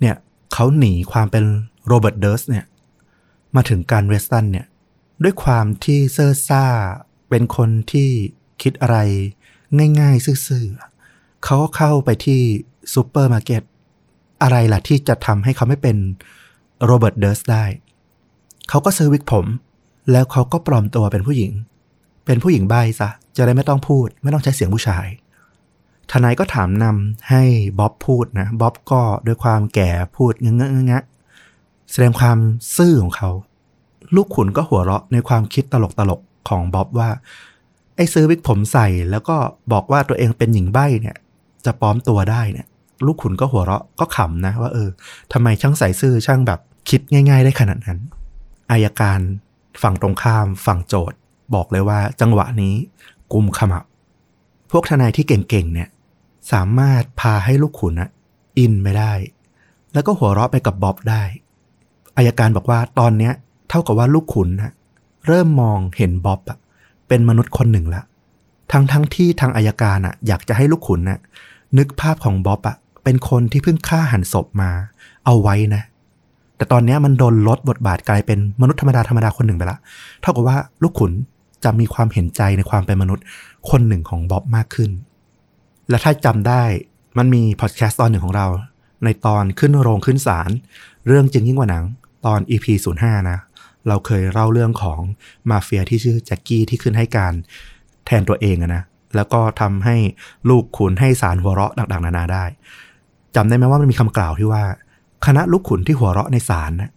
เนี่ยเขาหนีความเป็นโรเบิร์ตเดิร์สเนี่ย มาถึงกัลเวสตันเนี่ย ด้วยความที่เซ่อซ่า เป็นคนที่คิดอะไรง่ายๆซื่อๆเขาก็เข้าไปที่ซูเปอร์มาร์เก็ตอะไรล่ะที่จะทำให้เขาไม่เป็นโรเบิร์ตเดิร์สได้ เขาก็ซื้อวิกผม แล้วเขาก็ปลอมตัวเป็นผู้หญิง เป็นผู้หญิงใบ้ซะ จะได้ไม่ต้องพูด ไม่ต้องใช้เสียงผู้ชาย ทนายก็ถามนำให้บ๊อบพูดนะบ๊อบก็ด้วยความแก่พูดเงะเงะแสดงความซื่อของเขา ลูกขุนก็หัวเราะในความคิดตลกตลกของบ๊อบว่า ไอ้ซื้อวิกผมใส่แล้วก็บอกว่าตัวเองเป็นหญิงใบ้เนี่ย จะปลอมตัวได้เนี่ย ลูกขุนก็หัวเราะก็ขำนะว่าเออทำไมช่างใส่ซื่อช่างแบบคิดง่าย ๆ ได้ขนาดนั้นอายการฝั่งตรงข้ามฝั่งโจทย์ บอกเลยว่าจังหวะนี้กุมขมับ พวกทนายที่เก่งๆเนี่ย สามารถพาให้ลูกขุนนะอินไม่ได้ แล้วก็หัวเราะไปกับบ๊อบได้อายการบอกว่าตอนเนี้ย เท่ากับว่าลูกขุนนะเริ่มมองเห็นบ๊อบเป็นมนุษย์คนหนึ่งละ ทั้งทั้งที่ทางอายการอะอยากจะให้ลูกขุนนะนึกภาพของบ๊อบอะเป็นคนที่เพิ่งฆ่าหันศพมา เอาไว้นะ แต่ตอนนี้มันโดนลดบทบาทกลายเป็นมนุษย์ธรรมดาธรรมดาคนหนึ่งไปละ เท่ากับว่าลูกขุนจะมีความเห็นใจในความเป็นมนุษย์คนหนึ่งของบ๊อบมากขึ้น และถ้าจำได้มันมีพอดแคสต์ตอนหนึ่งของเรา ในตอนขึ้นโรงขึ้นศาลเรื่องจริงยิ่งกว่าหนัง ตอน EP 05นะ เราเคยเล่าเรื่องของมาเฟียที่ชื่อแจ็คกี้ที่ขึ้นให้การแทนตัวเองนะแล้วก็ทำให้ลูกขุนให้สารหัวเราะต่างๆ นานาได้จำได้ไหมว่ามันมีคำกล่าวที่ว่า คณะลูกขุนที่หัวเราะในศาลนะ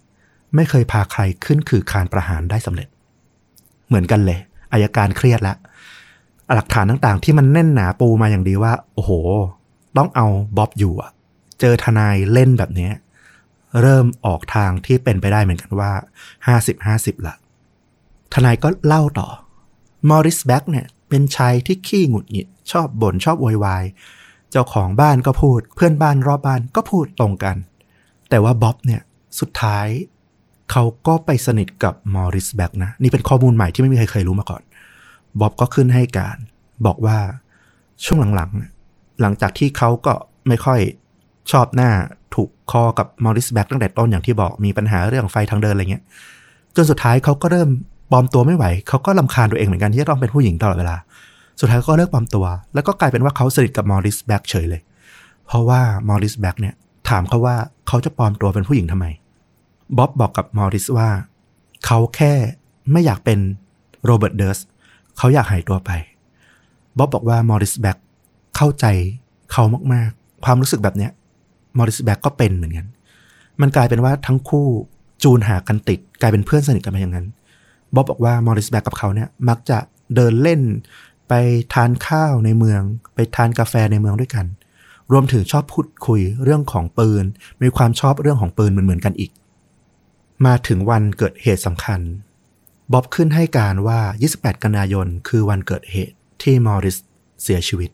ไม่เคยพาใครขึ้นคือคารประหารได้สำเร็จ เหมือนกันเลยอายการเครียดแล้วหลักฐานต่างๆ ที่มันแน่นหนาปูมาอย่างดีว่า โอ้โห ต้องเอาบ๊อบอยู่อะเจอทนายเล่นแบบนี้ เริ่มออกทางที่เป็นไปได้เหมือนกันว่าห้าสิบห้าสิบละทนายก็เล่าต่อ มอริสแบ็กเนี่ย เป็นชายที่ขี้หงุดหงิด ชอบบ่นชอบโวยวาย เจ้าของบ้านก็พูด เพื่อนบ้านรอบบ้านก็พูดตรงกัน แต่ว่าบ๊อบเนี่ย สุดท้าย เขาก็ไปสนิทกับมอริสแบ็กนะ นี่เป็นข้อมูลใหม่ที่ไม่มีใครเคยรู้มาก่อน บ๊อบก็ขึ้นให้การ บอกว่าช่วงหลังๆ หลังจากที่เขาก็ไม่ค่อย ชอบหน้าถูกคอกับมอริสแบ็กตั้งแต่ต้นอย่างที่บอกมีปัญหาเรื่องไฟทางเดินอะไรเงี้ย จนสุดท้ายเขาก็เริ่มปลอมตัวไม่ไหว เขาก็รำคาญตัวเองเหมือนกันที่จะต้องเป็นผู้หญิงตลอดเวลา สุดท้ายก็เลิกปลอมตัว แล้วก็กลายเป็นว่าเขาสนิทกับมอริสแบ็กเฉยเลย เพราะว่ามอริสแบ็กเนี่ยถามเขาว่าเขาจะปลอมตัวเป็นผู้หญิงทำไมบ๊อบบอกกับมอริสว่าเขาแค่ไม่อยากเป็นโรเบิร์ตเดิร์สเขาอยากหายตัวไปบ๊อบบอกว่ามอริสแบ็กเข้าใจเขามากๆ ความรู้สึกแบบเนี้ย มอริสแบ็กก็เป็นเหมือนกัน มันกลายเป็นว่าทั้งคู่จูนหากันติด กลายเป็นเพื่อนสนิทกันมาอย่างนั้นบ๊อบบอกว่ามอริสแบ็กกับเขาเนี่ยมักจะเดินเล่นไปทานข้าวในเมือง ไปทานกาแฟในเมืองด้วยกัน รวมถึงชอบพูดคุยเรื่องของปืน มีความชอบเรื่องของปืนเหมือนๆกันอีก มาถึงวันเกิดเหตุสำคัญบ๊อบขึ้นให้การว่า 28 กันยายน คือวันเกิดเหตุที่มอริสเสียชีวิต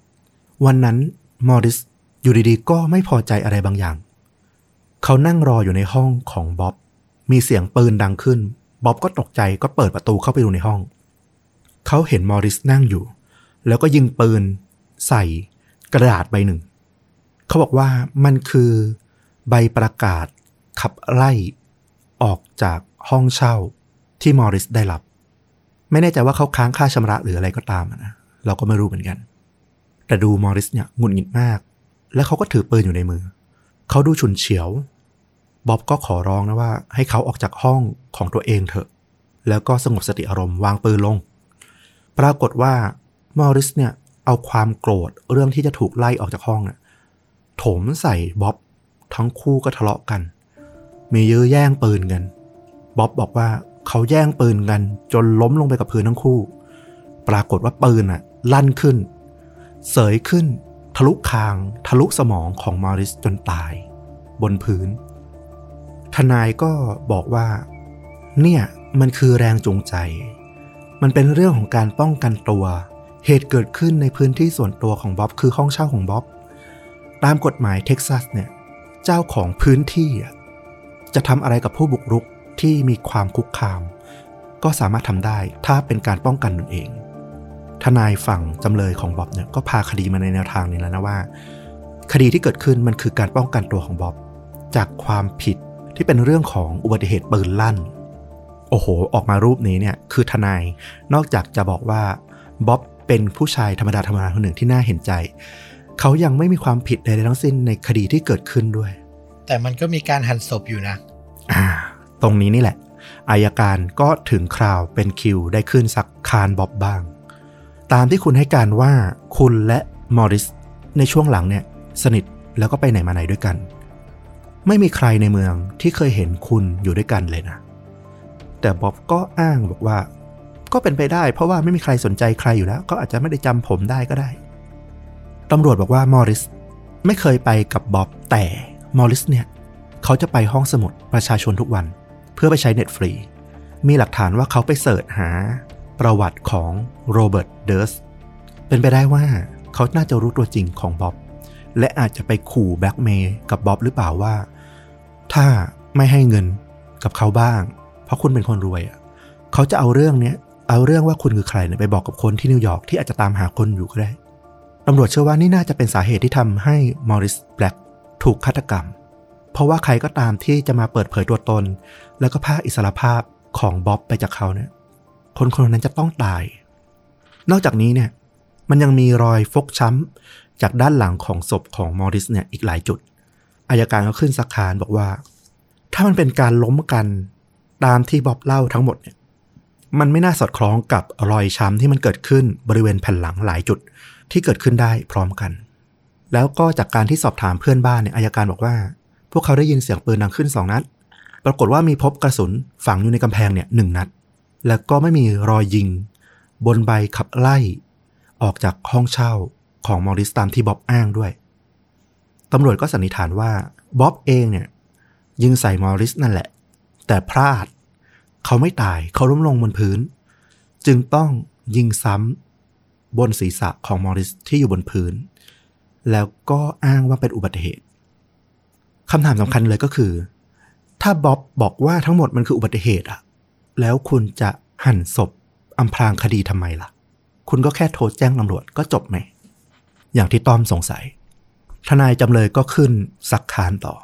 วันนั้นมอริส อยู่ดีๆ ก็ไม่พอใจอะไรบางอย่าง เขานั่งรออยู่ในห้องของบ๊อบ มีเสียงปืนดังขึ้น บ๊อบก็ตกใจก็เปิดประตูเข้าไปดูในห้อง เขาเห็นมอริสนั่งอยู่ แล้วก็ยิงปืนใส่กระดาษใบหนึ่ง เขาบอกว่ามันคือใบประกาศขับไล่ออกจากห้องเช่าที่มอริสได้รับ ไม่แน่ใจว่าเขาค้างค่าชำระหรืออะไรก็ตามนะ เราก็ไม่รู้เหมือนกัน แต่ดูมอริสเนี่ยหงุดหงิดมาก และเขาก็ถือปืนอยู่ในมือ เขาดูฉุนเฉียว บ๊อบก็ขอร้องนะว่า ให้เขาออกจากห้องของตัวเองเถอะ แล้วก็สงบสติอารมณ์วางปืนลง ปรากฏว่ามอริสเนี่ยเอาความโกรธเรื่องที่จะถูกไล่ออกจากห้องเนี่ยถมใส่บ๊อบทั้งคู่ก็ทะเลาะกัน มียื้อแย่งปืนกัน บ๊อบบอกว่าเขาแย่งปืนกัน จนล้มลงไปกับพื้นทั้งคู่ ปรากฏว่าปืนอะลั่นขึ้น เสยขึ้น ทะลุคาง ทะลุสมองของมอริสจนตาย บนพื้น ทนายก็บอกว่า เนี่ยมันคือแรงจูงใจ มันเป็นเรื่องของการป้องกันตัว เหตุเกิดขึ้นในพื้นที่ส่วนตัวของบ๊อบคือห้องเช่าของบ๊อบ ตามกฎหมายเท็กซัสเนี่ย เจ้าของพื้นที่จะทำอะไรกับผู้บุกรุกที่มีความคุกคาม ก็สามารถทำได้ถ้าเป็นการป้องกันตนเอง ทนายฝั่งจำเลยของบ๊อบเนี่ยก็พาคดีมาในแนวทางนี้แล้วนะว่า คดีที่เกิดขึ้นมันคือการป้องกันตัวของบ๊อบจากความผิดที่เป็นเรื่องของอุบัติเหตุปืนลั่น โอ้โห ออกมารูปนี้เนี่ยคือทนายนอกจากจะบอกว่าบ๊อบเป็นผู้ชายธรรมดาธรรมดาคนหนึ่งที่น่าเห็นใจ เขายังไม่มีความผิดใดทั้งสิ้นในคดีที่เกิดขึ้นด้วย แต่มันก็มีการหั่นศพอยู่นะ อ่า ตรงนี้นี่แหละอายการก็ถึงคราวเป็นคิวได้ขึ้นสักคานบ๊อบบ้าง ตามที่คุณให้การว่าคุณและมอริสในช่วงหลังเนี่ย สนิทแล้วก็ไปไหนมาไหนด้วยกัน ไม่มีใครในเมืองที่เคยเห็นคุณอยู่ด้วยกันเลยนะ แต่บ๊อบก็อ้างบอกว่า ก็เป็นไปได้ เพราะว่าไม่มีใครสนใจใครอยู่แล้ว ก็อาจจะไม่ได้จำผมได้ก็ได้ตำรวจบอกว่ามอริสไม่เคยไปกับบ๊อบแต่มอริสเนี่ยเขาจะไปห้องสมุดประชาชนทุกวัน เพื่อไปใช้เน็ตฟรี มีหลักฐานว่าเขาไปเสิร์ชหา ประวัติของโรเบิร์ตเดิร์สเป็นไปได้ว่าเขาน่าจะรู้ตัวจริงของบ๊อบและอาจจะไปขู่แบ็กเมย์กับบ๊อบหรือเปล่าว่า ถ้าไม่ให้เงินกับเขาบ้าง เพราะคุณเป็นคนรวยอะเขาจะเอาเรื่องเนี้ยเอาเรื่องว่าคุณคือใครเนี่ยไปบอกกับคนที่นิวยอร์กที่อาจจะตามหาคนอยู่ก็ได้ตำรวจเชื่อว่านี่น่าจะเป็นสาเหตุที่ทำให้มอริสแบล็กถูกฆาตกรรม เพราะว่าใครก็ตามที่จะมาเปิดเผยตัวตน แล้วก็ภาคอิสรภาพของบ๊อบไปจากเขาเนี่ย คนคนนั้นจะต้องตาย นอกจากนี้เนี่ย มันยังมีรอยฟกช้ำจากด้านหลังของศพของมอริสเนี่ยอีกหลายจุดอายการก็ขึ้นสักคานบอกว่า ถ้ามันเป็นการล้มกันตามที่บ๊อบเล่าทั้งหมดเนี่ยมันไม่น่าสอดคล้องกับรอยช้ำที่มันเกิดขึ้นบริเวณแผ่นหลังหลายจุดที่เกิดขึ้นได้พร้อมกัน แล้วก็จากการที่สอบถามเพื่อนบ้านเนี่ยอายการบอกว่า พวกเขาได้ยินเสียงปืนดังขึ้นสองนัด ปรากฏว่ามีพบกระสุนฝังอยู่ในกำแพงเนี่ยหนึ่งนัด แล้วก็ไม่มีรอยยิง บนใบขับไล่ ออกจากห้องเช่าของมอริสตามที่บ๊อบอ้างด้วย ตำรวจก็สันนิษฐานว่าบ๊อบเองเนี่ย ยิงใส่มอริสนั่นแหละ แต่พลาด เขาไม่ตายเขาล้มลงบนพื้น จึงต้องยิงซ้ำบนศีรษะของมอริสที่อยู่บนพื้น แล้วก็อ้างว่าเป็นอุบัติเหตุคำถามสำคัญเลยก็คือ ถ้าบ๊อบบอกว่าทั้งหมดมันคืออุบัติเหตุอะ แล้วคุณจะหั่นศพอำพรางคดีทำไมล่ะ คุณก็แค่โทรแจ้งตำรวจก็จบไหม อย่างที่ต้อมสงสัย ทนายจำเลยก็ขึ้นสักคานต่อ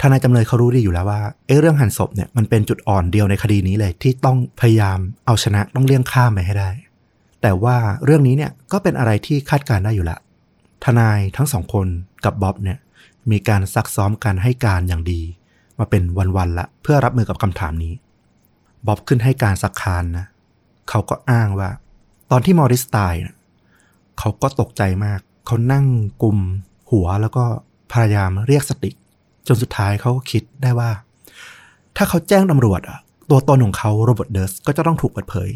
ทนายจำเลยเขารู้ดีอยู่แล้วว่าเอ้เรื่องหั่นศพเนี่ยมันเป็นจุดอ่อนเดียวในคดีนี้เลย ที่ต้องพยายามเอาชนะต้องเลี่ยงข้ามไปให้ได้ แต่ว่าเรื่องนี้เนี่ยก็เป็นอะไรที่คาดการได้อยู่ละทนายทั้งสองคนกับบ๊อบเนี่ยมีการซักซ้อมการให้การอย่างดี มาเป็นวันๆละเพื่อรับมือกับคำถามนี้ บ๊อบขึ้นให้การสักคานนะ เขาก็อ้างว่า ตอนที่มอริสตายนะเขาก็ตกใจมาก เขานั่งกลุ่มหัวแล้วก็พยายามเรียกสติ จนสุดท้ายเขาก็คิดได้ว่า ถ้าเขาแจ้งตำรวจอะตัวตนของเขาโรเบิร์ตเดิร์สก็จะต้องถูกเปิดเผย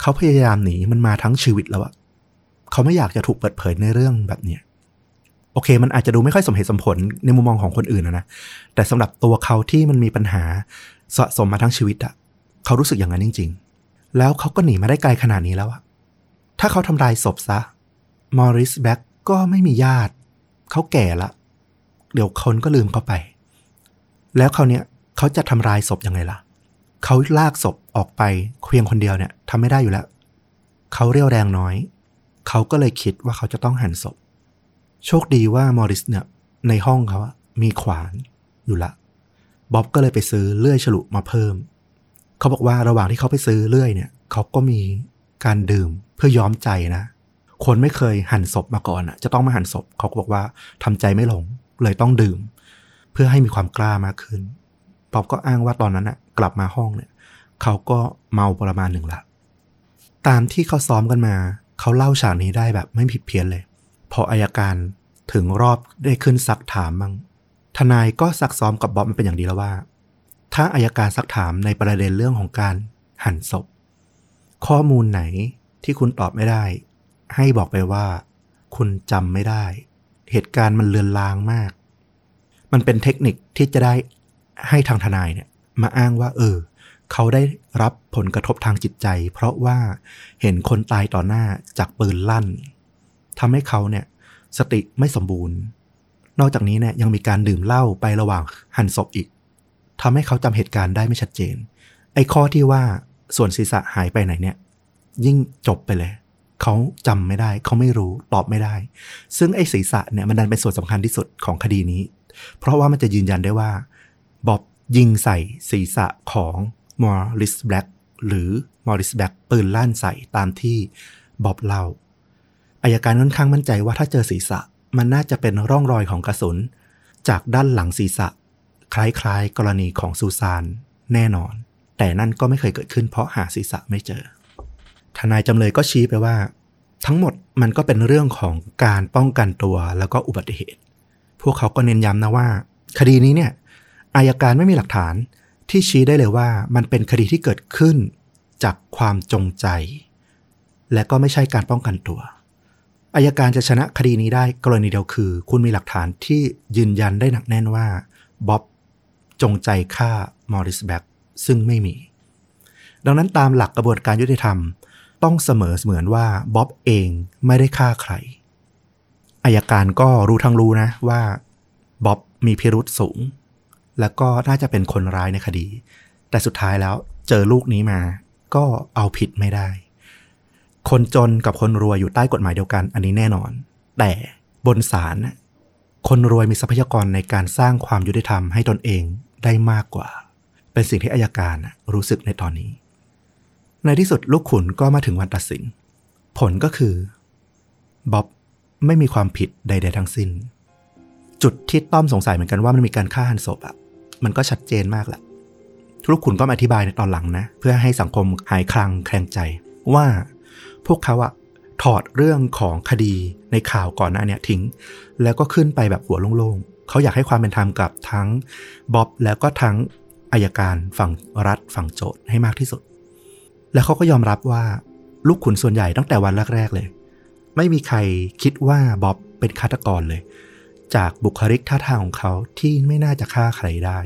เขาพยายามหนีมันมาทั้งชีวิตแล้วอะเขาไม่อยากจะถูกเปิดเผยในเรื่องแบบเนี้ยโอเค มันอาจจะดูไม่ค่อยสมเหตุสมผลในมุมมองของคนอื่นนะนะ แต่สำหรับตัวเขาที่มันมีปัญหา สะสมมาทั้งชีวิตอะเขารู้สึกอย่างนั้นจริง ๆ แล้วเขาก็หนีมาได้ไกลขนาดนี้แล้วอะถ้าเขาทำลายศพซะมอริสแบ็กก็ไม่มีญาติ เขาแก่ละ เดี๋ยวคนก็ลืมเขาไป แล้วเขาเนี่ยเขาจะทำลายศพยังไงล่ะ เขาลากศพออกไปเพียงคนเดียวเนี่ยทำไม่ได้อยู่แล้ว เขาเรียวแรงน้อย เขาก็เลยคิดว่าเขาจะต้องหั่นศพ โชคดีว่ามอริสเนี่ยในห้องเขาอะมีขวานอยู่ละ บ๊อบก็เลยไปซื้อเลื่อยฉลุมาเพิ่ม เขาบอกว่าระหว่างที่เขาไปซื้อเลื่อยเนี่ยเขาก็มีการดื่มเพื่อย้อมใจนะ คนไม่เคยหั่นศพมาก่อนอะจะต้องมาหั่นศพ เขาก็บอกว่าทำใจไม่ลงเลยต้องดื่ม เพื่อให้มีความกล้ามากขึ้นบ๊อบก็อ้างว่าตอนนั้นอะกลับมาห้องเนี่ยเขาก็เมาประมาณหนึ่งละตามที่เขาซ้อมกันมา เขาเล่าฉากนี้ได้แบบไม่ผิดเพี้ยนเลย พออายการถึงรอบได้ขึ้นซักถามบ้าง ทนายก็ซักซ้อมกับบ๊อบมันเป็นอย่างดีแล้วว่า ถ้าอายการซักถามในประเด็นเรื่องของการหั่นศพ ข้อมูลไหนที่คุณตอบไม่ได้ ให้บอกไปว่า คุณจำไม่ได้ เหตุการณ์มันเลือนลางมาก มันเป็นเทคนิคที่จะได้ให้ทางทนายเนี่ย มาอ้างว่า เออ เขาได้รับผลกระทบทางจิตใจ เพราะว่าเห็นคนตายต่อหน้าจากปืนลั่นทำให้เขาเนี่ย สติไม่สมบูรณ์ นอกจากนี้เนี่ยยังมีการดื่มเหล้าไประหว่างหั่นศพอีกทำให้เขาจำเหตุการณ์ได้ไม่ชัดเจน ไอ้ข้อที่ว่าส่วนศีรษะหายไปไหนเนี่ย ยิ่งจบไปเลย เขาจำไม่ได้ เขาไม่รู้ตอบไม่ได้ ซึ่งไอ้ศีรษะเนี่ยมันดันเป็นส่วนสำคัญที่สุดของคดีนี้ เพราะว่ามันจะยืนยันได้ว่าบ๊อบยิงใส่ศีรษะของมอริสแบล็กหรือมอริสแบล็กปืนลั่นใส่ตามที่บ๊อบเล่าอายการค่อนข้างมั่นใจว่าถ้าเจอศีรษะ มันน่าจะเป็นร่องรอยของกระสุน จากด้านหลังศีรษะ คล้ายๆ กรณีของซูซานแน่นอน แต่นั่นก็ไม่เคยเกิดขึ้นเพราะหาศีรษะไม่เจอ ทนายจำเลยก็ชี้ไปว่า ทั้งหมดมันก็เป็นเรื่องของการป้องกันตัวแล้วก็อุบัติเหตุ พวกเขาก็เน้นย้ำนะว่า คดีนี้เนี่ยอายการไม่มีหลักฐานที่ชี้ได้เลยว่ามันเป็นคดีที่เกิดขึ้นจากความจงใจ และก็ไม่ใช่การป้องกันตัว อายการจะชนะคดีนี้ได้กรณีเดียวคือ คุณมีหลักฐานที่ยืนยันได้หนักแน่นว่าบ๊อบจงใจฆ่ามอริสแบ็กซึ่งไม่มี ดังนั้นตามหลักกระบวนการยุติธรรม ต้องเสมอเหมือนว่าบ๊อบเองไม่ได้ฆ่าใครอายการก็รู้ทั้งรู้นะว่าบ๊อบมีพิรุษสูง แล้วก็น่าจะเป็นคนร้ายในคดี แต่สุดท้ายแล้วเจอลูกนี้มา ก็เอาผิดไม่ได้ คนจนกับคนรวยอยู่ใต้กฎหมายเดียวกัน อันนี้แน่นอน แต่บนศาลคนรวยมีทรัพยากรในการสร้างความยุติธรรมให้ตนเองได้มากกว่า เป็นสิ่งที่อายการรู้สึกในตอนนี้ ในที่สุดลูกขุนก็มาถึงวันตัดสิน ผลก็คือบ๊อบไม่มีความผิดใด ๆ ทั้งสิ้น จุดที่ต้อมสงสัยเหมือนกันว่ามันมีการฆ่าหันศพอะมันก็ชัดเจนมากแหละลูกขุนก็อธิบายในตอนหลังนะ เพื่อให้สังคมหายคลังแคลงใจว่า วกเขาอะถอดเรื่องของคดีในข่าวก่อนหน้านี้ทิ้ง แล้วก็ขึ้นไปแบบหัวโล่งๆ เขาอยากให้ความเป็นธรรมกับทั้งบ๊อบแล้วก็ทั้งอายการฝั่งรัฐฝั่งโจทย์ให้มากที่สุด แล้วเขาก็ยอมรับว่าลูกขุนส่วนใหญ่ตั้งแต่วันแรกๆเลย ไม่มีใครคิดว่าบ๊อบเป็นฆาตกรเลย จากบุคลิกท่าทางของเขาที่ไม่น่าจะฆ่าใครได้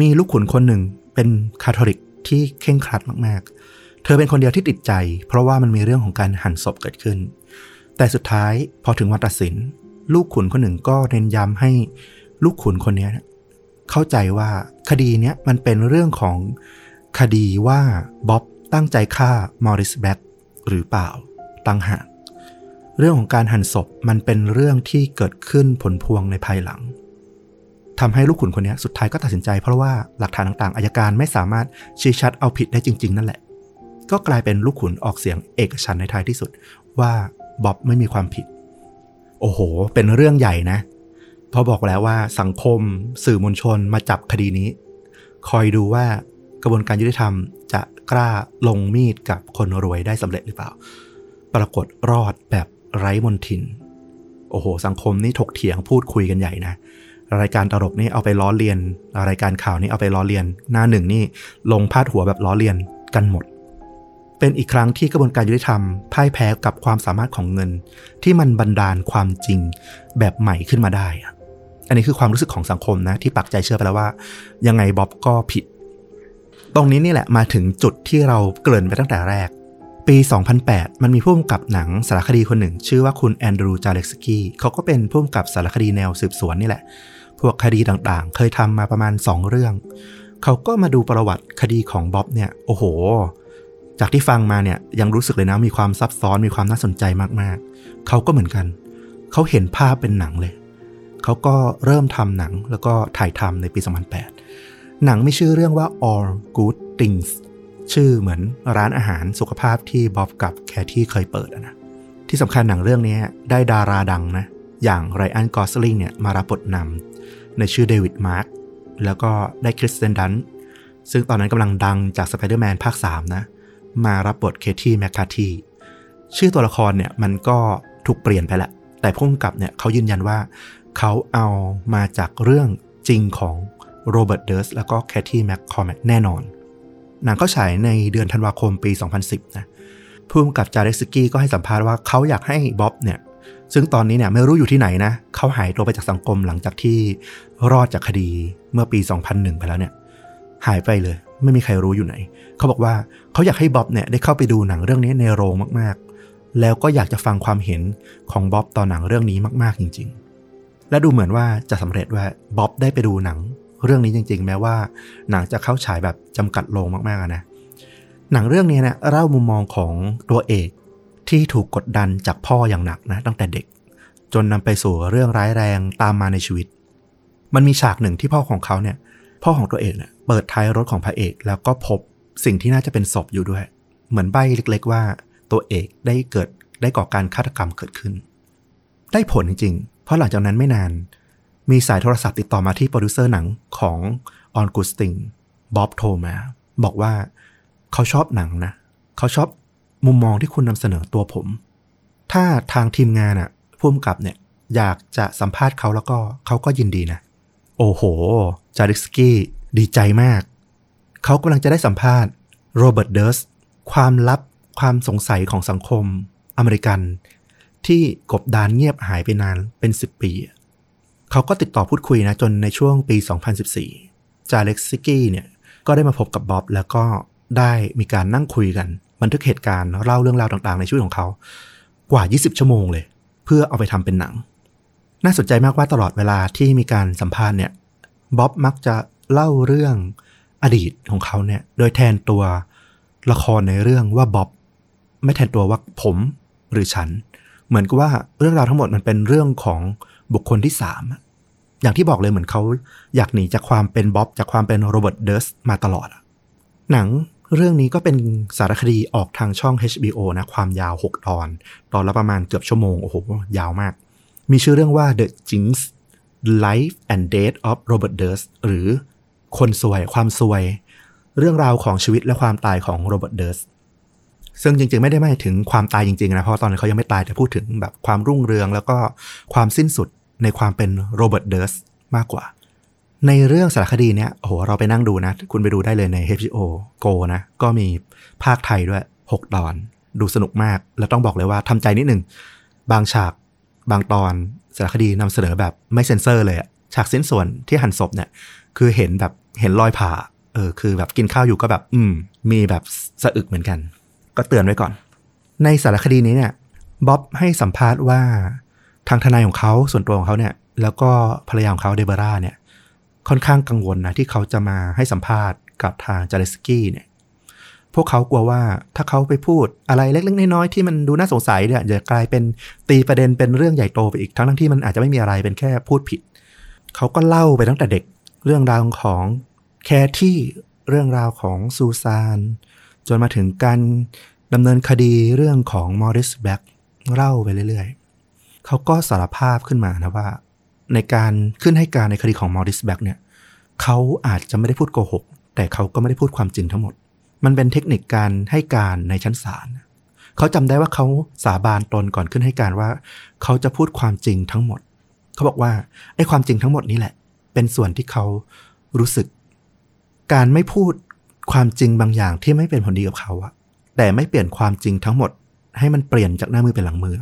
มีลูกขุนคนหนึ่งเป็นคาทอลิกที่เข่งครัดมากๆ เธอเป็นคนเดียวที่ติดใจ เพราะว่ามันมีเรื่องของการหั่นศพเกิดขึ้น แต่สุดท้ายพอถึงวันตัดสิน ลูกขุนคนหนึ่งก็เน้นย้ำให้ลูกขุนคนนี้เข้าใจว่าคดีนี้มันเป็นเรื่องของคดีว่าบ๊อบตั้งใจฆ่ามอริสแบ็กหรือเปล่าต่างหากเรื่องของการหั่นศพมันเป็นเรื่องที่เกิดขึ้นผลพวงในภายหลังทำให้ลูกขุนคนนี้สุดท้ายก็ตัดสินใจเพราะว่าหลักฐานต่างๆอัยการไม่สามารถชี้ชัดเอาผิดได้จริง ๆ นั่นแหละ ก็กลายเป็นลูกขุนออกเสียงเอกฉันท์ในท้ายที่สุด ว่าบ๊อบไม่มีความผิด โอ้โห เป็นเรื่องใหญ่นะ เพราะบอกแล้วว่าสังคม สื่อมวลชนมาจับคดีนี้ คอยดูว่ากระบวนการยุติธรรมจะกล้าลงมีดกับคนรวยได้สำเร็จหรือเปล่า ปรากฏรอดแบบไร้มนทิน โอ้โห สังคมนี่ถกเถียงพูดคุยกันใหญ่นะรายการตลกนี่เอาไปล้อเลียน รายการข่าวนี่เอาไปล้อเลียน หน้าหนึ่งนี่ลงพาดหัวแบบล้อเลียนกันหมด เป็นอีกครั้งที่กระบวนการยุติธรรมพ่ายแพ้กับความสามารถของเงิน ที่มันบันดาลความจริงแบบใหม่ขึ้นมาได้ อันนี้คือความรู้สึกของสังคมนะที่ปักใจเชื่อไปแล้วว่า ยังไงบ๊อบก็ผิด ตรงนี้นี่แหละมาถึงจุดที่เราเกริ่นไปตั้งแต่แรก ปี 2008 มันมีผู้กำกับหนังสารคดีคนหนึ่ง ชื่อว่าคุณแอนดรูจาเล็กสกี้เขาก็เป็นผู้กำกับสารคดีแนวสืบสวนนี่แหละ พวกคดีต่างๆ เคยทำมาประมาณ 2 เรื่อง เขาก็มาดูประวัติคดีของบ๊อบเนี่ย โอ้โห จากที่ฟังมาเนี่ยยังรู้สึกเลยนะมีความซับซ้อนมีความน่าสนใจมากๆ เขาก็เหมือนกัน เขาเห็นภาพเป็นหนังเลย เขาก็เริ่มทำหนังแล้วก็ถ่ายทำในปี 2008 หนังมีชื่อเรื่องว่า All Good Things ชื่อเหมือนร้านอาหารสุขภาพที่บ๊อบกับแคที่เคยเปิดนะที่สำคัญหนังเรื่องนี้ได้ดาราดังนะอย่างไรอันกอสลิงเนี่ยมารับบทนำในชื่อเดวิดมาร์กแล้วก็ได้คริสเตนดันสต์ซึ่งตอนนั้นกำลังดังจากสไปเดอร์แมนภาค 3 นะ มารับบทเคที่แมคคาทีชื่อตัวละครเนี่ยมันก็ถูกเปลี่ยนไปแหละ แต่ผู้กำกับเนี่ยเขายืนยันว่า เขาเอามาจากเรื่องจริงของโรเบิร์ตเดิร์สแล้วก็แคที่แมคคอร์แมกแน่นอน หนังเข้าฉายในเดือนธันวาคมปี 2010 นะผู้กำกับจาเรกกี้ก็ให้สัมภาษณ์ว่าเขาอยากให้บ๊อบเนี่ยซึ่งตอนนี้เนี่ยไม่รู้อยู่ที่ไหนนะเขาหายตัวไปจากสังคมหลังจากที่รอดจากคดีเมื่อปี 2001 ไปแล้วเนี่ย หายไปเลย ไม่มีใครรู้อยู่ไหน เขาบอกว่าเขาอยากให้บ๊อบเนี่ยได้เข้าไปดูหนังเรื่องนี้ในโรงมากๆ แล้วก็อยากจะฟังความเห็นของบ๊อบต่อหนังเรื่องนี้มากๆจริง ๆ และดูเหมือนว่าจะสำเร็จว่าบ๊อบได้ไปดูหนังเรื่องนี้จริง ๆ แม้ว่าหนังจะเข้าฉายแบบจำกัดโรงมากๆนะ หนังเรื่องนี้นะเล่ามุมมองของตัวเอกที่ถูกกดดันจากพ่ออย่างหนักนะตั้งแต่เด็ก จนนำไปสู่เรื่องร้ายแรงตามมาในชีวิต มันมีฉากหนึ่งที่พ่อของเขาเนี่ย พ่อของตัวเอกเนี่ยเปิดท้ายรถของพระเอก แล้วก็พบสิ่งที่น่าจะเป็นศพอยู่ด้วย เหมือนใบเล็ก ๆ ว่าตัวเอกได้เกิดได้ก่อการฆาตกรรมเกิดขึ้น ได้ผลจริงๆ เพราะหลังจากนั้นไม่นาน มีสายโทรศัพท์ติดต่อมาที่โปรดิวเซอร์หนังของออนกูสติงบ๊อบโทรมา บอกว่าเขาชอบหนังนะ เขาชอบมุมมองที่คุณนำเสนอตัวผม ถ้าทางทีมงานอะผู้กำกับเนี่ยอยากจะสัมภาษณ์เขาแล้วก็เขาก็ยินดีนะ โอ้โห จาเรกกี้ดีใจมาก เขากำลังจะได้สัมภาษณ์โรเบิร์ตเดิร์สความลับความสงสัยของสังคมอเมริกัน ที่กบดานเงียบหายไปนานเป็น 10 ปี เขาก็ติดต่อพูดคุยนะจนในช่วงปี 2014 จาเล็กซิกี้เนี่ยก็ได้มาพบกับบ๊อบแล้วก็ได้มีการนั่งคุยกัน บันทึกเหตุการณ์เล่าเรื่องราวต่างๆ ในชีวิตของเขา กว่า 20 ชั่วโมงเลย เพื่อเอาไปทำเป็นหนัง น่าสนใจมากว่าตลอดเวลาที่มีการสัมภาษณ์เนี่ยบ๊อบมักจะเล่าเรื่องอดีตของเขาเนี่ย โดยแทนตัวละครในเรื่องว่าบ๊อบไม่แทนตัวว่าผมหรือฉัน เหมือนกับว่าเรื่องราวทั้งหมดมันเป็นเรื่องของบุคคลที่สามอย่างที่บอกเลยเหมือนเขาอยากหนีจากความเป็นบ๊อบจากความเป็นโรเบิร์ตเดิร์สมาตลอดหนังเรื่องนี้ก็เป็นสารคดีออกทางช่อง HBO นะ ความยาว 6 ตอน ตอนละประมาณเกือบชั่วโมง โอ้โห ยาวมาก มีชื่อเรื่องว่า The Jinx Life and Death of Robert Durst หรือคนซวยความซวย เรื่องราวของชีวิตและความตายของโรเบิร์ตเดิร์สซึ่งจริงๆ ไม่ได้หมายถึงความตายจริงๆนะเพราะตอนนั้นเขายังไม่ตายแต่พูดถึงแบบความรุ่งเรืองแล้วก็ความสิ้นสุดในความเป็นโรเบิร์ตเดิร์สมากกว่า ในเรื่องสารคดีเนี้ยโอ้โหเราไปนั่งดูนะ คุณไปดูได้เลยใน HBO Go นะ ก็มีภาคไทยด้วย 6 ตอน ดูสนุกมาก แล้วต้องบอกเลยว่าทำใจนิดหนึ่งบางฉาก บางตอนสารคดีนำเสนอแบบไม่เซ็นเซอร์เลยอะฉากชิ้นส่วนที่หั่นศพเนี่ย คือเห็นแบบเห็นรอยผ่า เออ คือแบบกินข้าวอยู่ก็แบบ อืม มีแบบสะอึกเหมือนกัน ก็เตือนไว้ก่อน ในสารคดีนี้เนี่ยบ๊อบให้สัมภาษณ์ว่าทางทนายของเขาส่วนตัวของเขาเนี่ย แล้วก็ภรรยาของเขาเดบราเนี่ย ค่อนข้างกังวลนะที่เขาจะมาให้สัมภาษณ์กับทางจาเลสกี้เนี่ย พวกเขากลัวว่าถ้าเขาไปพูดอะไรเล็กๆน้อยๆที่มันดูน่าสงสัยเนี่ยจะกลายเป็นตีประเด็นเป็นเรื่องใหญ่โตไปอีกทั้งที่มันอาจจะไม่มีอะไรเป็นแค่พูดผิด เขาก็เล่าไปตั้งแต่เด็กเรื่องราวของแคที่เรื่องราวของซูซานจนมาถึงการดำเนินคดีเรื่องของมอริสแบ็กเล่าไปเรื่อยๆ เขาก็สารภาพขึ้นมานะว่า ในการขึ้นให้การในคดีของมอริสแบ็กเนี่ย เขาอาจจะไม่ได้พูดโกหก แต่เขาก็ไม่ได้พูดความจริงทั้งหมด มันเป็นเทคนิคการให้การในชั้นศาลเขาจำได้ว่าเขาสาบานตนก่อนขึ้นให้การว่า เขาจะพูดความจริงทั้งหมด เขาบอกว่าไอ้ความจริงทั้งหมดนี้แหละ เป็นส่วนที่เขารู้สึก การไม่พูดความจริงบางอย่างที่ไม่เป็นผลดีกับเขาอะแต่ไม่เปลี่ยนความจริงทั้งหมด ให้มันเปลี่ยนจากหน้ามือเป็นหลังมือ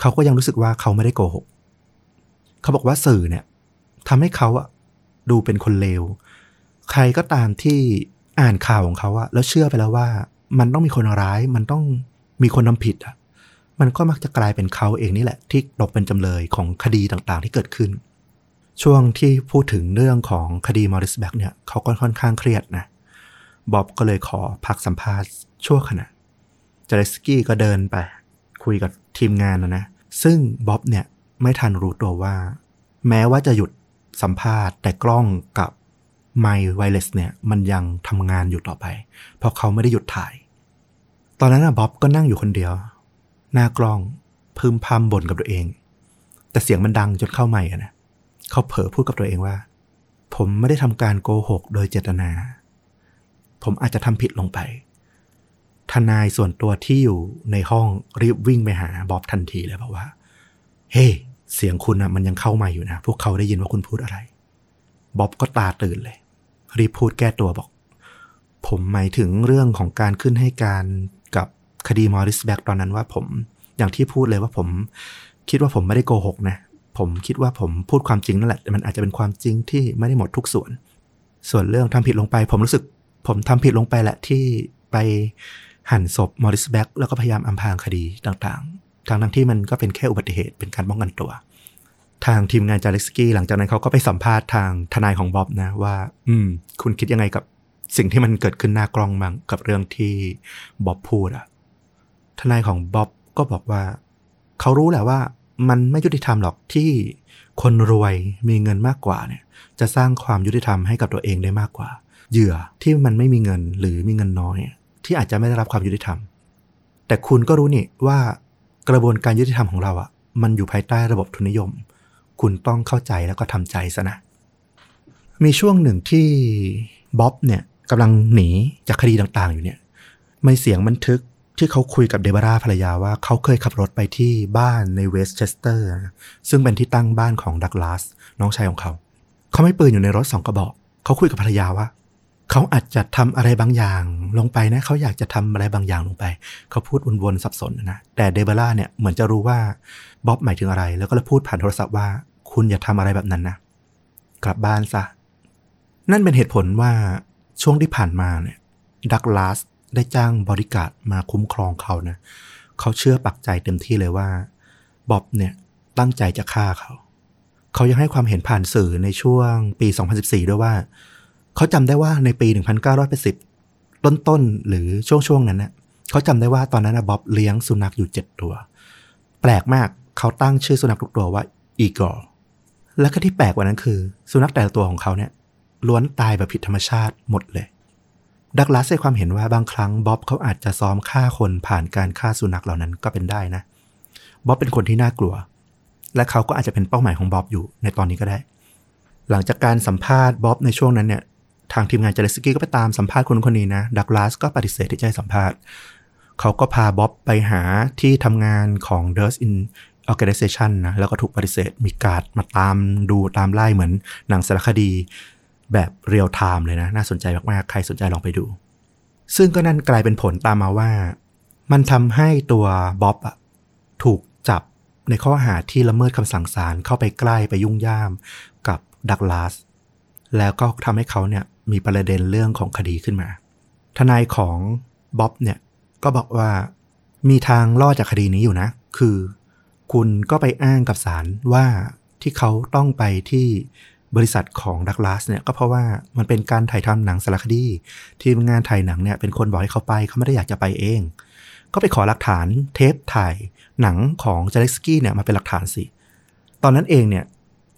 เขาก็ยังรู้สึกว่าเขาไม่ได้โกหก เขาบอกว่าสื่อเนี่ยทำให้เขาอะดูเป็นคนเลว ใครก็ตามที่ อ่านข่าวของเขาอะแล้วเชื่อไปแล้วว่า มันต้องมีคนร้าย มันต้องมีคนทำผิดอะมันก็มักจะกลายเป็นเขาเองนี่แหละ ที่ตกเป็นจำเลยของคดีต่างๆ ที่เกิดขึ้น ช่วงที่พูดถึงเรื่องของคดีมอริสแบ็กเนี่ยเขาก็ค่อนข้างเครียดนะบ๊อบก็เลยขอพักสัมภาษณ์ชั่วขณะจาเลสกี้ก็เดินไป คุยกับทีมงานนะนะ ซึ่งบ๊อบเนี่ยไม่ทันรู้ตัวว่า แม้ว่าจะหยุดสัมภาษณ์แต่กล้องกับ ไมค์ wireless เนี่ยมันยังทำงานอยู่ต่อไป เพราะเขาไม่ได้หยุดถ่าย ตอนนั้นอะบ๊อบก็นั่งอยู่คนเดียว หน้ากล้องพึมพำบ่นกับตัวเอง แต่เสียงมันดังจนเข้าไมค์อะนะเขาเผลอพูดกับตัวเองว่า ผมไม่ได้ทำการโกหกโดยเจตนา ผมอาจจะทำผิดลงไป ทนายส่วนตัวที่อยู่ในห้องรีบวิ่งไปหาบ๊อบทันทีเลยบอกว่า เฮ้ hey, เสียงคุณอะมันยังเข้ามาอยู่นะ พวกเขาได้ยินว่าคุณพูดอะไรบ๊อบก็ตาตื่นเลย รีบพูดแก้ตัวบอก ผมหมายถึงเรื่องของการขึ้นให้การกับคดีมอริสแบ็กตอนนั้นว่าผมอย่างที่พูดเลยว่าผมคิดว่าผมไม่ได้โกหกนะ ผมคิดว่าผมพูดความจริงนั่นแหละแต่มันอาจจะเป็นความจริงที่ไม่ได้หมดทุกส่วน ส่วนเรื่องทำผิดลงไป ผมรู้สึกผมทำผิดลงไปแหละที่ไปหั่นศพมอริสแบ็กแล้วก็พยายามอำพรางคดีต่างๆ ทางทั้งที่มันก็เป็นแค่อุบัติเหตุเป็นการป้องกันตัว ทางทีมงานจาริสกี้หลังจากนั้นเขาก็ไปสัมภาษณ์ทางทนายของบ๊อบนะว่า อืม คุณคิดยังไงกับสิ่งที่มันเกิดขึ้นหน้ากล้องบ้างกับเรื่องที่บ๊อบพูดอะทนายของบ๊อบก็บอกว่า เขารู้แหละว่า มันไม่ยุติธรรมหรอกที่คนรวยมีเงินมากกว่าเนี่ย จะสร้างความยุติธรรมให้กับตัวเองได้มากกว่า เหยื่อที่มันไม่มีเงินหรือมีเงินน้อย ที่อาจจะไม่ได้รับความยุติธรรม แต่คุณก็รู้นี่ว่ากระบวนการยุติธรรมของเราอะ่ะ มันอยู่ภายใต้ระบบทุนนิยม คุณต้องเข้าใจแล้วก็ทำใจซะนะ มีช่วงหนึ่งที่บ๊อบเนี่ยกำลังหนีจากคดีต่างๆ อยู่เนี่ยไมีเสียงบันทึกที่เขาคุยกับเดบราภรรยาว่าเขาเคยขับรถไปที่บ้านในเวสเชสเตอร์ ซึ่งเป็นที่ตั้งบ้านของดักลาส น้องชายของเขา เขาไม่ปืนอยู่ในรถสองกระบอก เขาคุยกับภรรยาว่า เขาอาจจะทำอะไรบางอย่างลงไปนะ เขาอยากจะทำอะไรบางอย่างลงไป เขาพูดวนๆสับสนนะ แต่เดบราเนี่ยเหมือนจะรู้ว่าบ๊อบหมายถึงอะไร แล้วก็เลยพูดผ่านโทรศัพท์ว่า คุณอย่าทำอะไรแบบนั้นนะ กลับบ้านซะ นั่นเป็นเหตุผลว่าช่วงที่ผ่านมาเนี่ยดักลาสได้จ้างบริการมาคุ้มครองเขานะ เขาเชื่อปักใจเต็มที่เลยว่าบ๊อบเนี่ยตั้งใจจะฆ่าเขา เขายังให้ความเห็นผ่านสื่อในช่วงปี 2014 ด้วยว่า เขาจำได้ว่าในปี 1980 ต้นๆ หรือช่วงช่วงนั้นนะเขาจำได้ว่าตอนนั้นนะบ๊อบเลี้ยงสุนัขอยู่ 7 ตัว แปลกมากเขาตั้งชื่อสุนัขทุกตัวว่าอีกอร์ และก็ที่แปลกกว่านั้นคือ สุนัขแต่ละตัวของเขาเนี่ยล้วนตายแบบผิดธรรมชาติหมดเลย ดักลาสให้ความเห็นว่าบางครั้งบ๊อบเขาอาจจะซ้อมฆ่าคนผ่านการฆ่าสุนัขเหล่านั้นก็เป็นได้นะบ๊อบเป็นคนที่น่ากลัว และเขาก็อาจจะเป็นเป้าหมายของบ๊อบอยู่ในตอนนี้ก็ได้ หลังจากการสัมภาษณ์บ๊อบในช่วงนั้นเนี่ยทางทีมงานเจเลสกี้ก็ไปตามสัมภาษณ์คนคนนี้นะดักลาสก็ปฏิเสธที่จะให้สัมภาษณ์ เขาก็พาบ๊อบไปหาที่ทำงานของ d u r s in Organization นะแล้วก็ถูกปฏิเสธมีการ์ดมาตามดูตามไล่เหมือนหนังสารคดีแบบเรียลไทม์เลยนะ น่าสนใจมาก ๆ ใครสนใจลองไปดู ซึ่งก็นั่นกลายเป็นผลตามมาว่า มันทำให้ตัวบ๊อบถูกจับในข้อหาที่ละเมิดคำสั่งศาลเข้าไปใกล้ไปยุ่งย่ามกับดักลาสแล้วก็ทำให้เขาเนี่ยมีประเด็นเรื่องของคดีขึ้นมา ทนายของบ๊อบเนี่ยก็บอกว่ามีทางรอดจากคดีนี้อยู่นะ คือ คุณก็ไปอ้างกับศาลว่าที่เขาต้องไปที่บริษัทของดักลาสเนี่ยก็เพราะว่ามันเป็นการถ่ายทำหนังสารคดี ทีมงานถ่ายหนังเนี่ยเป็นคนบอกให้เขาไปเขาไม่ได้อยากจะไปเอง ก็ไปขอหลักฐานเทปถ่ายหนังของเจเลสกี้เนี่ยมาเป็นหลักฐานสิ ตอนนั้นเองเนี่ย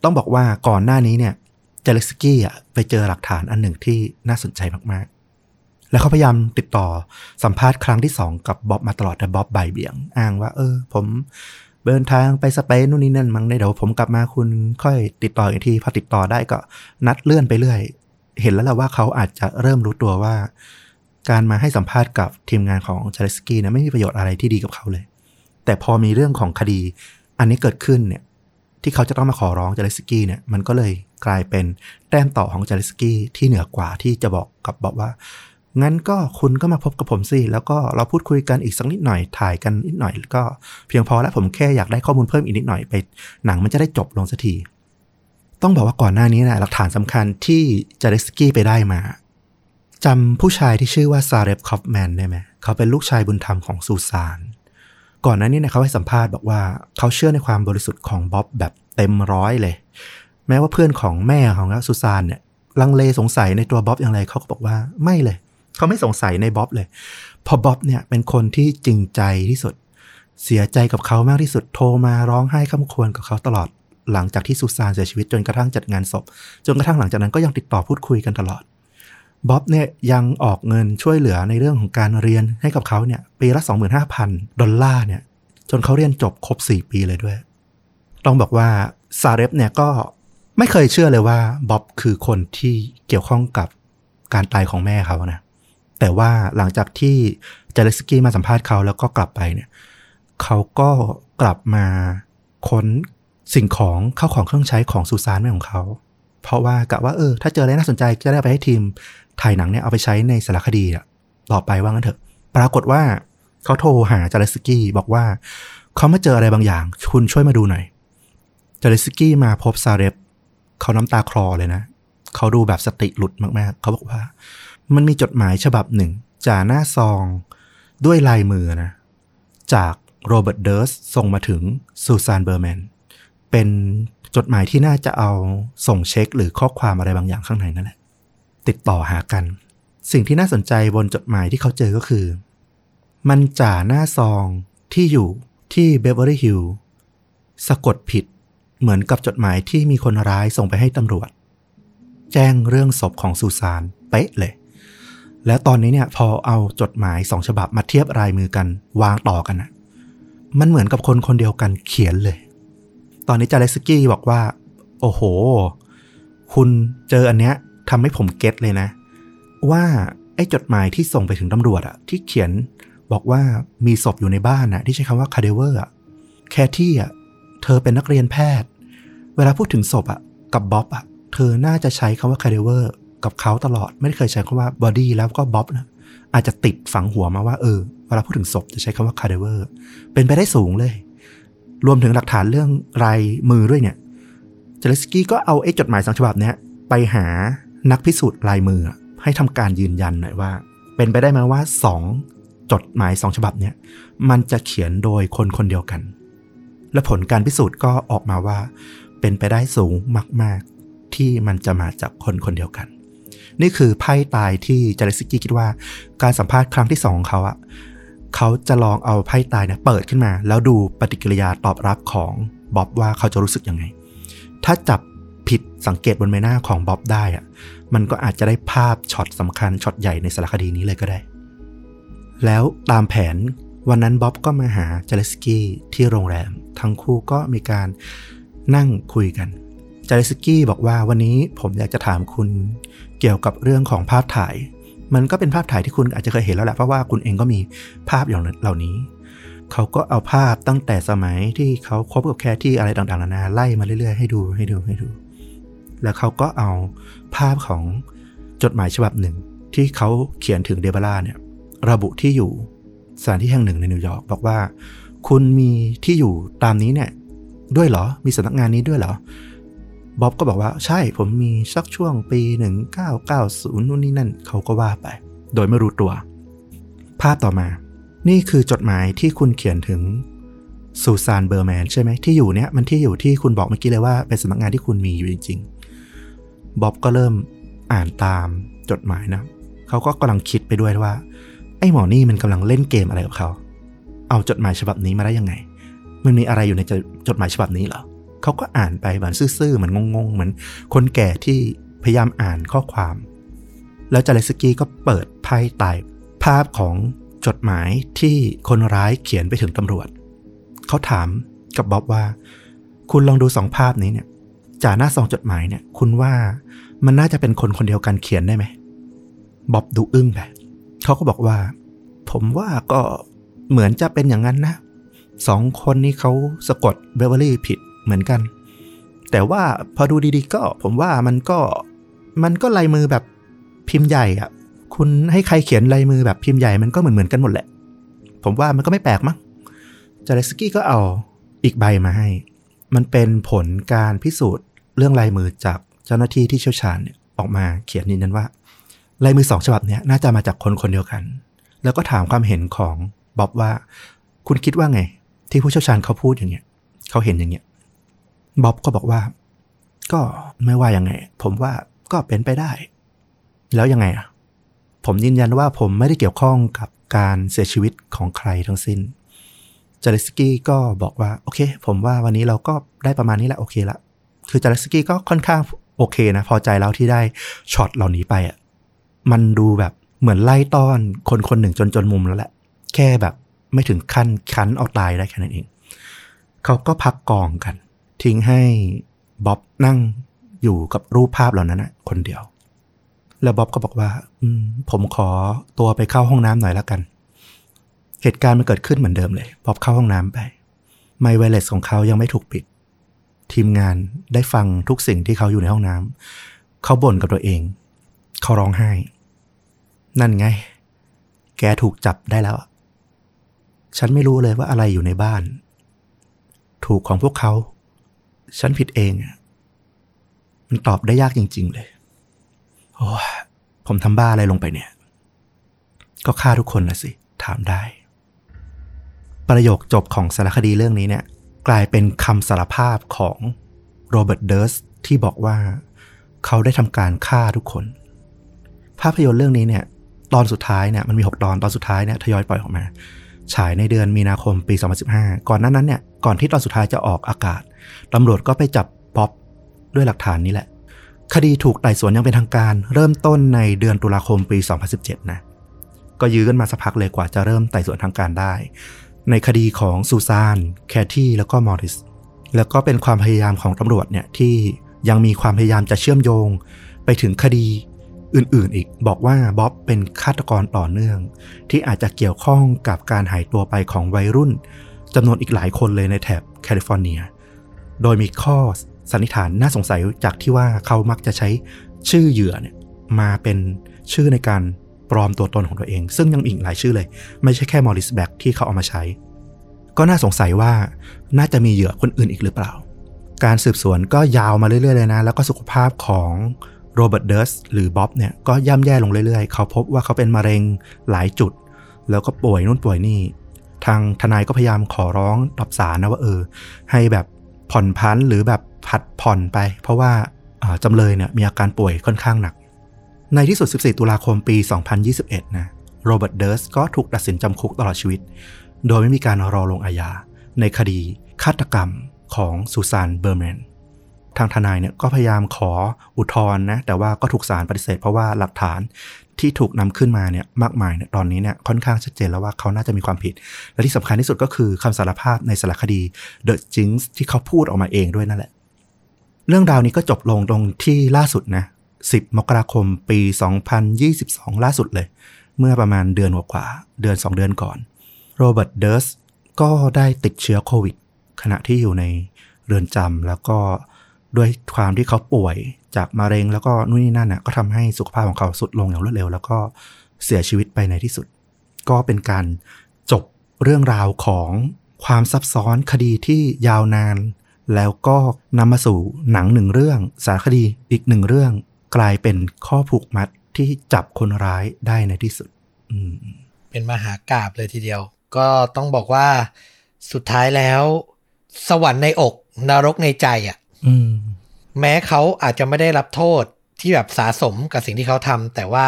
ต้องบอกว่าก่อนหน้านี้เนี่ยเจเลสกี้อะไปเจอหลักฐานอันหนึ่งที่น่าสนใจมากๆ แล้วเขาพยายามติดต่อสัมภาษณ์ครั้งที่สองกับบ๊อบมาตลอดแต่บ๊อบใบเบี่ยง อ้างว่า เออ ผม เดินทางไปสเปนนู่นนี่นั่นมั้งเดี๋ยวผมกลับมาคุณค่อยติดต่ออีกทีพอติดต่อได้ก็นัดเลื่อนไปเรื่อย เห็นแล้วแหละว่าเขาอาจจะเริ่มรู้ตัวว่า การมาให้สัมภาษณ์กับทีมงานของเจเลสกี้นะไม่มีประโยชน์อะไรที่ดีกับเขาเลย แต่พอมีเรื่องของคดี อันนี้เกิดขึ้นเนี่ย ที่เขาจะต้องมาขอร้องเจเลสกี้เนี่ยมันก็เลยกลายเป็นแต้มต่อของเจเลสกี้ที่เหนือกว่าที่จะบอกกับบอกว่า งั้นก็คุณก็มาพบกับผมสิ แล้วก็เราพูดคุยกันอีกสักนิดหน่อยถ่ายกันนิดหน่อยก็เพียงพอแล้วผมแค่อยากได้ข้อมูลเพิ่มอีกนิดหน่อยไป หนังมันจะได้จบลงสักที ต้องบอกว่าก่อนหน้านี้นะหลักฐานสำคัญที่เจเลสกี้ไปได้มาจำผู้ชายที่ชื่อว่าซาเรฟคอฟแมนได้ไหมเขาเป็นลูกชายบุญธรรมของซูซานก่อนหน้านี้เนี่ยเขาให้สัมภาษณ์บอกว่าเขาเชื่อในความบริสุทธิ์ของบ๊อบแบบเต็มร้อยเลย แม้ว่าเพื่อนของแม่ของซูซานเนี่ยลังเลสงสัยในตัวบ๊อบอย่างไรเขาก็บอกว่าไม่เลย เขาไม่สงสัยในบ๊อบเลยเพราะบ๊อบเนี่ยเป็นคนที่จริงใจที่สุด เสียใจกับเขามากที่สุดโทรมาร้องไห้ข้าควรกับเขาตลอด หลังจากที่ซูซานเสียชีวิตจนกระทั่งจัดงานศพ จนกระทั่งหลังจากนั้นก็ยังติดต่อพูดคุยกันตลอดบ๊อบเนี่ยยังออกเงินช่วยเหลือในเรื่องของการเรียนให้กับเขาเนี่ยปีละ 25,000 ดอลลาร์เนี่ยจนเขาเรียนจบครบ 4 ปีเลยด้วย ต้องบอกว่าซาเรฟเนี่ยก็ไม่เคยเชื่อเลยว่าบ๊อบคือคนที่เกี่ยวข้องกับการตายของแม่เขานะ แต่ว่าหลังจากที่เจเลสกี้มาสัมภาษณ์เขาแล้วก็กลับไปเนี่ยเขาก็กลับมาค้นสิ่งของเข้าของเครื่องใช้ของซูซานแม่ของเขา เพราะว่ากะว่าเออถ้าเจออะไรน่าสนใจจะได้ไปให้ทีมถ่ายหนังเนี่ยเอาไปใช้ในสารคดีอะต่อไปว่างั้นเถอะ ปรากฏว่าเขาโทรหาเจเลสกี้บอกว่าเขามาเจออะไรบางอย่าง คุณช่วยมาดูหน่อยเจเลสกี้มาพบซาเรฟเขาน้ำตาคลอเลยนะ เขาดูแบบสติหลุดมากๆ เขาบอกว่า มันมีจดหมายฉบับหนึ่งจ่าหน้าซองด้วยลายมือนะ จากโรเบิร์ตเดิร์สส่งมาถึงซูซานเบอร์แมน เป็นจดหมายที่น่าจะเอาส่งเช็คหรือข้อความอะไรบางอย่างข้างในนั่นแหละ ติดต่อหากัน สิ่งที่น่าสนใจบนจดหมายที่เขาเจอก็คือ มันจ่าหน้าซองที่อยู่ที่เบเวอรี่ฮิลล์สะกดผิดเหมือนกับจดหมายที่มีคนร้ายส่งไปให้ตำรวจ แจ้งเรื่องศพของซูซานเป๊ะเลย แล้วตอนนี้เนี่ยพอเอาจดหมายสองฉบับมาเทียบลายมือกันวางต่อกันนะมันเหมือนกับคนคนเดียวกันเขียนเลย ตอนนี้จาเลสกี้บอกว่า โอ้โห คุณเจออันเนี้ยทำให้ผม get เลยนะ ว่าไอ้จดหมายที่ส่งไปถึงตำรวจอะที่เขียนบอกว่ามีศพอยู่ในบ้านน่ะที่ใช้คำว่า cadaver อะแคที่อะเธอเป็นนักเรียนแพทย์ เวลาพูดถึงศพอะกับบ๊อบอะเธอน่าจะใช้คำว่า cadaver กับเขาตลอด ไม่ได้เคยใช้คำว่า body แล้วก็บ๊อบนะอาจจะติดฝังหัวมาว่าเออเวลาพูดถึงศพจะใช้คำว่า cadaver เป็นไปได้สูงเลย รวมถึงหลักฐานเรื่องลายมือด้วยเนี่ยเจลสกี้ก็เอาไอ้จดหมายสองฉบับเนี้ยไปหานักพิสูจน์ลายมือ ให้ทำการยืนยันหน่อยว่า เป็นไปได้ไหมว่าสองจดหมายสองฉบับเนี่ยมันจะเขียนโดยคนคนเดียวกัน และผลการพิสูจน์ก็ออกมาว่า เป็นไปได้สูงมาก ๆ ที่มันจะมาจากคนคนเดียวกัน นี่คือไพ่ตายที่จาริสกี้คิดว่า การสัมภาษณ์ครั้งที่สองของเขาอะเขาจะลองเอาไพ่ตายเนี่ยเปิดขึ้นมา แล้วดูปฏิกิริยาตอบรับของบ๊อบว่าเขาจะรู้สึกยังไง ถ้าจับผิดสังเกตบนใบหน้าของบ๊อบได้อะมันก็อาจจะได้ภาพช็อตสำคัญช็อตใหญ่ในสารคดีนี้เลยก็ได้ แล้วตามแผนวันนั้นบ๊อบก็มาหาจาเลสกี้ที่โรงแรม ทั้งคู่ก็มีการนั่งคุยกันจาเลสกี้บอกว่าวันนี้ผมอยากจะถามคุณ เกี่ยวกับเรื่องของภาพถ่าย มันก็เป็นภาพถ่ายที่คุณอาจจะเคยเห็นแล้วแหละเพราะว่าคุณเองก็มีภาพอย่างเหล่านี้ เขาก็เอาภาพตั้งแต่สมัยที่เขาคบกับแคที่อะไรต่างๆนานาไล่มาเรื่อยๆให้ดูให้ดูให้ดู แล้วเขาก็เอาภาพของจดหมายฉบับหนึ่ง ที่เขาเขียนถึงเดบราเนี่ยระบุที่อยู่สถานที่แห่งหนึ่งในนิวยอร์กบอกว่า คุณมีที่อยู่ตามนี้เนี่ยด้วยเหรอ มีสำนักงานนี้ด้วยเหรอ บ๊อบก็บอกว่าใช่ผมมีสักช่วงปี 1990 นู่นนี่นั่นเขาก็ว่าไป โดยไม่รู้ตัว ภาพต่อมา นี่คือจดหมายที่คุณเขียนถึงซูซานเบอร์แมนใช่ไหมที่อยู่เนี้ยมันที่อยู่ที่คุณบอกเมื่อกี้เลยว่าเป็นสำนักงานที่คุณมีอยู่จริงๆบ๊อบก็เริ่มอ่านตามจดหมายนะเขาก็กำลังคิดไปด้วยว่า ไอ้หมอนี่มันกำลังเล่นเกมอะไรกับเขา เอาจดหมายฉบับนี้มาได้ยังไง มันมีอะไรอยู่ในจดหมายฉบับนี้เหรอ เขาก็อ่านไปเหมือนซื่อๆเหมือนงงๆ เหมือนคนแก่ที่พยายามอ่านข้อความ แล้วจาเลสกี้ก็เปิดไพ่ตายภาพของจดหมายที่คนร้ายเขียนไปถึงตำรวจ เขาถามกับบ๊อบว่า คุณลองดูสองภาพนี้เนี่ยจากหน้าซองจดหมายเนี่ย คุณว่ามันน่าจะเป็นคนคนเดียวกันเขียนได้ไหมบ๊อบดูอึ้งไปเขาก็บอกว่า ผมว่าก็เหมือนจะเป็นอย่างนั้นนะสองคนนี้เขาสะกดเบเวอรี่ผิด เหมือนกัน แต่ว่าพอดูดีๆก็ผมว่ามันก็มันก็ลายมือแบบพิมพ์ใหญ่อะคุณให้ใครเขียนลายมือแบบพิมพ์ใหญ่มันก็เหมือนเหมือนกันหมดแหละ ผมว่ามันก็ไม่แปลกมั้งจาเลสกี้ก็เอาอีกใบมาให้ มันเป็นผลการพิสูจน์เรื่องลายมือจากเจ้าหน้าที่ที่เชี่ยวชาญเนี่ยออกมาเขียนนิดนั้นว่าลายมือสองฉบับนี้น่าจะมาจากคนคนเดียวกัน แล้วก็ถามความเห็นของบ๊อบว่า คุณคิดว่าไง ที่ผู้เชี่ยวชาญเขาพูดอย่างเงี้ยเขาเห็นอย่างเงี้ย บ๊อบก็บอกว่า ก็ไม่ว่ายังไง ผมว่าก็เป็นไปได้ แล้วยังไงอะ ผมยืนยันว่าผมไม่ได้เกี่ยวข้องกับการเสียชีวิตของใครทั้งสิ้นจาริสกี้ก็บอกว่า โอเค ผมว่าวันนี้เราก็ได้ประมาณนี้แหละโอเคละ คือจาริสกี้ก็ค่อนข้างโอเคนะ พอใจแล้วที่ได้ช็อตเหล่านี้ไปอะมันดูแบบเหมือนไล่ต้อนคนคนหนึ่งจนจนมุมแล้วแหละ แค่แบบไม่ถึงขั้นคันเอาตายได้แค่นั้นเอง เขาก็พักกองกัน ทิ้งให้บ๊อบนั่งอยู่กับรูปภาพเหล่านั้นนะคนเดียว แล้วบ๊อบก็บอกว่า อืผมขอตัวไปเข้าห้องน้ำหน่อยแล้วกัน เหตุการณ์มันเกิดขึ้นเหมือนเดิมเลยบ๊อบเข้าห้องน้ำไป ไมไวเลสของเขายังไม่ถูกปิด ทีมงานได้ฟังทุกสิ่งที่เขาอยู่ในห้องน้ำเขาบ่นกับตัวเอง เขาร้องไห้ นั่นไง แกถูกจับได้แล้ว ฉันไม่รู้เลยว่าอะไรอยู่ในบ้าน ถูกของพวกเขา ฉันผิดเองมันตอบได้ยากจริง ๆ เลย โอ้ผมทำบ้าอะไรลงไปเนี่ย ก็ฆ่าทุกคนนะสิ ถามได้ ประโยคจบของสารคดีเรื่องนี้เนี่ย กลายเป็นคำสารภาพของโรเบิร์ตเดิร์สที่บอกว่าเขาได้ทำการฆ่าทุกคน ภาพยนตร์เรื่องนี้เนี่ย ตอนสุดท้ายเนี่ยมันมี 6 ตอนตอนสุดท้ายเนี่ยทยอยปล่อยออกมา ฉายในเดือนมีนาคมปี 2015 ก่อนนั้นนั้นเนี่ย ก่อนที่ตอนสุดท้ายจะออกอากาศ ตำรวจก็ไปจับบ๊อบด้วยหลักฐานนี้แหละ คดีถูกไต่สวนอย่างเป็นทางการ เริ่มต้นในเดือนตุลาคมปี 2017 นะ ก็ยื้อกันมาสักพักเลยกว่าจะเริ่มไต่สวนทางการได้ ในคดีของซูซาน แคที่แล้วก็มอริส แล้วก็เป็นความพยายามของตำรวจเนี่ยที่ยังมีความพยายามจะเชื่อมโยง ไปถึงคดี อื่นๆอีกบอกว่าบ๊อบเป็นฆาตกรต่อเนื่อง ที่อาจจะเกี่ยวข้องกับการหายตัวไปของวัยรุ่นจำนวนอีกหลายคนเลยในแถบแคลิฟอร์เนีย โดยมีข้อสันนิษฐานน่าสงสัยจากที่ว่าเขามักจะใช้ชื่อเหยื่อเนี่ยมาเป็นชื่อในการปลอมตัวตนของตัวเอง ซึ่งยังอีกหลายชื่อเลย ไม่ใช่แค่มอริสแบ็กที่เขาเอามาใช้ ก็น่าสงสัยว่าน่าจะมีเหยื่อคนอื่นอีกหรือเปล่า การสืบสวนก็ยาวมาเรื่อยๆเลยนะ แล้วก็สุขภาพของ โรเบิร์ตเดิร์สหรือบ๊อบเนี่ยก็ย่ำแย่ลงเรื่อยๆ เขาพบว่าเขาเป็นมะเร็งหลายจุด แล้วก็ป่วยนู่นป่วยนี่ ทางทนายก็พยายามขอร้องต่อศาลนะว่าเออ ให้แบบผ่อนพันหรือแบบผัดผ่อนไป เพราะว่าจำเลยเนี่ยมีอาการป่วยค่อนข้างหนัก ในที่สุด 14 ตุลาคมปี 2021 นะโรเบิร์ตเดิร์สก็ถูกตัดสินจำคุกตลอดชีวิต โดยไม่มีการรอลงอาญาในคดีฆาตกรรมของซูซานเบอร์แมน ทางทนายเนี่ยก็พยายามขออุทธรณ์นะแต่ว่าก็ถูกศาลปฏิเสธเพราะว่าหลักฐานที่ถูกนำขึ้นมาเนี่ยมากมายเนี่ยตอนนี้เนี่ยค่อนข้างชัดเจนแล้วว่าเขาน่าจะมีความผิด และที่สำคัญที่สุดก็คือคำสารภาพในสารคดี The Jinx ที่เขาพูดออกมาเองด้วยนั่นแหละ เรื่องราวนี้ก็จบลงตรงที่ล่าสุดนะ 10 มกราคมปี 2022 ล่าสุดเลย เมื่อประมาณเดือนกว่าเดือน 2 เดือนก่อนโรเบิร์ตเดิร์สก็ได้ติดเชื้อโควิดขณะที่อยู่ในเรือนจำแล้วก็ ด้วยความที่เขาป่วยจากมะเร็งแล้วก็นู่นนี่นั่นน่ะก็ทำให้สุขภาพของเขาทรุดลงอย่างรวดเร็ว แล้วก็เสียชีวิตไปในที่สุด ก็เป็นการจบเรื่องราวของความซับซ้อนคดีที่ยาวนาน แล้วก็นำมาสู่หนังหนึ่งเรื่อง สารคดีอีกหนึ่งเรื่อง กลายเป็นข้อผูกมัดที่จับคนร้ายได้ในที่สุดเป็นมหากราบเลยทีเดียว ก็ต้องบอกว่าสุดท้ายแล้ว สวรรค์ในอกนรกในใจอะ่ะ แม้เขาอาจจะไม่ได้รับโทษที่แบบสาสมกับสิ่งที่เขาทำแต่ว่า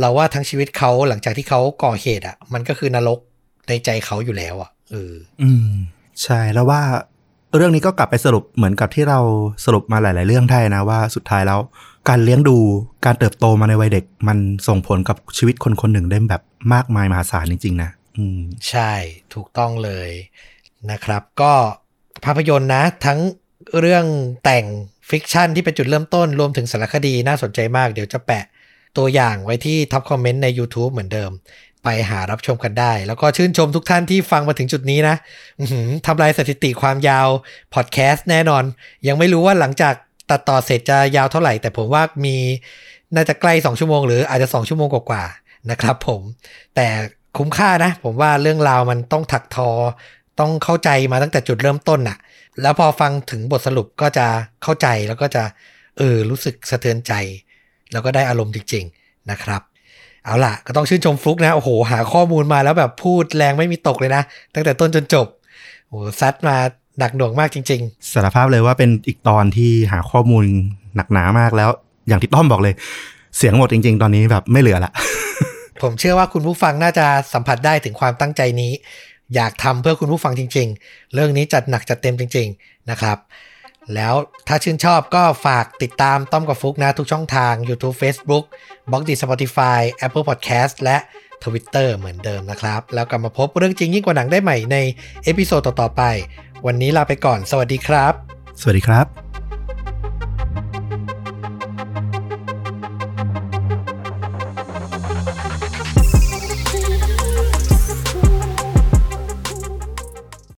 เราว่าทั้งชีวิตเขาหลังจากที่เขาก่อเหตุอะ่ะ มันก็คือนรกในใจเขาอยู่แล้วอะ่ะเอออืม ใช่แล้วว่าเรื่องนี้ก็กลับไปสรุปเหมือนกับที่เราสรุปมาหลาย ๆ เรื่องได้นะว่าสุดท้ายแล้ว การเลี้ยงดูการเติบโตมาในวัยเด็ก มันส่งผลกับชีวิตคนคนหนึ่งได้แบบมากมายมหาศาลจริง ๆ นะอืม ใช่ถูกต้องเลยนะครับ ก็ภาพยนตร์นะ ทั้ง เรื่องแต่ง fiction ที่เป็นจุดเริ่มต้นรวมถึงสารคดีน่าสนใจมากเดี๋ยวจะแปะตัวอย่างไว้ที่ top comment ใน YouTube เหมือนเดิม ไปหารับชมกันได้ แล้วก็ชื่นชมทุกท่านที่ฟังมาถึงจุดนี้นะทำลายสถิติความยาวพอดแคสต์แน่นอน ยังไม่รู้ว่าหลังจากตัดต่อเสร็จจะยาวเท่าไหร่ แต่ผมว่ามีน่าจะใกล้ 2 ชั่วโมงหรืออาจจะ 2 ชั่วโมงกว่าๆนะครับผมแต่คุ้มค่านะ ผมว่าเรื่องราวมันต้องถักทอ ต้องเข้าใจมาตั้งแต่จุดเริ่มต้นน่ะ แล้วพอฟังถึงบทสรุปก็จะเข้าใจแล้วก็จะเออรู้สึกสะเทือนใจ แล้วก็ได้อารมณ์จริง ๆนะครับ เอาล่ะ ก็ต้องชื่นชมฟลุกนะ โอ้โห หาข้อมูลมาแล้วแบบพูดแรงไม่มีตกเลยนะ ตั้งแต่ต้นจนจบโอ้โหซัดมาหนักหน่วงมากจริงสารภาพเลยว่าเป็นอีกตอนที่หาข้อมูลหนักหนามากแล้ว อย่างที่ต้อมบอกเลย เสียงหมดจริง ๆ ตอนนี้แบบไม่เหลือละๆผมเชื่อว่าคุณผู้ฟังน่าจะสัมผัสได้ถึงความตั้งใจนี้ อยากทำเพื่อคุณผู้ฟังจริง ๆ เรื่องนี้จัดหนักจัดเต็มจริง ๆ นะครับแล้วถ้าชื่นชอบก็ฝากติดตามต้อมกับฟุกนะ ทุกช่องทาง YouTube Facebook b l o g d i Spotify Apple Podcast และ Twitter เหมือนเดิมนะครับ แล้วกลับมาพบเรื่องจริงยิ่งกว่าหนังได้ใหม่ใน episode ต่อ ๆ ไป วันนี้ลาไปก่อน สวัสดีครับ สวัสดีครับ